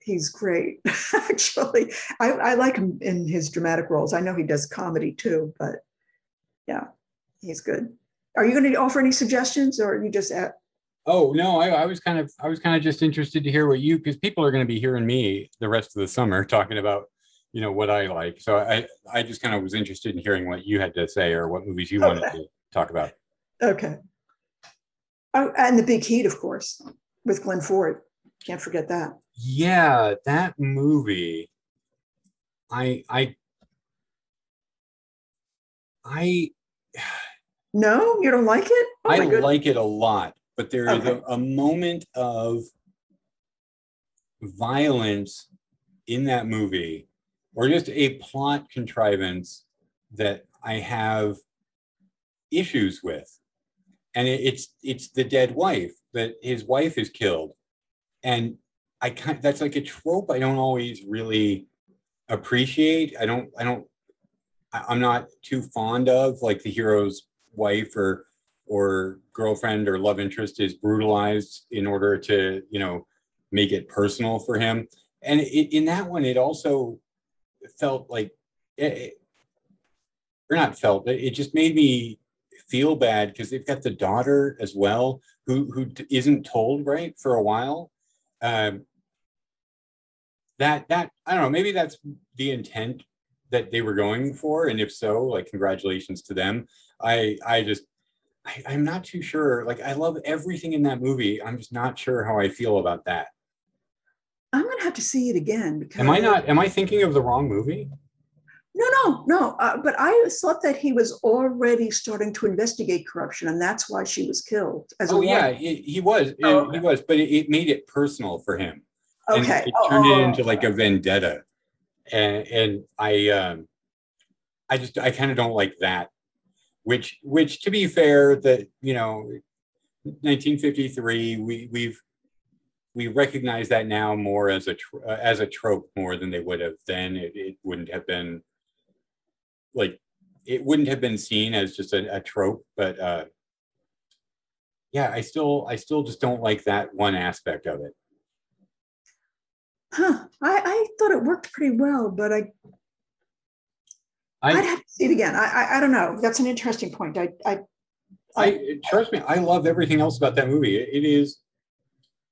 he's great. Actually, I, I like him in his dramatic roles. I know he does comedy too, but yeah, he's good. Are you going to offer any suggestions, or are you just at? Oh no, I, I was kind of I was kind of just interested to hear what you because people are going to be hearing me the rest of the summer talking about you know what I like. So I I just kind of was interested in hearing what you had to say or what movies you wanted to talk about. Okay. Oh, and the Big Heat, of course, with Glenn Ford. Can't forget that. Yeah, that movie. I I I No, you don't like it? Oh I like it a lot, but there is Okay. a, a moment of violence in that movie, or just a plot contrivance that I have issues with. And it, it's it's the dead wife that his wife is killed, and I kind that's like a trope I don't always really appreciate. I don't I don't I'm not too fond of like the hero's wife or or girlfriend or love interest is brutalized in order to you know make it personal for him. And it, in that one it also felt like it, it- or not felt it, it just made me feel bad because they've got the daughter as well who who isn't told right for a while. Um that that i don't know maybe that's the intent that they were going for and if so like congratulations to them. I i just I, i'm not too sure like i love everything in that movie i'm just not sure how i feel about that I'm going to have to see it again because. am i not am i thinking of the wrong movie No, no, no. Uh, but I thought that he was already starting to investigate corruption, and that's why she was killed. As a oh yeah he, he was Oh, and he was but it, it made it personal for him and Okay. it Oh, turned oh, it into like a vendetta and and i um i just i kind of don't like that which which to be fair that you know 1953 we we've we recognize that now more as a uh, as a trope more than they would have then it, it wouldn't have been like it wouldn't have been seen as just a, a trope but uh yeah i still i still just don't like that one aspect of it Huh. I, I thought it worked pretty well, but I i I'd have to see it again. I, I I don't know. That's an interesting point. I I I trust me, I love everything else about that movie. It, it is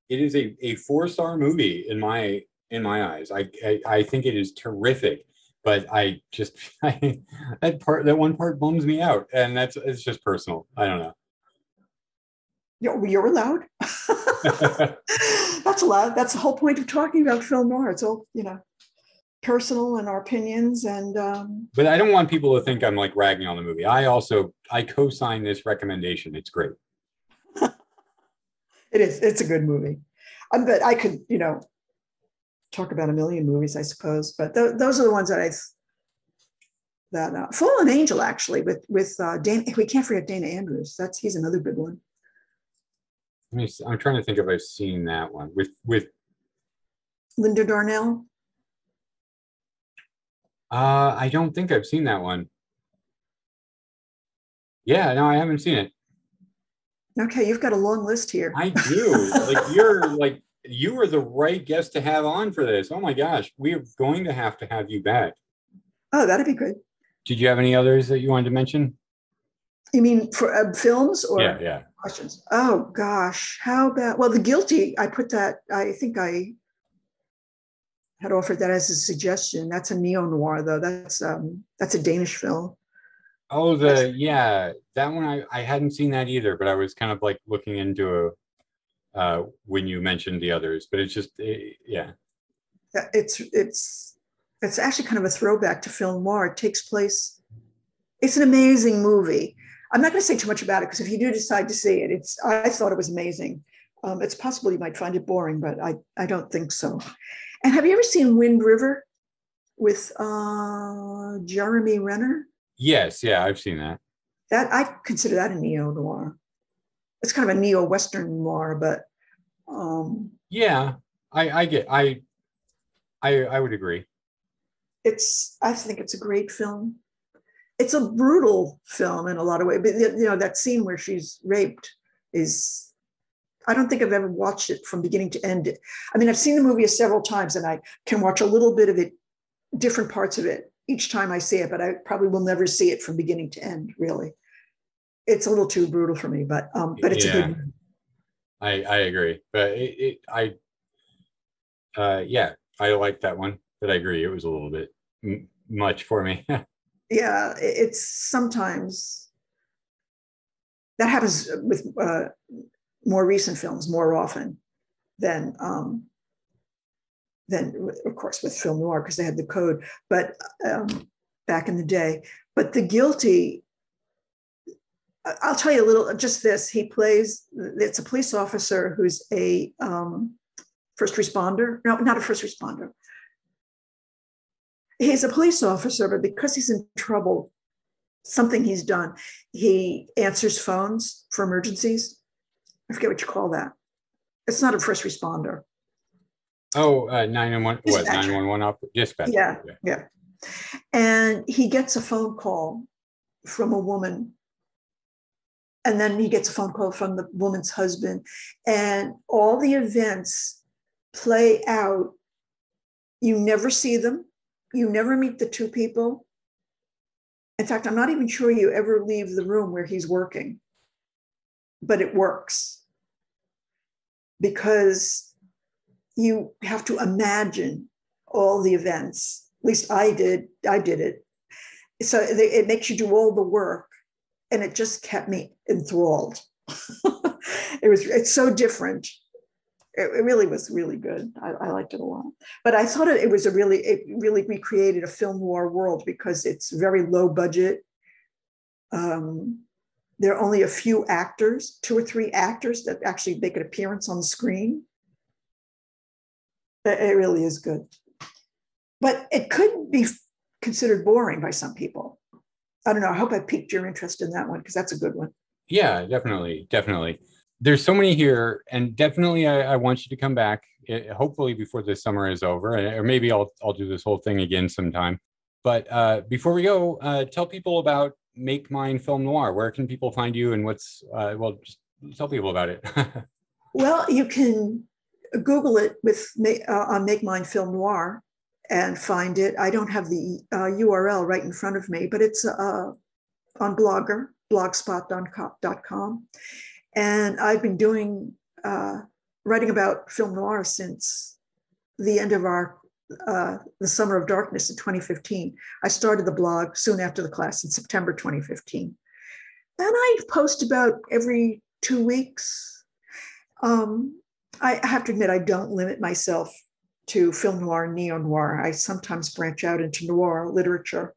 it is a, a four star movie in my in my eyes. I, I I think it is terrific, but I just I, that part that one part bums me out, and that's it's just personal. I don't know. you're, you're allowed. that's allowed. That's the whole point of talking about film noir. It's all you know, personal and our opinions and um, but I don't want people to think I'm like ragging on the movie. I also I co-sign this recommendation. It's great. it is. It's a good movie. Um, but I could you know talk about a million movies, I suppose. But th- those are the ones that I that uh, Fallen Angel actually with with uh, Dana. We can't forget Dana Andrews. That's he's another good one. I'm trying to think if I've seen that one with with Linda Darnell. Uh I don't think I've seen that one. Yeah, no, I haven't seen it. Okay, you've got a long list here. I do. like you're like you are the right guest to have on for this. Oh my gosh, we are going to have to have you back. Oh, that'd be good. Did you have any others that you wanted to mention? You mean for uh, films or yeah, yeah. questions? Oh gosh, how about well, The Guilty? I put that. I think I had offered that as a suggestion. That's a neo noir, though. That's um, that's a Danish film. Oh, the yeah, that one I, I hadn't seen that either, but I was kind of like looking into a uh when you mentioned the others, but it's just eh, yeah. Yeah, It's it's it's actually kind of a throwback to film noir. It takes place. It's an amazing movie. I'm not going to say too much about it because if you do decide to see it, it's I thought it was amazing. Um, it's possible you might find it boring, but I I don't think so. And have you ever seen Wind River with uh, Jeremy Renner? Yes, yeah, I've seen that. That I consider that a neo noir. It's kind of a neo western noir, but um, Yeah, I I get I I I would agree. it's I think it's a great film. It's a brutal film in a lot of ways, but you know that scene where she's raped is I don't think I've ever watched it from beginning to end. I mean, I've seen the movie several times and I can watch a little bit of it, different parts of it each time I see it, but I probably will never see it from beginning to end, really. It's a little too brutal for me, but um, but it's Yeah. a good movie. I I agree, but it, it I uh yeah, I like that one, but I agree it was a little bit m- much for me. yeah, it's sometimes that happens with uh, more recent films more often than um, than of course with film noir because they had the code, but um, back in the day. But the guilty, I'll tell you a little. Just this, he plays. It's a police officer who's a um, first responder. No, not a first responder. He's a police officer, but because he's in trouble, something he's done, he answers phones for emergencies. I forget what you call that. It's not a first responder. oh, uh 911 what Dispatcher. 911 op dispatch. Yeah, yeah. And he gets a phone call from a woman. And then he gets a phone call from the woman's husband. And all the events play out. You never see them, you never meet the two people. In fact, I'm not even sure you ever leave the room where he's working, but it works because you have to imagine all the events. At least I did. I did it. So it makes you do all the work, and it just kept me enthralled. it was. It's so different. It, it really was really good. I, I liked it a lot. But I thought it, it was a really. It really recreated a film noir world because it's very low budget. Um, there are only a few actors, two or three actors that actually make an appearance on the screen. It really is good. But it could be considered boring by some people. I don't know. I hope I piqued your interest in that one because that's a good one. Yeah, definitely, definitely. There's so many here, and definitely, I, I want you to come back. eh, hopefully, before the summer is over, eh, or maybe I'll I'll do this whole thing again sometime. But uh, before we go, uh, tell people about Make Mine Film Noir. Where can people find you, and what's uh, well, just tell people about it. Well, you can Google it with uh, on Make Mine Film Noir and find it. I don't have the uh, URL right in front of me, but it's uh, on Blogger, blogspot.com. And I've been doing uh, writing about film noir since the end of our uh, the summer of darkness in 2015. I started the blog soon after the class in September 2015, and I post about every two weeks. Um, I have to admit, I don't limit myself to film noir neo noir. I sometimes branch out into noir literature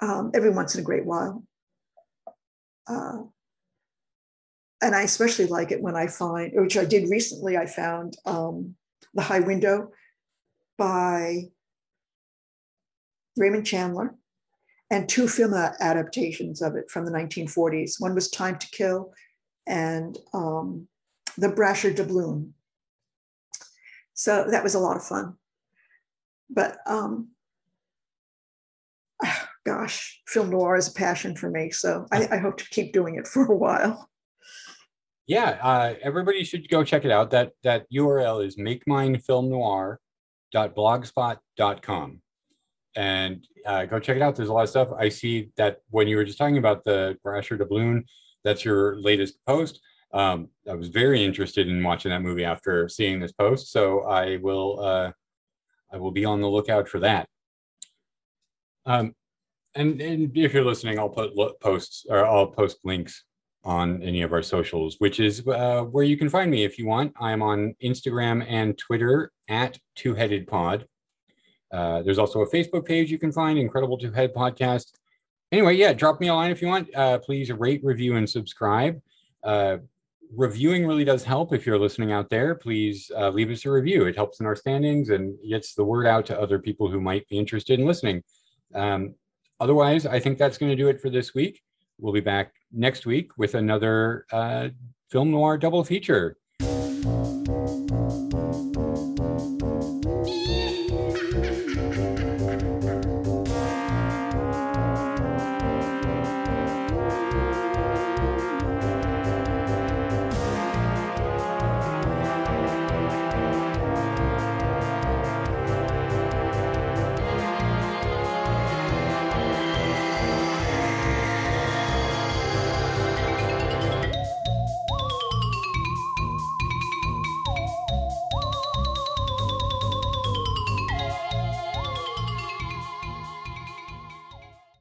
um, every once in a great while. Uh, and I especially like it when I find, which I did recently, I found um, The High Window by Raymond Chandler and two film adaptations of it from the 1940s. One was Time to Kill and um, The Brasher Doubloon. So that was a lot of fun. But um, gosh, film noir is a passion for me. So I, I hope to keep doing it for a while. yeah, uh, everybody should go check it out. That that URL is makeminefilmnoir.blogspot.com. And uh, go check it out. There's a lot of stuff. I see that when you were just talking about the Brasher Doubloon, that's your latest post. Um, I was very interested in watching that movie after seeing this post, so I will uh, I will be on the lookout for that. Um, and, and if you're listening, I'll put lo- posts or I'll post links on any of our socials, which is uh, where you can find me if you want. I'm on Instagram and Twitter at Two Headed Pod. Uh, there's also a Facebook page you can find, Incredible Two Head Podcast. Anyway, yeah, drop me a line if you want. Uh, please rate, review, and subscribe. Uh, reviewing really does help if you're listening out there. Please uh, leave us a review. It helps in our standings and gets the word out to other people who might be interested in listening. Um, otherwise, I think that's going to do it for this week. We'll be back next week with another uh, film noir double feature.